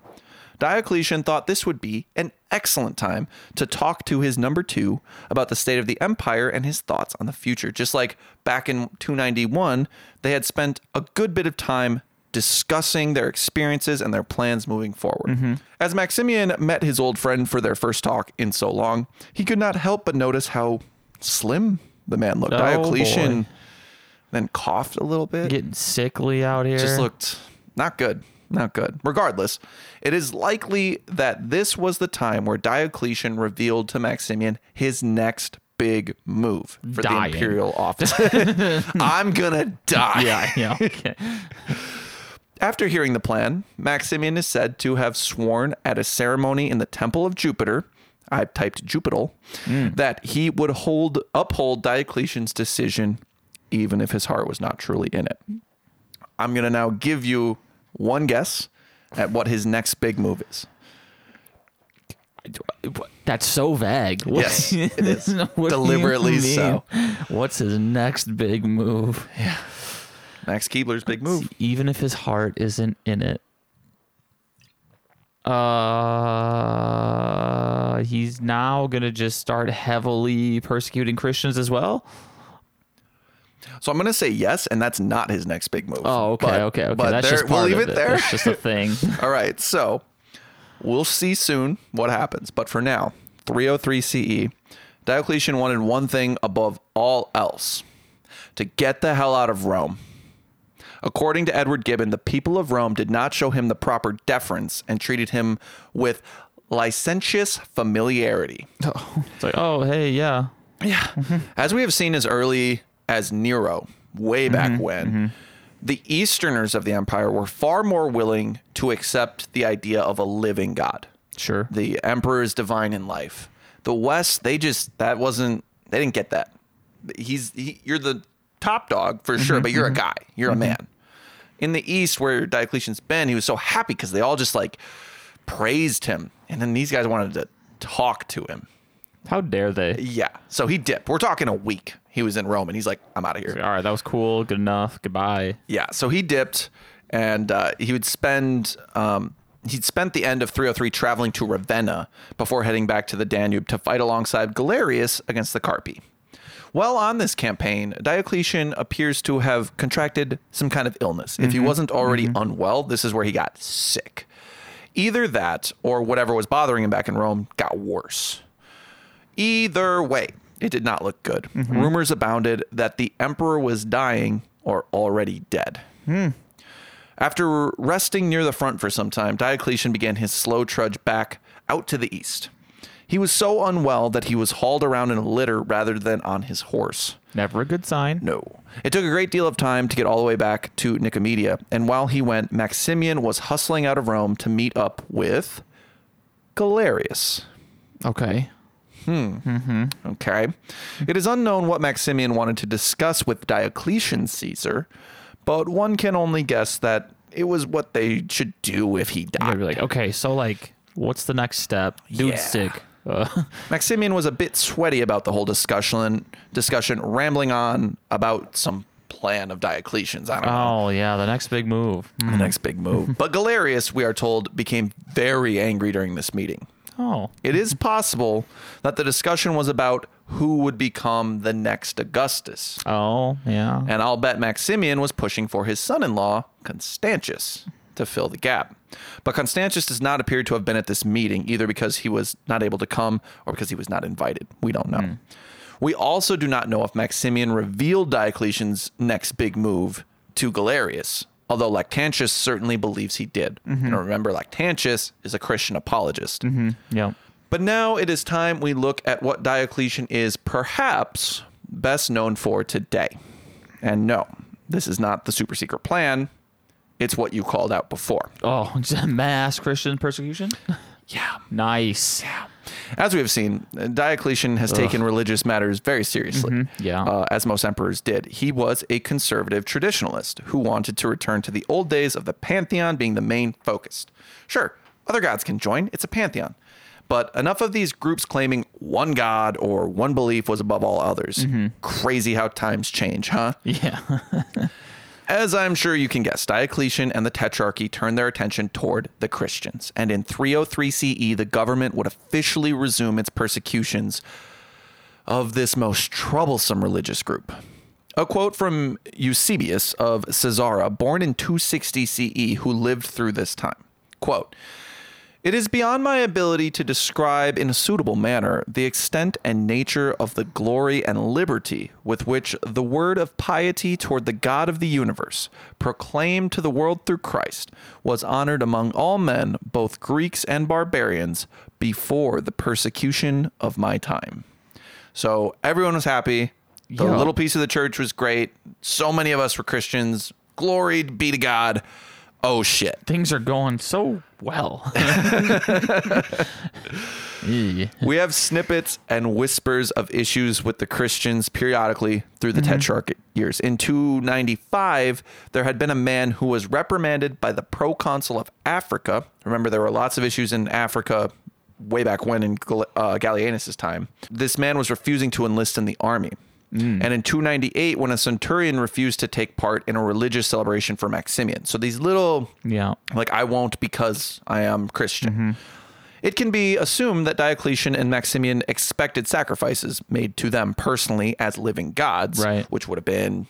Diocletian thought this would be an excellent time to talk to his number two about the state of the empire and his thoughts on the future. Just like back in 291, they had spent a good bit of time discussing their experiences and their plans moving forward. Mm-hmm. As Maximian met his old friend for their first talk in so long, he could not help but notice how slim the man looked. Oh, Diocletian boy. then coughed a little bit Getting sickly out here. just looked not good. Not good. Regardless, it is likely that this was the time where Diocletian revealed to Maximian his next big move for Dying. the imperial office. I'm gonna die. yeah, yeah. Okay. After hearing the plan, Maximian is said to have sworn at a ceremony in the temple of Jupiter. I typed Jupiter, hmm. that he would hold uphold Diocletian's decision, even if his heart was not truly in it. I'm gonna now give you one guess at what his next big move is. That's so vague. What- Yes, it is. Deliberately so. What's his next big move? Max Keeble's big move. Even if his heart isn't in it. Uh, he's now gonna just start heavily persecuting Christians as well. So I'm gonna say yes, and that's not his next big move. Oh, okay, But- okay, okay. But That's there- just we'll leave of it there. That's just a thing. All right, so we'll see soon what happens. But for now, 303 CE, Diocletian wanted one thing above all else to get the hell out of Rome. According to Edward Gibbon, the people of Rome did not show him the proper deference and treated him with licentious familiarity. It's like, oh, hey, yeah, Yeah. Mm-hmm. As we have seen as early as Nero, way mm-hmm. back mm-hmm. when, the Easterners of the empire were far more willing to accept the idea of a living God. Sure. The emperor is divine in life. The West, they just that wasn't they didn't get that. He's he, you're the top dog for sure, but you're a guy. You're a man. In the East, where Diocletian's been, he was so happy because they all just like praised him, and then these guys wanted to talk to him. How dare they? Yeah, so he dipped. We're talking a week. He was in Rome, and he's like, "I'm out of here." All right, that was cool. Good enough. Goodbye. Yeah, so he dipped, and uh, he would spend um, he'd spent the end of 303 traveling to Ravenna before heading back to the Danube to fight alongside Galerius against the Carpi. While on this campaign, Diocletian appears to have contracted some kind of illness. If he mm-hmm. wasn't already mm-hmm. unwell, this is where he got sick. Either that or whatever was bothering him back in Rome got worse. Either way, it did not look good. Mm-hmm. Rumors abounded that the emperor was dying or already dead. Hmm. After resting near the front for some time, Diocletian began his slow trudge back out to the east. He was so unwell that he was hauled around in a litter rather than on his horse. Never a good sign. No. It took a great deal of time to get all the way back to Nicomedia, and while he went, Maximian was hustling out of Rome to meet up with Galerius. Okay. Hmm. Okay. It is unknown what Maximian wanted to discuss with Diocletian Caesar, but one can only guess that it was what they should do if he died. be like, okay, so like, what's the next step? Dude's Yeah. sick. Uh, Maximian was a bit sweaty about the whole discussion, discussion rambling on about some plan of Diocletian's. I don't know. oh yeah, the next big move. Hmm. The next big move. but Galerius, we are told, became very angry during this meeting. Oh, It is possible that the discussion was about who would become the next Augustus. oh yeah. And I'll bet Maximian was pushing for his son in law, Constantius, to fill the gap. But Constantius does not appear to have been at this meeting, either because he was not able to come or because he was not invited. We don't know. Hmm. We also do not know if Maximian revealed Diocletian's next big move to Galerius, although Lactantius certainly believes he did. Mm-hmm. And remember, Lactantius is a Christian apologist. Mm-hmm. Yeah. But now it is time we look at what Diocletian is perhaps best known for today. And no, this is not the super secret plan. It's what you called out before. Oh, mass Christian persecution. Yeah. Nice. As we have seen, Diocletian has taken religious matters very seriously. Yeah. Uh, as most emperors did. He was a conservative traditionalist who wanted to return to the old days of the pantheon being the main focus. Sure, other gods can join, it's a pantheon. But enough of these groups claiming one god or one belief was above all others. Crazy how times change, huh? Yeah. As I'm sure you can guess, Diocletian and the Tetrarchy turned their attention toward the Christians, and in 303 CE, the government would officially resume its persecutions of this most troublesome religious group. A quote from Eusebius of Caesarea, born in 260 CE, who lived through this time. Quote, it is beyond my ability to describe in a suitable manner the extent and nature of the glory and liberty with which the word of piety toward the God of the universe, proclaimed to the world through Christ, was honored among all men, both Greeks and barbarians, before the persecution of my time. So everyone was happy. The Yeah. little peace of the church was great. So many of us were Christians. Glory be to God. Oh shit. Things are going so well. We have snippets and whispers of issues with the Christians periodically through the Tetrarch years. In 295, there had been a man who was reprimanded by the proconsul of Africa. Remember, there were lots of issues in Africa way back when in uh, Gallienus' time. This man was refusing to enlist in the army. And in 298, when a centurion refused to take part in a religious celebration for Maximian. So these little Yeah. like I won't because I am Christian. It can be assumed that Diocletian and Maximian expected sacrifices made to them personally as living gods, Right. which would have been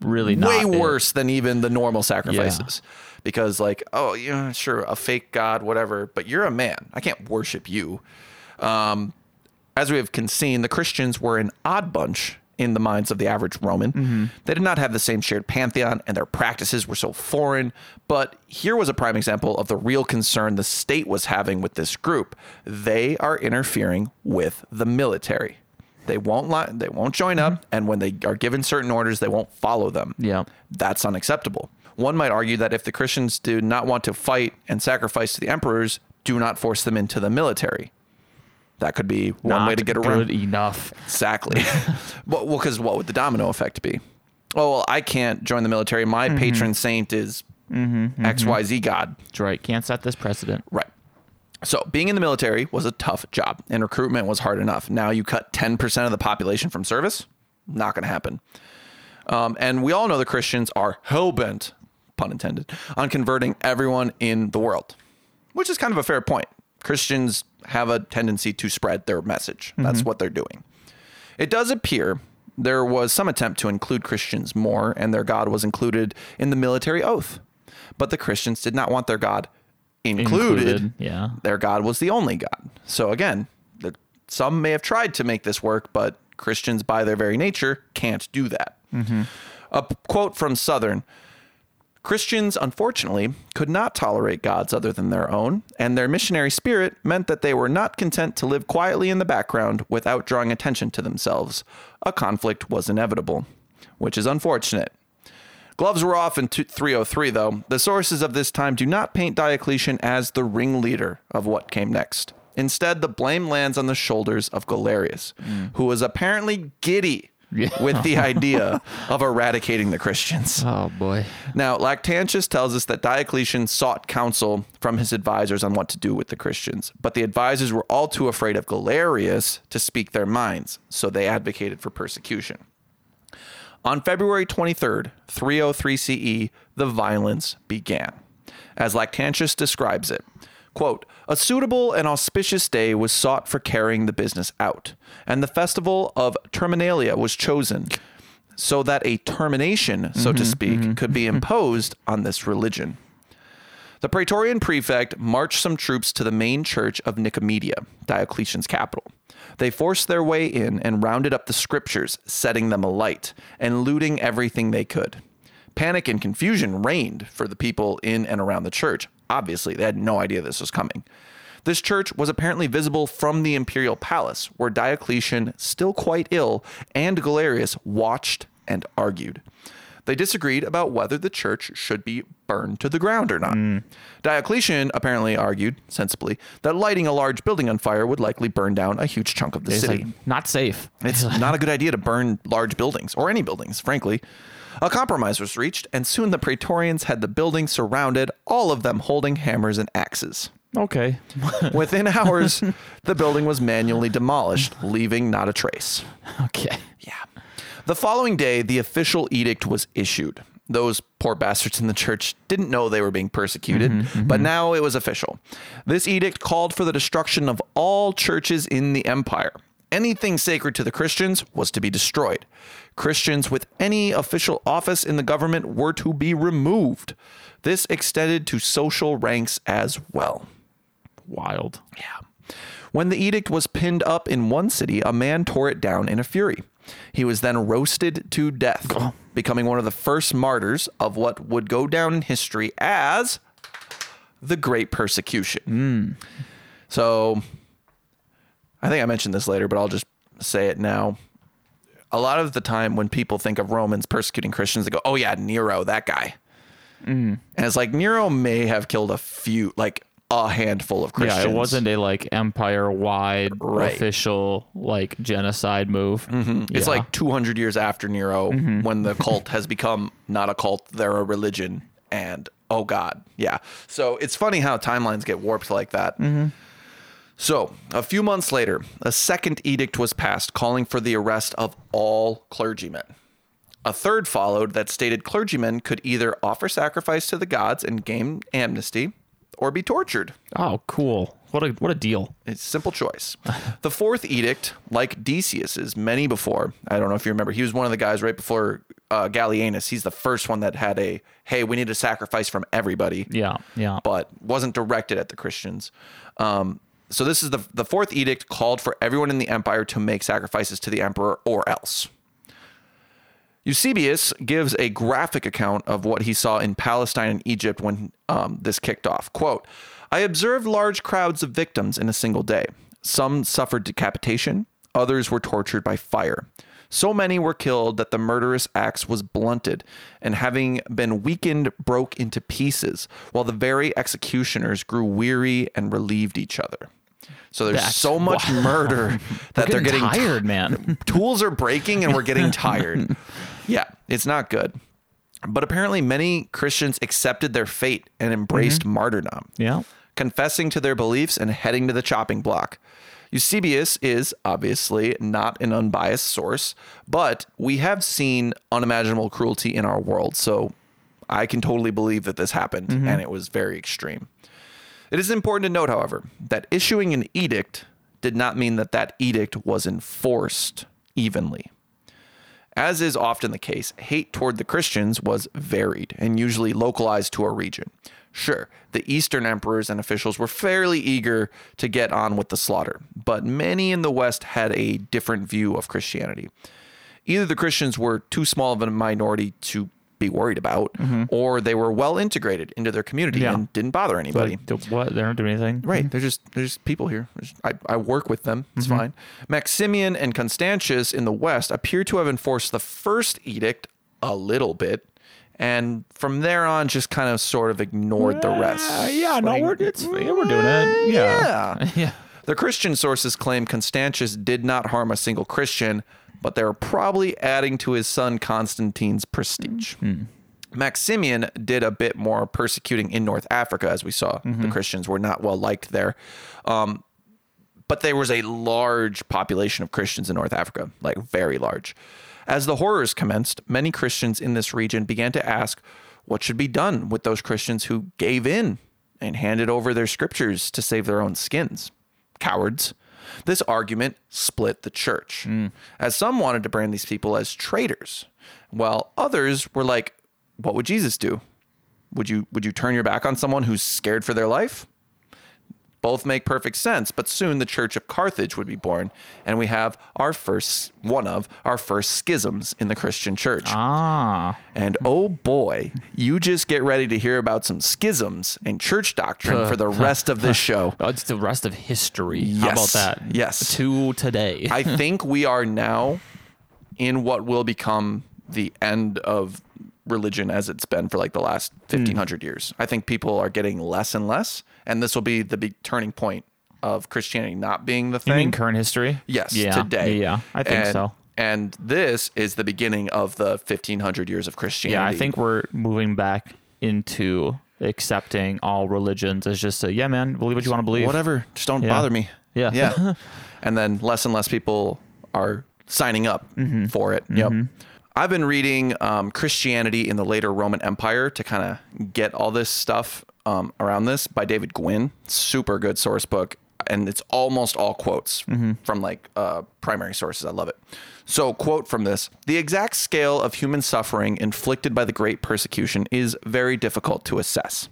Really way it. worse than even the normal sacrifices. Because like, oh, yeah, sure, a fake god, whatever, but you're a man. I can't worship you. Um, as we have can seen, the Christians were an odd bunch in the minds of the average Roman. Mm-hmm. They did not have the same shared pantheon, and their practices were so foreign. But here was a prime example of the real concern the state was having with this group. They are interfering with the military. They won't li- they won't join up, mm-hmm. and when they are given certain orders, they won't follow them. Yeah. That's unacceptable. One might argue that if the Christians do not want to fight and sacrifice to the emperors, do not force them into the military. That could be one way to get around. good enough. Exactly. well, because what would the domino effect be? Oh, well, I can't join the military. My mm-hmm. patron saint is mm-hmm, mm-hmm. XYZ God. That's right. Can't set this precedent. Right. So being in the military was a tough job, and recruitment was hard enough. Now you cut 10% of the population from service? Not going to happen. Um, and we all know the Christians are hell bent, pun intended, on converting everyone in the world, which is kind of a fair point. Christians have a tendency to spread their message. That's mm-hmm. what they're doing. It does appear there was some attempt to include Christians more, and their God was included in the military oath. But the Christians did not want their God included. Included, yeah. Their God was the only God. So again, the, some may have tried to make this work, but Christians, by their very nature, can't do that. Mm-hmm. A p- quote from Southern Christians, unfortunately, could not tolerate gods other than their own, and their missionary spirit meant that they were not content to live quietly in the background without drawing attention to themselves. A conflict was inevitable, which is unfortunate. Gloves were off in 303, though. The sources of this time do not paint Diocletian as the ringleader of what came next. Instead, the blame lands on the shoulders of Galerius, hmm. who was apparently giddy Yeah. with the idea of eradicating the Christians. Oh boy. Now, Lactantius tells us that Diocletian sought counsel from his advisors on what to do with the Christians, but the advisors were all too afraid of Galerius to speak their minds, so they advocated for persecution. On February 23rd, 303 CE, the violence began. As Lactantius describes it, quote, a suitable and auspicious day was sought for carrying the business out, and the festival of Terminalia was chosen so that a termination, so to mm-hmm, speak, mm-hmm, could be mm-hmm. imposed on this religion. The Praetorian prefect marched some troops to the main church of Nicomedia, Diocletian's capital. They forced their way in and rounded up the scriptures, setting them alight and looting everything they could. Panic and confusion reigned for the people in and around the church. Obviously, they had no idea this was coming. This church was apparently visible from the imperial palace, where Diocletian, still quite ill, and Galerius watched and argued. They disagreed about whether the church should be burned to the ground or not. Mm. Diocletian apparently argued, sensibly, that lighting a large building on fire would likely burn down a huge chunk of the It's city. like not safe. It's not a good idea to burn large buildings or any buildings, frankly. A compromise was reached, and soon the Praetorians had the building surrounded, all of them holding hammers and axes. Okay. Within hours, the building was manually demolished, leaving not a trace. okay. Yeah. The following day, the official edict was issued. Those poor bastards in the church didn't know they were being persecuted, mm-hmm, mm-hmm. but now it was official. This edict called for the destruction of all churches in the empire. Anything sacred to the Christians was to be destroyed. Christians with any official office in the government were to be removed. This extended to social ranks as well. Wild. Yeah. When the edict was pinned up in one city, a man tore it down in a fury. He was then roasted to death, oh. becoming one of the first martyrs of what would go down in history as the Great Persecution. Hmm. So, I think I mentioned this later, but I'll just say it now. A lot of the time, when people think of Romans persecuting Christians, they go, "Oh yeah, Nero, that guy." Mm. And it's like Nero may have killed a few, like a handful of Christians. Yeah, it wasn't a like empire wide Right. official like genocide move. Mm-hmm. It's Yeah. like 200 years after Nero mm-hmm. when the cult has become not a cult, they're a religion. And oh God. Yeah. So it's funny how timelines get warped like that. Mm-hmm. So a few months later, a second edict was passed calling for the arrest of all clergymen. A third followed that stated clergymen could either offer sacrifice to the gods and gain amnesty or be tortured. Oh, cool. What a what a deal. It's a simple choice. the fourth edict, like Decius's, many before, I don't know if you remember, he was one of the guys right before uh, Gallienus. He's the first one that had a, hey, we need a sacrifice from everybody, Yeah, yeah. but wasn't directed at the Christians. Um, so this is the, the fourth edict called for everyone in the empire to make sacrifices to the emperor or else. Eusebius gives a graphic account of what he saw in Palestine and Egypt when um, this kicked off. Quote, I observed large crowds of victims in a single day. Some suffered decapitation, others were tortured by fire. So many were killed that the murderous axe was blunted, and having been weakened, broke into pieces, while the very executioners grew weary and relieved each other. So there's That's- so much murder that they're getting tired, man. tools are breaking and we're getting tired. yeah, it's not good. But apparently, many Christians accepted their fate and embraced mm-hmm. martyrdom, yeah. confessing to their beliefs and heading to the chopping block. Eusebius is obviously not an unbiased source, but we have seen unimaginable cruelty in our world. So I can totally believe that this happened mm-hmm. and it was very extreme. It is important to note, however, that issuing an edict did not mean that that edict was enforced evenly. As is often the case, hate toward the Christians was varied and usually localized to a region. Sure, the Eastern emperors and officials were fairly eager to get on with the slaughter, but many in the West had a different view of Christianity. Either the Christians were too small of a minority to be worried about, mm-hmm. or they were well integrated into their community Yeah. and didn't bother anybody. The- what? They don't do anything. Right. Mm-hmm. They're just they're just people here. I, I work with them. It's mm-hmm. fine. Maximian and Constantius in the West appear to have enforced the first edict a little bit, and from there on just kind of sort of ignored the rest. Yeah, no, Like, we're it's mm, yeah, we're doing it. Yeah. yeah. Yeah. The Christian sources claim Constantius did not harm a single Christian, but they were probably adding to his son Constantine's prestige. Maximian did a bit more persecuting in North Africa, as we saw. The Christians were not well liked there. Um, but there was a large population of Christians in North Africa, like very large. As the horrors commenced, many Christians in this region began to ask what should be done with those Christians who gave in and handed over their scriptures to save their own skins. Cowards. This argument split the church, as some wanted to brand these people as traitors, while others were like, "What would Jesus do? Would you would you turn your back on someone who's scared for their life?" Both make perfect sense, but soon the Church of Carthage would be born, and we have our first one of our first schisms in the Christian church. Ah. And oh boy, you just get ready to hear about some schisms in church doctrine for the rest of this show. Oh, it's the rest of history. How Yes. about that? Yes. To today. I think we are now in what will become the end of religion as it's been for like the last 1500 years. I think people are getting less and less, and this will be the big turning point of Christianity not being the you thing. mean current history? Yes, Yeah. today. Yeah, I think And- so. And this is the beginning of the 1500 years of Christianity. Yeah, I think we're moving back into accepting all religions as just a yeah, man, believe what you want to believe. whatever, just don't Yeah. bother me. Yeah. Yeah. and then less and less people are signing up Mm-hmm. for it. Yep. I've been reading um, Christianity in the later Roman Empire to kind of get all this stuff um, around this by David Gwynn. Super good source book. And it's almost all quotes Mm-hmm. from like uh, primary sources. I love it. So, quote from this The exact scale of human suffering inflicted by the Great Persecution is very difficult to assess.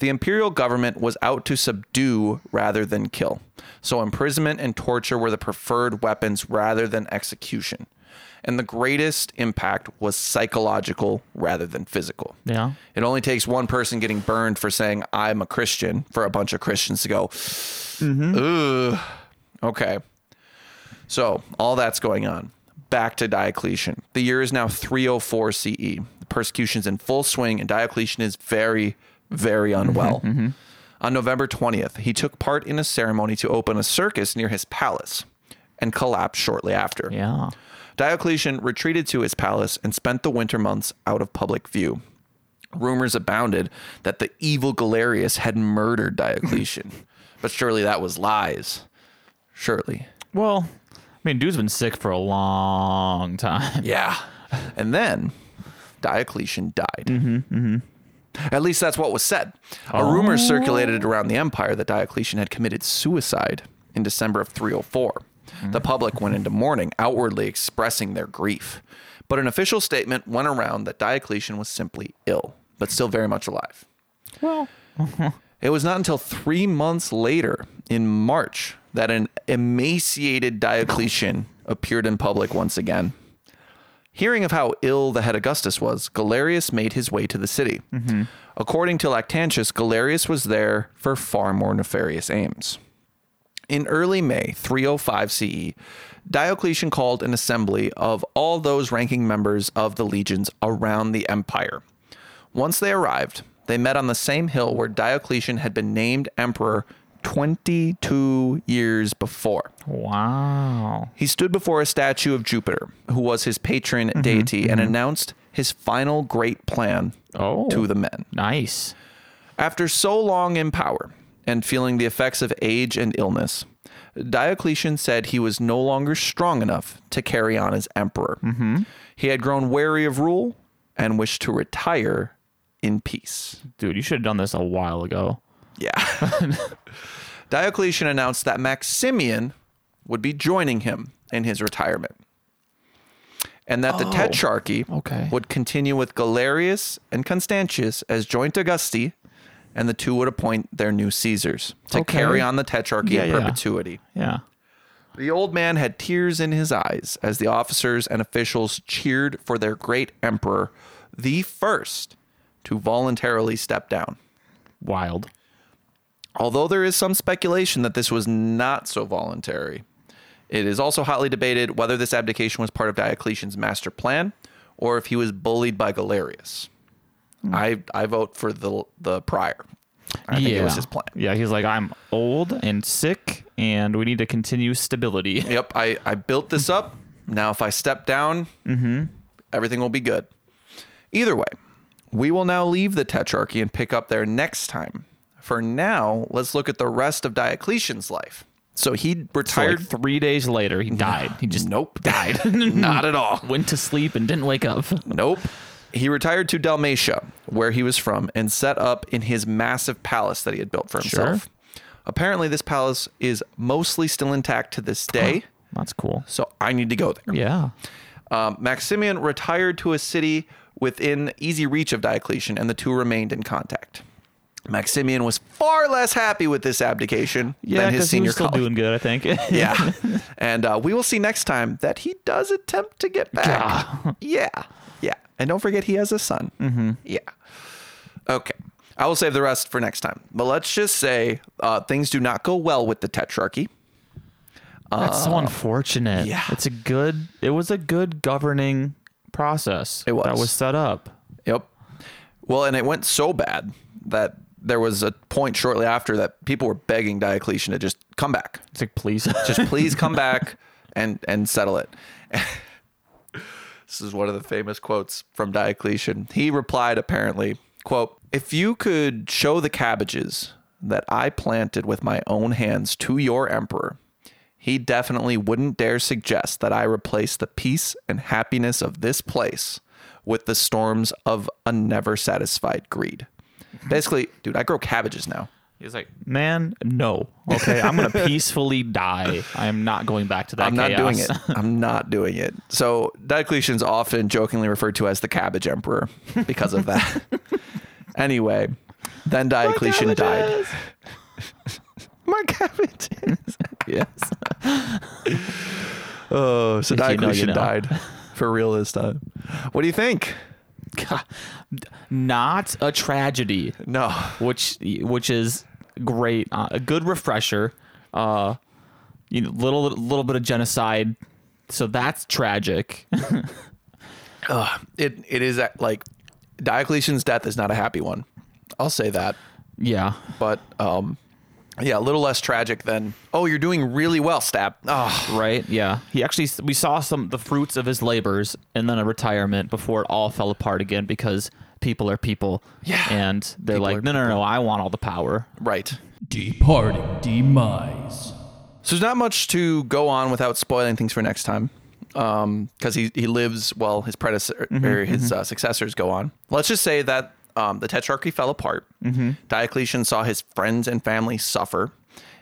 The imperial government was out to subdue rather than kill. So, imprisonment and torture were the preferred weapons rather than execution. And the greatest impact was psychological rather than physical. Yeah. It only takes one person getting burned for saying, I'm a Christian, for a bunch of Christians to go, mm-hmm. Ugh. Okay. So, all that's going on. Back to Diocletian. The year is now 304 CE. The persecution's in full swing, and Diocletian is very, very mm-hmm, unwell. Mm-hmm. On November 20th, he took part in a ceremony to open a circus near his palace and collapsed shortly after. Yeah. Diocletian retreated to his palace and spent the winter months out of public view. Rumors abounded that the evil Galerius had murdered Diocletian, but surely that was lies. Surely. Well, I mean, dude's been sick for a long time. Yeah. And then Diocletian died. Mm-hmm, mm-hmm. At least that's what was said. A oh. rumor circulated around the empire that Diocletian had committed suicide in December of 304. The public went into mourning, outwardly expressing their grief. But an official statement went around that Diocletian was simply ill, but still very much alive. Well, It was not until three months later, in March, that an emaciated Diocletian appeared in public once again. Hearing of how ill the head Augustus was, Galerius made his way to the city. Mm-hmm. According to Lactantius, Galerius was there for far more nefarious aims. In early May 305 CE, Diocletian called an assembly of all those ranking members of the legions around the empire. Once they arrived, they met on the same hill where Diocletian had been named emperor 22 years before. Wow. He stood before a statue of Jupiter, who was his patron mm-hmm, deity, and mm-hmm. announced his final great plan Oh. to the men. Nice. After so long in power and feeling the effects of age and illness, Diocletian said he was no longer strong enough to carry on as emperor. Mm-hmm. He had grown weary of rule and wished to retire in peace. Dude, you should have done this a while ago. Yeah. Diocletian announced that Maximian would be joining him in his retirement. And that the Oh, Tetrarchy okay. would continue with Galerius and Constantius as joint Augusti, and the two would appoint their new Caesars to Okay. carry on the Tetrarchy Yeah, in yeah. perpetuity. Yeah. The old man had tears in his eyes as the officers and officials cheered for their great emperor, the first to voluntarily step down. Wild. Although there is some speculation that this was not so voluntary, it is also hotly debated whether this abdication was part of Diocletian's master plan or if he was bullied by Galerius. Mm. I I vote for the the prior. I think yeah. it was his plan. Yeah, he's like, I'm old and sick, and we need to continue stability. Yep, I, I built this up. Now, if I step down, mm-hmm. everything will be good. Either way, we will now leave the Tetrarchy and pick up there next time. For now, let's look at the rest of Diocletian's life. So he So, like, retired. three days later, he died. He just nope, died. Not at all. went to sleep and didn't wake up. Nope. He retired to Dalmatia, where he was from, and set up in his massive palace that he had built for himself. Sure. Apparently, this palace is mostly still intact to this day. That's cool. So I need to go there. Yeah. Um, Maximian retired to a city within easy reach of Diocletian, and the two remained in contact. Maximian was far less happy with this abdication Yeah, than his he senior was still colleague. doing good, I think. yeah, and uh, we will see next time that he does attempt to get back. yeah, yeah, and don't forget he has a son. Mm-hmm. Yeah. Okay, I will save the rest for next time. But let's just say uh, things do not go well with the Tetrarchy. That's so unfortunate. Uh, yeah. It's a good it was a good governing process It was. that was set up. Yep. Well, and it went so bad that there was a point shortly after that people were begging Diocletian to just come back. It's like please Just please come back and and settle it. this is one of the famous quotes from Diocletian. He replied apparently, quote, "If you could show the cabbages that I planted with my own hands to your emperor, he definitely wouldn't dare suggest that I replace the peace and happiness of this place with the storms of a never satisfied greed." Basically, dude, I grow cabbages now. He's like, man, no. Okay, I'm gonna peacefully die. I am not going back to that. I'm not chaos." doing it. I'm not doing it. So Diocletian's often jokingly referred to as the cabbage emperor because of that. anyway, then Diocletian died. My cabbages. yes. oh, so If you know, you Diocletian know. died for real this time. What do you think? God, not a tragedy. No. which which is great. Uh, a good refresher. Uh, you know, little little bit of genocide. So that's tragic. It it is uh, like Diocletian's death is not a happy one. I'll say that. yeah. But um yeah, a little less tragic than oh, you're doing really well, Stab. Oh, Right. Yeah. He actually we saw some the fruits of his labors and then a retirement before it all fell apart again because people are people. Yeah. And they're People like, no, no, no, I want all the power. right. Departing demise. So there's not much to go on without spoiling things for next time, because he he lives while his predecessor or his uh, successors go on. Let's just say that um, the Tetrarchy fell apart. Diocletian saw his friends and family suffer,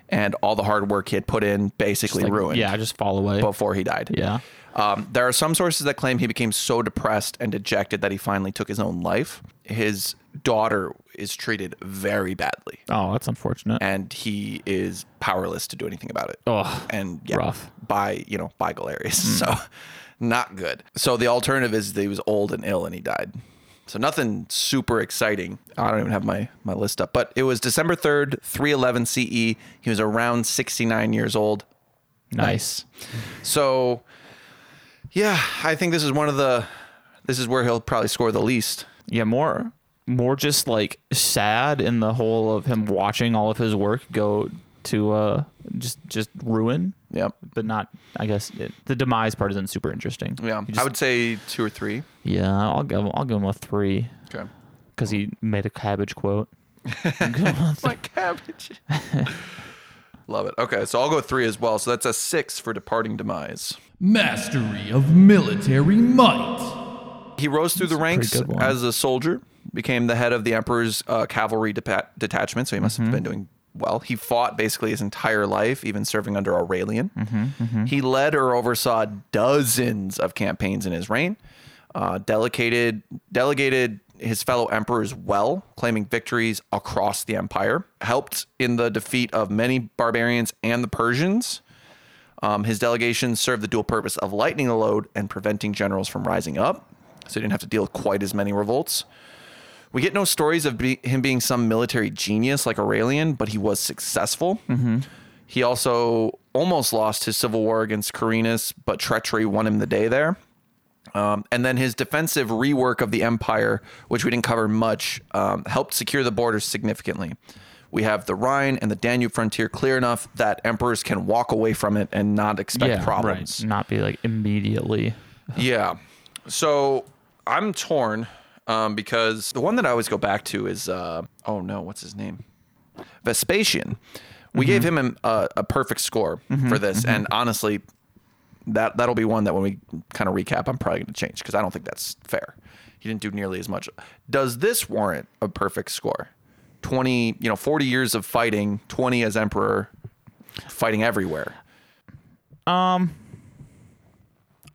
and all the hard work he had put in basically Like, ruined. Yeah, just fall away. before he died. Yeah. Um, there are some sources that claim he became so depressed and dejected that he finally took his own life. His daughter is treated very badly, Oh, that's unfortunate. and he is powerless to do anything about it. Oh, and yeah, rough. by you know by Galerius. So not good. So the alternative is that he was old and ill and he died. So nothing super exciting. I don't even have my, my list up, but it was December 3rd, 311 CE. E. He was around 69 years old. Nice. So, yeah, I think this is one of the, this is where he'll probably score the least. Yeah, more more just like sad in the whole of him watching all of his work go to uh just just ruin. Yep. But not I guess it, the demise part isn't super interesting. Yeah. He I would say two or three. Yeah, I'll give I'll give him a 3 Okay. cuz he made a cabbage quote. I'll give him a My cabbage. Love it. Okay, so I'll go three as well. So that's a six for departing demise. Mastery of military might. He rose through the ranks as a soldier, became the head of the emperor's uh, cavalry depa- detachment. So he must Mm-hmm. have been doing well. He fought basically his entire life, even serving under Aurelian. Mm-hmm, He led or oversaw dozens of campaigns in his reign. Uh, delegated delegated his fellow emperors well, claiming victories across the empire. Helped in the defeat of many barbarians and the Persians. Um, his delegations served the dual purpose of lightening the load and preventing generals from rising up, so he didn't have to deal with quite as many revolts. We get no stories of be- him being some military genius like Aurelian, but he was successful. He also almost lost his civil war against Carinus, but treachery won him the day there. Um, and then his defensive rework of the empire, which we didn't cover much, um, helped secure the borders significantly. We have the Rhine and the Danube frontier clear enough that emperors can walk away from it and not expect yeah, problems. right. Not be like immediately. Yeah. So I'm torn um, because the one that I always go back to is uh, oh no, what's his name? Vespasian. We gave him a, a, a perfect score for this, and honestly, that that'll be one that when we kind of recap, I'm probably going to change because I don't think that's fair. He didn't do nearly as much. Does this warrant a perfect score? Twenty, you know, forty years of fighting, twenty as emperor, fighting everywhere. Um,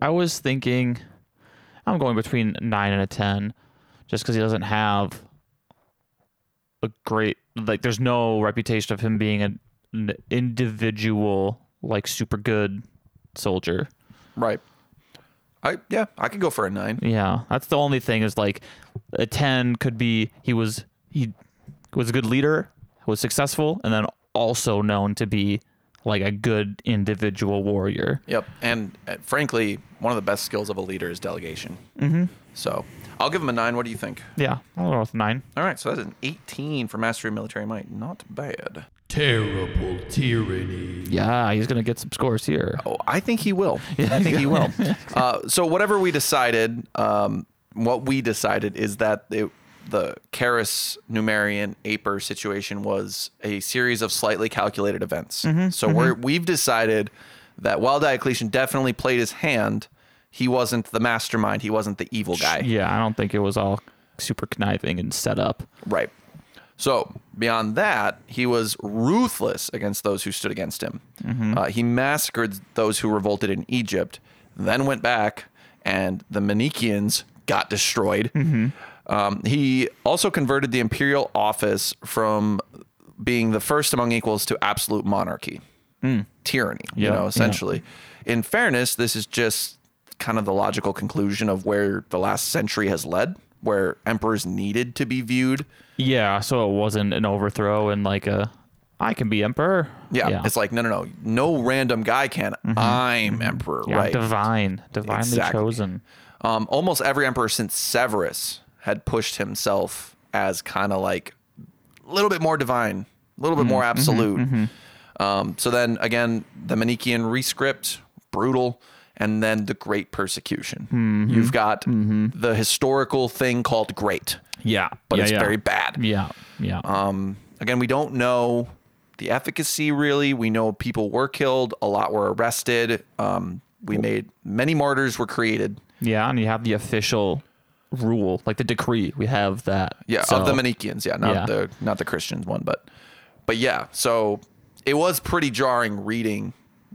I was thinking I'm going between 9 and a 10 just cuz he doesn't have a great like there's no reputation of him being an, an individual like super good soldier. Right. I yeah, I could go for a nine. Yeah, that's the only thing is like a 10 could be he was he was a good leader, was successful and then also known to be like a good individual warrior. Yep. And uh, frankly, one of the best skills of a leader is delegation. Mm-hmm. So I'll give him a nine. What do you think? Yeah, I'll go with 9. All right. So that's an 18 for Mastery of Military Might. Not bad. Terrible tyranny. Yeah, he's going to get some scores here. Oh, I think he will. I think he will. Uh, so whatever we decided, um, what we decided is that it, the Carus Numerian Aper situation was a series of slightly calculated events. Mm-hmm, so mm-hmm. we're, we've decided that while Diocletian definitely played his hand, he wasn't the mastermind. He wasn't the evil guy. Yeah, I don't think it was all super conniving and set up. Right. So beyond that, he was ruthless against those who stood against him. Mm-hmm. Uh, he massacred those who revolted in Egypt, then went back, and the Manichaeans got destroyed. Um, he also converted the imperial office from being the first among equals to absolute monarchy, tyranny. you Yeah, know, yeah. essentially. In fairness, this is just kind of the logical conclusion of where the last century has led, where emperors needed to be viewed Yeah, so it wasn't an overthrow and like a I can be emperor. Yeah, it's like no, no, no, no random guy can. I'm emperor, yeah, right? divine, divinely Exactly. chosen. Um, almost every emperor since Severus had pushed himself as kind of like a little bit more divine, a little bit more absolute. Um, so then again, the Manichaean rescript, brutal, and then the Great Persecution. You've got the historical thing called great, Yeah, but yeah, it's yeah. very bad. Yeah, yeah. Um, again, we don't know the efficacy really. We know people were killed, a lot were arrested. Um, we made many martyrs were created. yeah, and you have the official rule, like the decree. We have that. Yeah, So- of the Manichaeans. Yeah, not Yeah. the not the Christians one, but but yeah. So it was pretty jarring reading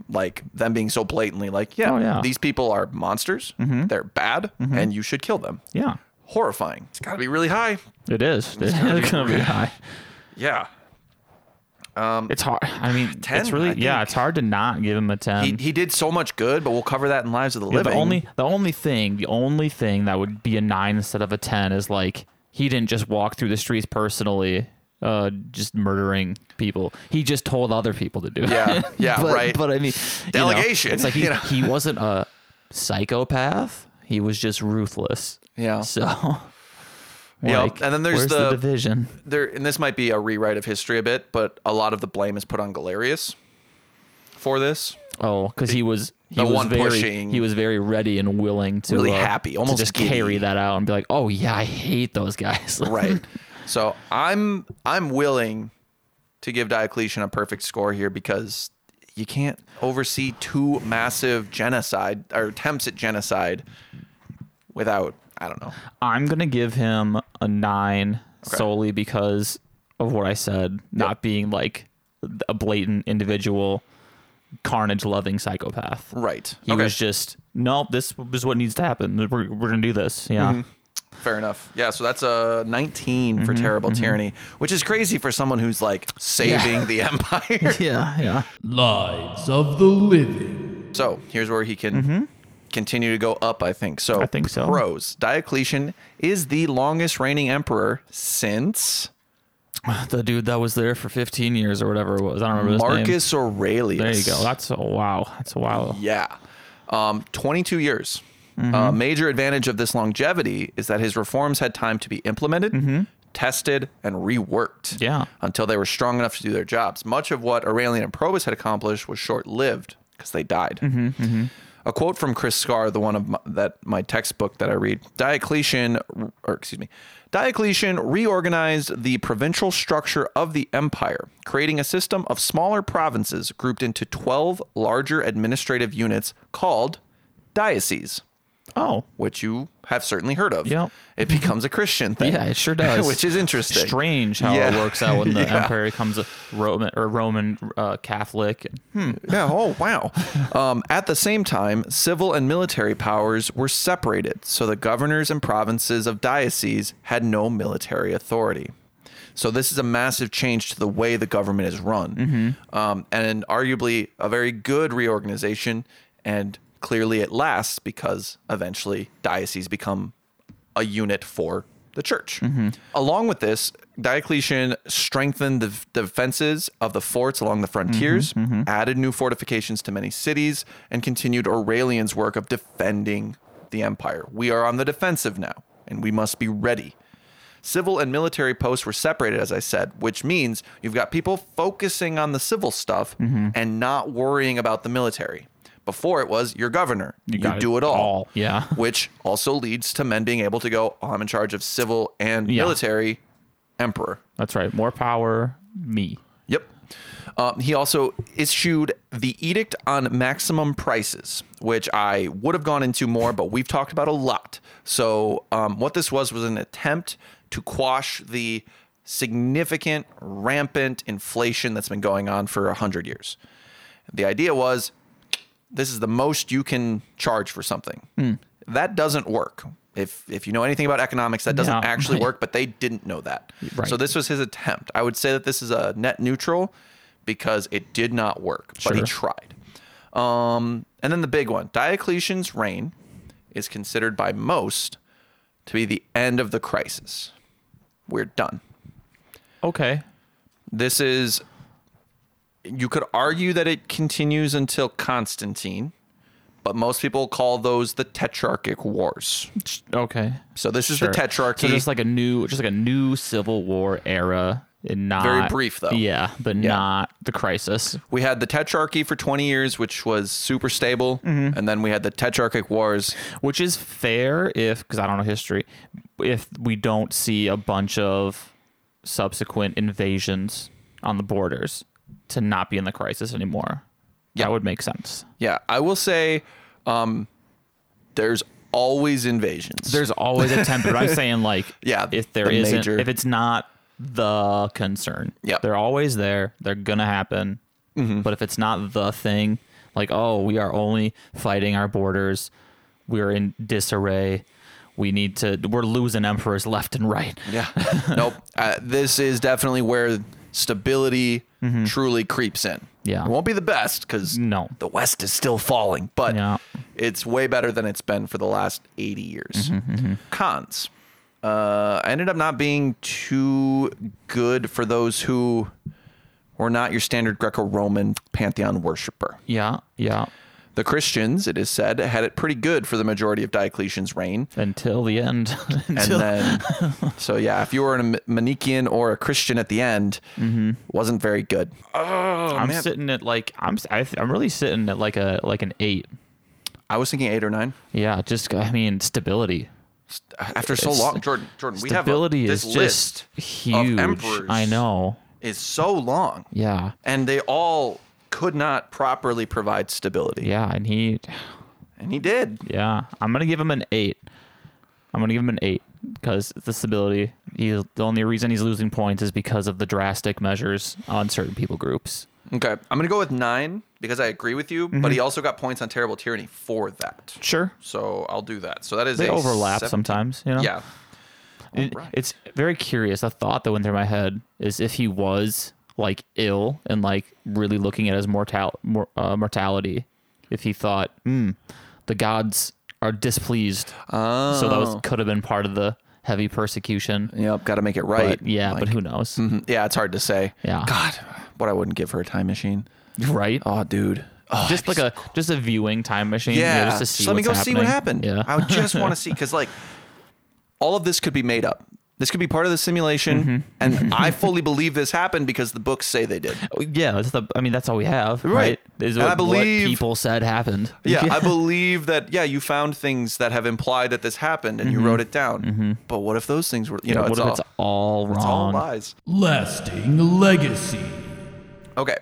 like them being so blatantly like, yeah, Oh, yeah. these people are monsters. Mm-hmm. They're bad, mm-hmm. and you should kill them. Yeah, Horrifying. It's got to be really high. it is. It's gonna be high. Yeah. Um, It's hard. I mean, 10, it's really yeah. It's hard to not give him a ten. he, he did so much good, but we'll cover that in Lives of the Yeah, Living. the only the only thing the only thing that would be a nine instead of a ten is like he didn't just walk through the streets personally, uh, just murdering people. He just told other people to do it. Yeah, yeah, but, right. But I mean, you know, Delegation, it's like he, you know. he wasn't a psychopath. He was just ruthless. Yeah. So. Yep, and then there's where's the- division. there, and this might be a rewrite of history a bit, but a lot of the blame is put on Galerius for this. Oh, because he was he the was one very pushing- he was very ready and willing to Really uh, happy, to almost just giddy. carry that out and be like, oh yeah, I hate those guys. Right. so I'm I'm willing to give Diocletian a perfect score here because you can't oversee two massive genocide or attempts at genocide without I don't know. I'm gonna give him a nine solely because of what I said, not being like a blatant individual, carnage loving psychopath. Right. He was just nope. This is what needs to happen. We're, we're gonna do this. Yeah. Mm-hmm. Fair enough. Yeah, so that's a 19 for mm-hmm, terrible mm-hmm. tyranny, which is crazy for someone who's like saving the empire. Yeah. Yeah. Lives of the Living. So here's where he can continue to go up, I think. So I think so. Pros. Diocletian is the longest reigning emperor since The dude that was there for 15 years or whatever it was. I don't remember. Marcus Aurelius. There you go. That's a wow. That's a wow. Yeah. Um, 22 years. Mm-hmm. A major advantage of this longevity is that his reforms had time to be implemented, tested, and reworked Mm-hmm. Yeah. until they were strong enough to do their jobs. Much of what Aurelian and Probus had accomplished was short lived because they died. Mm-hmm, A quote from Chris Scarre, the one of my, that my textbook that I read, Diocletian, or excuse me, Diocletian reorganized the provincial structure of the empire, creating a system of smaller provinces grouped into 12 larger administrative units called dioceses, Oh. which you have certainly heard of. Yep. It becomes a Christian thing. Yeah, it sure does. which is interesting. Strange how Yeah. it works out when the Yeah. empire becomes a Roman or Roman uh, Catholic. Yeah. Oh, wow. Um, at the same time, civil and military powers were separated, so the governors and provinces of dioceses had no military authority. So this is a massive change to the way the government is run, um, and arguably a very good reorganization. And clearly, it lasts because eventually dioceses become a unit for the church. Mm-hmm. Along with this, Diocletian strengthened the defenses of the forts along the frontiers, mm-hmm, mm-hmm. added new fortifications to many cities, and continued Aurelian's work of defending the empire. We are on the defensive now, and we must be ready. Civil and military posts were separated, as I said, which means you've got people focusing on the civil stuff and not worrying about the military. Before it was your governor, you, got do it all all, yeah. which also leads to men being able to go, oh, I'm in charge of civil and Yeah. military emperor. That's right. More power, me. Yep. Um, he also issued the Edict on Maximum Prices, which I would have gone into more, but we've talked about a lot. So, um, what this was was an attempt to quash the significant, rampant inflation that's been going on for 100 years. The idea was this is the most you can charge for something. That doesn't work. If if you know anything about economics, that doesn't Yeah, actually work, but they didn't know that. Right. So this was his attempt. I would say that this is a net neutral because it did not work, but he tried. Um, and then the big one, Diocletian's reign is considered by most to be the end of the crisis. We're done. Okay. This is you could argue that it continues until Constantine, but most people call those the Tetrarchic Wars. Okay. So this is Sure. the Tetrarchy. So just like a new, just like a new civil war era, and not Very brief, though. Yeah, but not the crisis. we had the Tetrarchy for 20 years, which was super stable, Mm-hmm. and then we had the Tetrarchic Wars. which is fair if because I don't know history, if we don't see a bunch of subsequent invasions on the borders to not be in the crisis anymore. Yeah. That would make sense. Yeah, I will say, um, there's always invasions. There's always a temper. but I'm saying like Yeah, if there the isn't major- if it's not the concern. Yeah. They're always there. They're gonna happen. Mm-hmm. But if it's not the thing, like, oh, we are only fighting our borders, we're in disarray. We need to we're losing emperors left and right. Yeah. nope. Uh, this is definitely where stability truly creeps in. Yeah. It won't be the best because No. the West is still falling, but Yeah. it's way better than it's been for the last 80 years. Mm-hmm, Cons. Uh, I ended up not being too good for those who were not your standard Greco Roman pantheon worshiper. Yeah. Yeah. The Christians, it is said, had it pretty good for the majority of Diocletian's reign. Until the end. And Until- then, so yeah, if you were a Manichaean or a Christian at the end, mm-hmm. wasn't very good. Oh, I'm man. sitting at like I'm I, th- I'm really sitting at like a like an eight. I was thinking eight or nine. Yeah, just I mean stability. After so It's- long, Jordan, Jordan, we have a, Stability this is list just huge. emperors. I know. is so long, Yeah. and they all could not properly provide stability, Yeah, and he and he did. yeah, I'm going to give him an 8. I'm going to give him an 8 because the stability. He the only reason he's losing points is because of the drastic measures on certain people groups. Okay, I'm gonna go with nine because I agree with you, Mm-hmm. but he also got points on terrible tyranny for that. Sure. So I'll do that. So that is They overlap sometimes, you know. Yeah. Alright. It's very curious. A thought that went through my head is if he was like ill and like really looking at his mortal mor- uh, mortality, if he thought, hmm, the gods are displeased, Oh. so that was could have been part of the heavy persecution. Yep. Got to make it right. But yeah, Like, but who knows? mhm, Yeah, it's hard to say. Yeah. God, but I wouldn't give her a time machine. Right? Oh, dude. Oh, just like a just a viewing time machine. yeah. just to see let me go see what happened. Yeah. I would just want to see because like all of this could be made up. This could be part of the simulation, Mm-hmm. and mm-hmm. I fully believe this happened because the books say they did. Oh, yeah, that's the. I mean, that's all we have, Right. right? Is what, I believe- what people said happened. Yeah, I believe that. Yeah, you found things that have implied that this happened, and you mm-hmm. wrote it down. Mm-hmm. But what if those things were? You know, what it's if all, it's all wrong? it's all lies. Lasting legacy. Okay.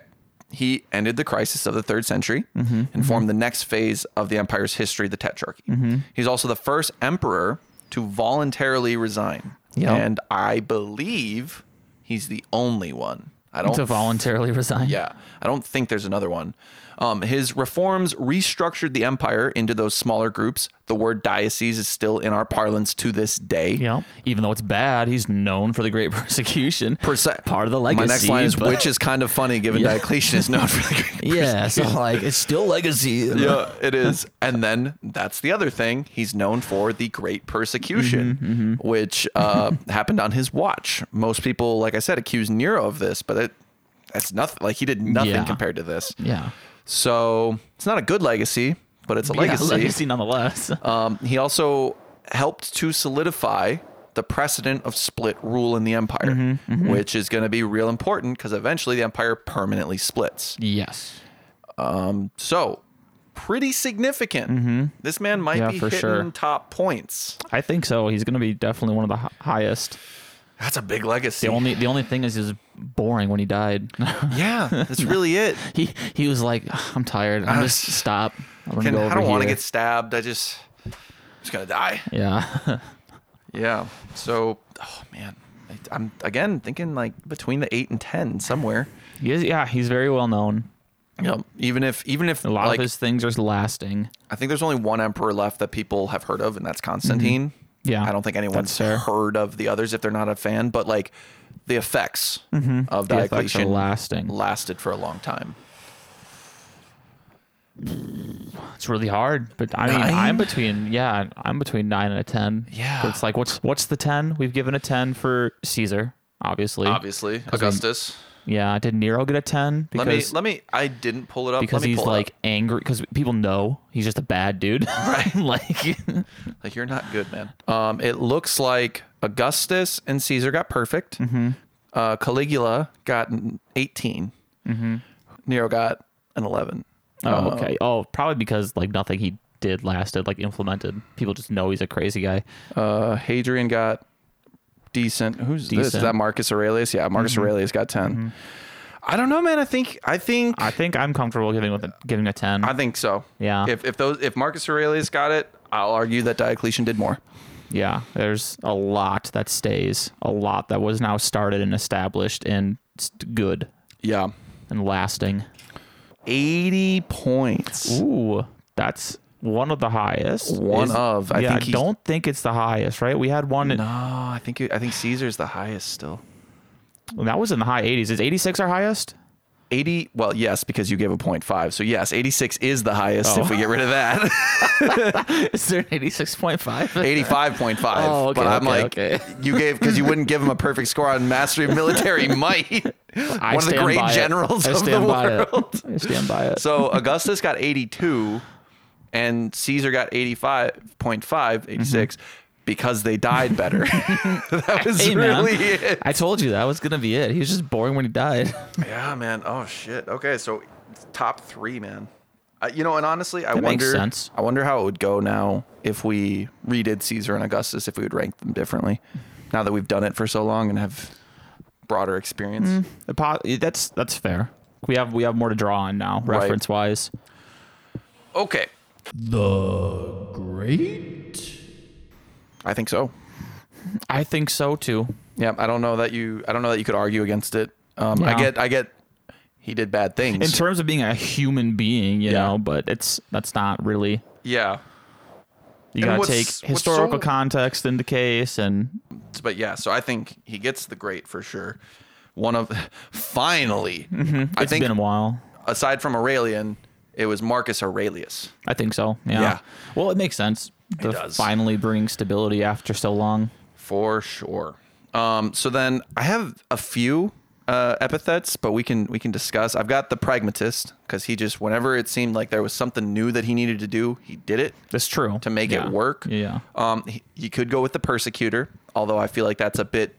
He ended the crisis of the third century Mm-hmm, and formed the next phase of the empire's history, the Tetrarchy. He's also the first emperor to voluntarily resign. Yep. And I believe he's the only one. I don't to voluntarily resign. Yeah, I don't think there's another one. Um, his reforms restructured the empire into those smaller groups. The word diocese is still in our parlance to this day. Know, even though it's bad, he's known for the great persecution. Perse- Part of the legacy. My next line is, but- which is kind of funny given Yeah. Diocletian is known for the great yeah, so like it's still legacy. yeah, it is. And then that's the other thing. He's known for the Great Persecution, Mm-hmm, which uh, happened on his watch. Most people, like I said, accuse Nero of this, but it, that's nothing. Like he did nothing Yeah. compared to this. Yeah. So it's not a good legacy, but it's a Yeah, legacy. legacy nonetheless. Um, he also helped to solidify the precedent of split rule in the empire, Mm-hmm, which is going to be real important because eventually the empire permanently splits. yes. So, pretty significant. This man might Mm-hmm. Yeah, be hitting sure. top points. I think so. He's going to be definitely one of the hi- highest. That's a big legacy. The only the only thing is he was boring when he died. yeah, that's really it. he he was like, I'm tired. I'm I just stop. I'm Can- go I don't want to get stabbed. I just, I'm just gonna die. Yeah. Yeah. So, oh man, I- I'm again thinking like between the eight and ten somewhere. he is, yeah. He's very well known. Know, even if even if A lot like of his things are lasting. I think there's only one emperor left that people have heard of, and that's Constantine. Mm-hmm. Yeah, I don't think anyone's heard of the others if they're not a fan. But like the effects of Mm-hmm. The effects are Diocletian lasting. lasted for a long time. It's really hard, but I mean, Nine? I'm between yeah, I'm between nine and a ten. Yeah. It's like what's what's the ten? We've given a ten for Caesar, obviously. Obviously, we- Augustus. Yeah. Did Nero get a ten? Let me Because let me. I didn't pull it up because Let me he's like up. angry because people know he's just a bad dude. Right. like like you're not good, man. Um, it looks like Augustus and Caesar got perfect. Mm-hmm. Uh, Caligula got an 18. Nero got an 11. oh Uh, okay. Oh, probably because like nothing he did lasted like implemented. People just know he's a crazy guy. Uh, Hadrian got decent. Who's this? Is that Marcus Aurelius? Yeah, Marcus mm-hmm. Aurelius got 10. Mm-hmm. I don't know, man. I think I think I think I'm comfortable giving with a, giving a ten. I think so. Yeah. If if those if Marcus Aurelius got it, I'll argue that Diocletian did more. Yeah, there's a lot that stays, a lot that was now started and established and good Yeah. and lasting. 80 points. Ooh, that's one of the highest. One of. I yeah, think I don't think it's the highest, right? We had one No, I think it, I think Caesar's the highest still. that was in the high 80s. Is 86 our highest? 80, well, yes, because you gave a 0.5. So, yes, 86 is the highest if we oh. get rid of that. Is there an 86.5? 85.5. Oh, okay, but I'm okay, like, okay. you gave, because you wouldn't give him a perfect score on Mastery of Military Might. I One of the great generals of the by it. world. I stand by it. So, Augustus got 82, and Caesar got 85.5, 86. Because they died better. that was Hey, man. really it. I told you that was gonna be it. He was just boring when he died. Yeah, man. Oh shit. Okay, so top three, man. Uh, you know, and honestly, I That makes wonder. sense. I wonder how it would go now if we redid Caesar and Augustus. If we would rank them differently, now that we've done it for so long and have broader experience. The po- That's that's fair. We have we have more to draw on now, Right. reference wise. Okay, The Great. I think so. I think so too. Yeah, I don't know that you. I don't know that you could argue against it. Um, I get. I get. He did bad things. In terms of being a human being, you Yeah. know, but it's that's not really. yeah, You And gotta take historical so- context into case, and but yeah. So I think he gets the great for sure. One of finally. I Mm-hmm. it's think been a while. aside from Aurelian, it was Marcus Aurelius. I think so. Yeah. Yeah. Well, it makes sense to does. finally bring stability after so long. For sure. Um, so then I have a few uh, epithets, but we can we can discuss. I've got the pragmatist because he just whenever it seemed like there was something new that he needed to do, he did it That's true. to make Yeah. it work. Yeah. Um, he, you could go with the persecutor, although I feel like that's a bit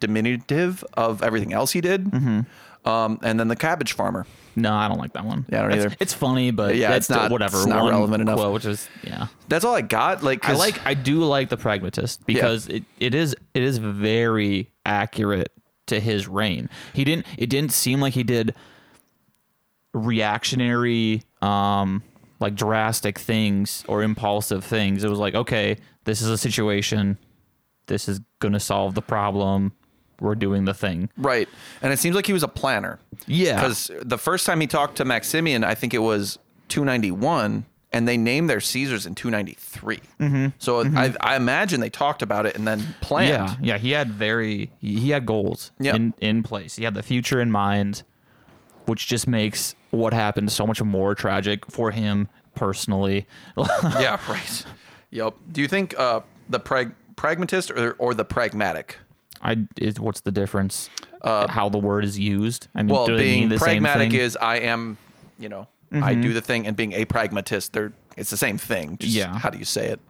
diminutive of everything else he did. Mm-hmm. Um, and then the cabbage farmer. No, I don't like that one. Yeah, I don't It's- either. It's funny, but Yeah, that's it's not- whatever. it's not One relevant enough. Quote, which is yeah. That's all I got. Like I like I do like the pragmatist because it, it is it is very accurate to his reign. He didn't it didn't seem like he did reactionary um like drastic things or impulsive things. It was like, okay, this is a situation. This is going to solve the problem. We're doing the thing. Right. And it seems like he was a planner. Yeah. Because the first time he talked to Maximian, I think it was 291, and they named their Caesars in 293. Mm-hmm. So I, I imagine they talked about it and then planned. Yeah, yeah, he had very he had goals Yep. in in place. He had the future in mind, which just makes what happened so much more tragic for him personally. yeah, right. Yep. Do you think uh, the prag- pragmatist or, or the pragmatic? I is what's the difference? how the word is used. I mean, Uh, Well, do they mean being pragmatic? Mm-hmm. is I am, you know, I do the thing, and being a pragmatist, they're it's the same thing. Just Yeah. How do you say it?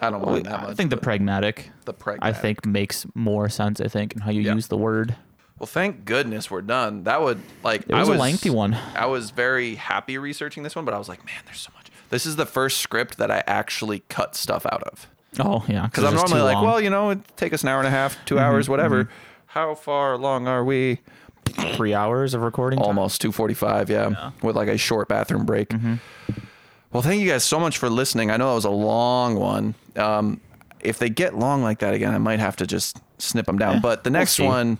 I don't mind that much. I think the pragmatic. The I think makes more sense. I think in how you Yeah. use the word. Well, thank goodness we're done. That would like It was a lengthy one. I was very happy researching this one, but I was like, man, there's so much. This is the first script that I actually cut stuff out of Oh yeah, because I'm normally like, long. well, you know, it take us an hour and a half, 2 hours, whatever. How far along are we? three hours of recording. time? Almost 2:45, yeah, with like a short bathroom break. Mm-hmm. Well, thank you guys so much for listening. I know that was a long one. Um, if they get long like that again, I might have to just snip them down. but the we'll next one,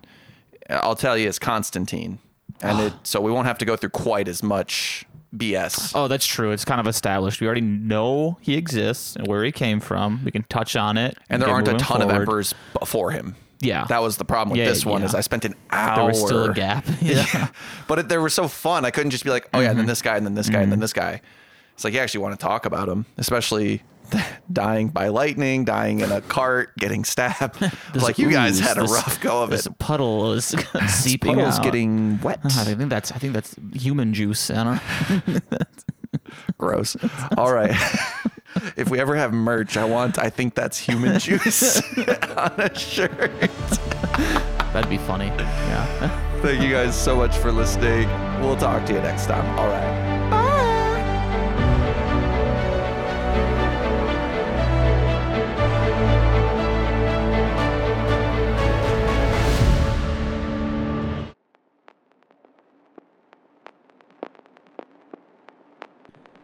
I'll tell you, is Constantine, and it so we won't have to go through quite as much BS. Oh, that's true. It's kind of established. We already know he exists and where he came from. We can touch on it. and there aren't a ton of forward. emperors before him. Yeah. That was the problem with Yeah, this one yeah. is I spent an hour. There was still a gap. yeah. But it, they were so fun. I couldn't just be like, oh yeah, and then mm-hmm. this guy, and then this guy, and then mm-hmm. this guy. It's like you actually want to talk about them, especially dying by lightning, dying in a cart, getting stabbed. Like you guys had a this- rough go of This it. puddle is seeping Puddle's out. getting uh-huh, wet. I think that's I think that's human juice, Anna. Gross. All right. if we ever have merch, I want. I think that's human juice on a shirt. That'd be funny. Yeah. Thank you guys so much for listening. We'll talk to you next time. All right.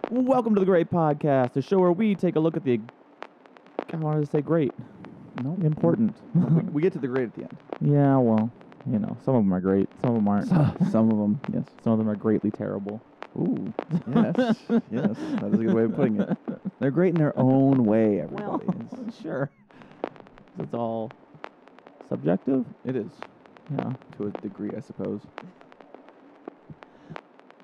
Welcome to the Great Podcast, the show where we take a look at the. I wanted to say great. No, Important. we, we get to the great at the end. yeah, well, you know, some of them are great, some of them aren't. Some of them, yes. Some of them are greatly terrible. Ooh, yes, yes. That is a good way of putting it. They're great in their own way. Everybody is. sure. It's all subjective. It is Yeah. to a degree, I suppose.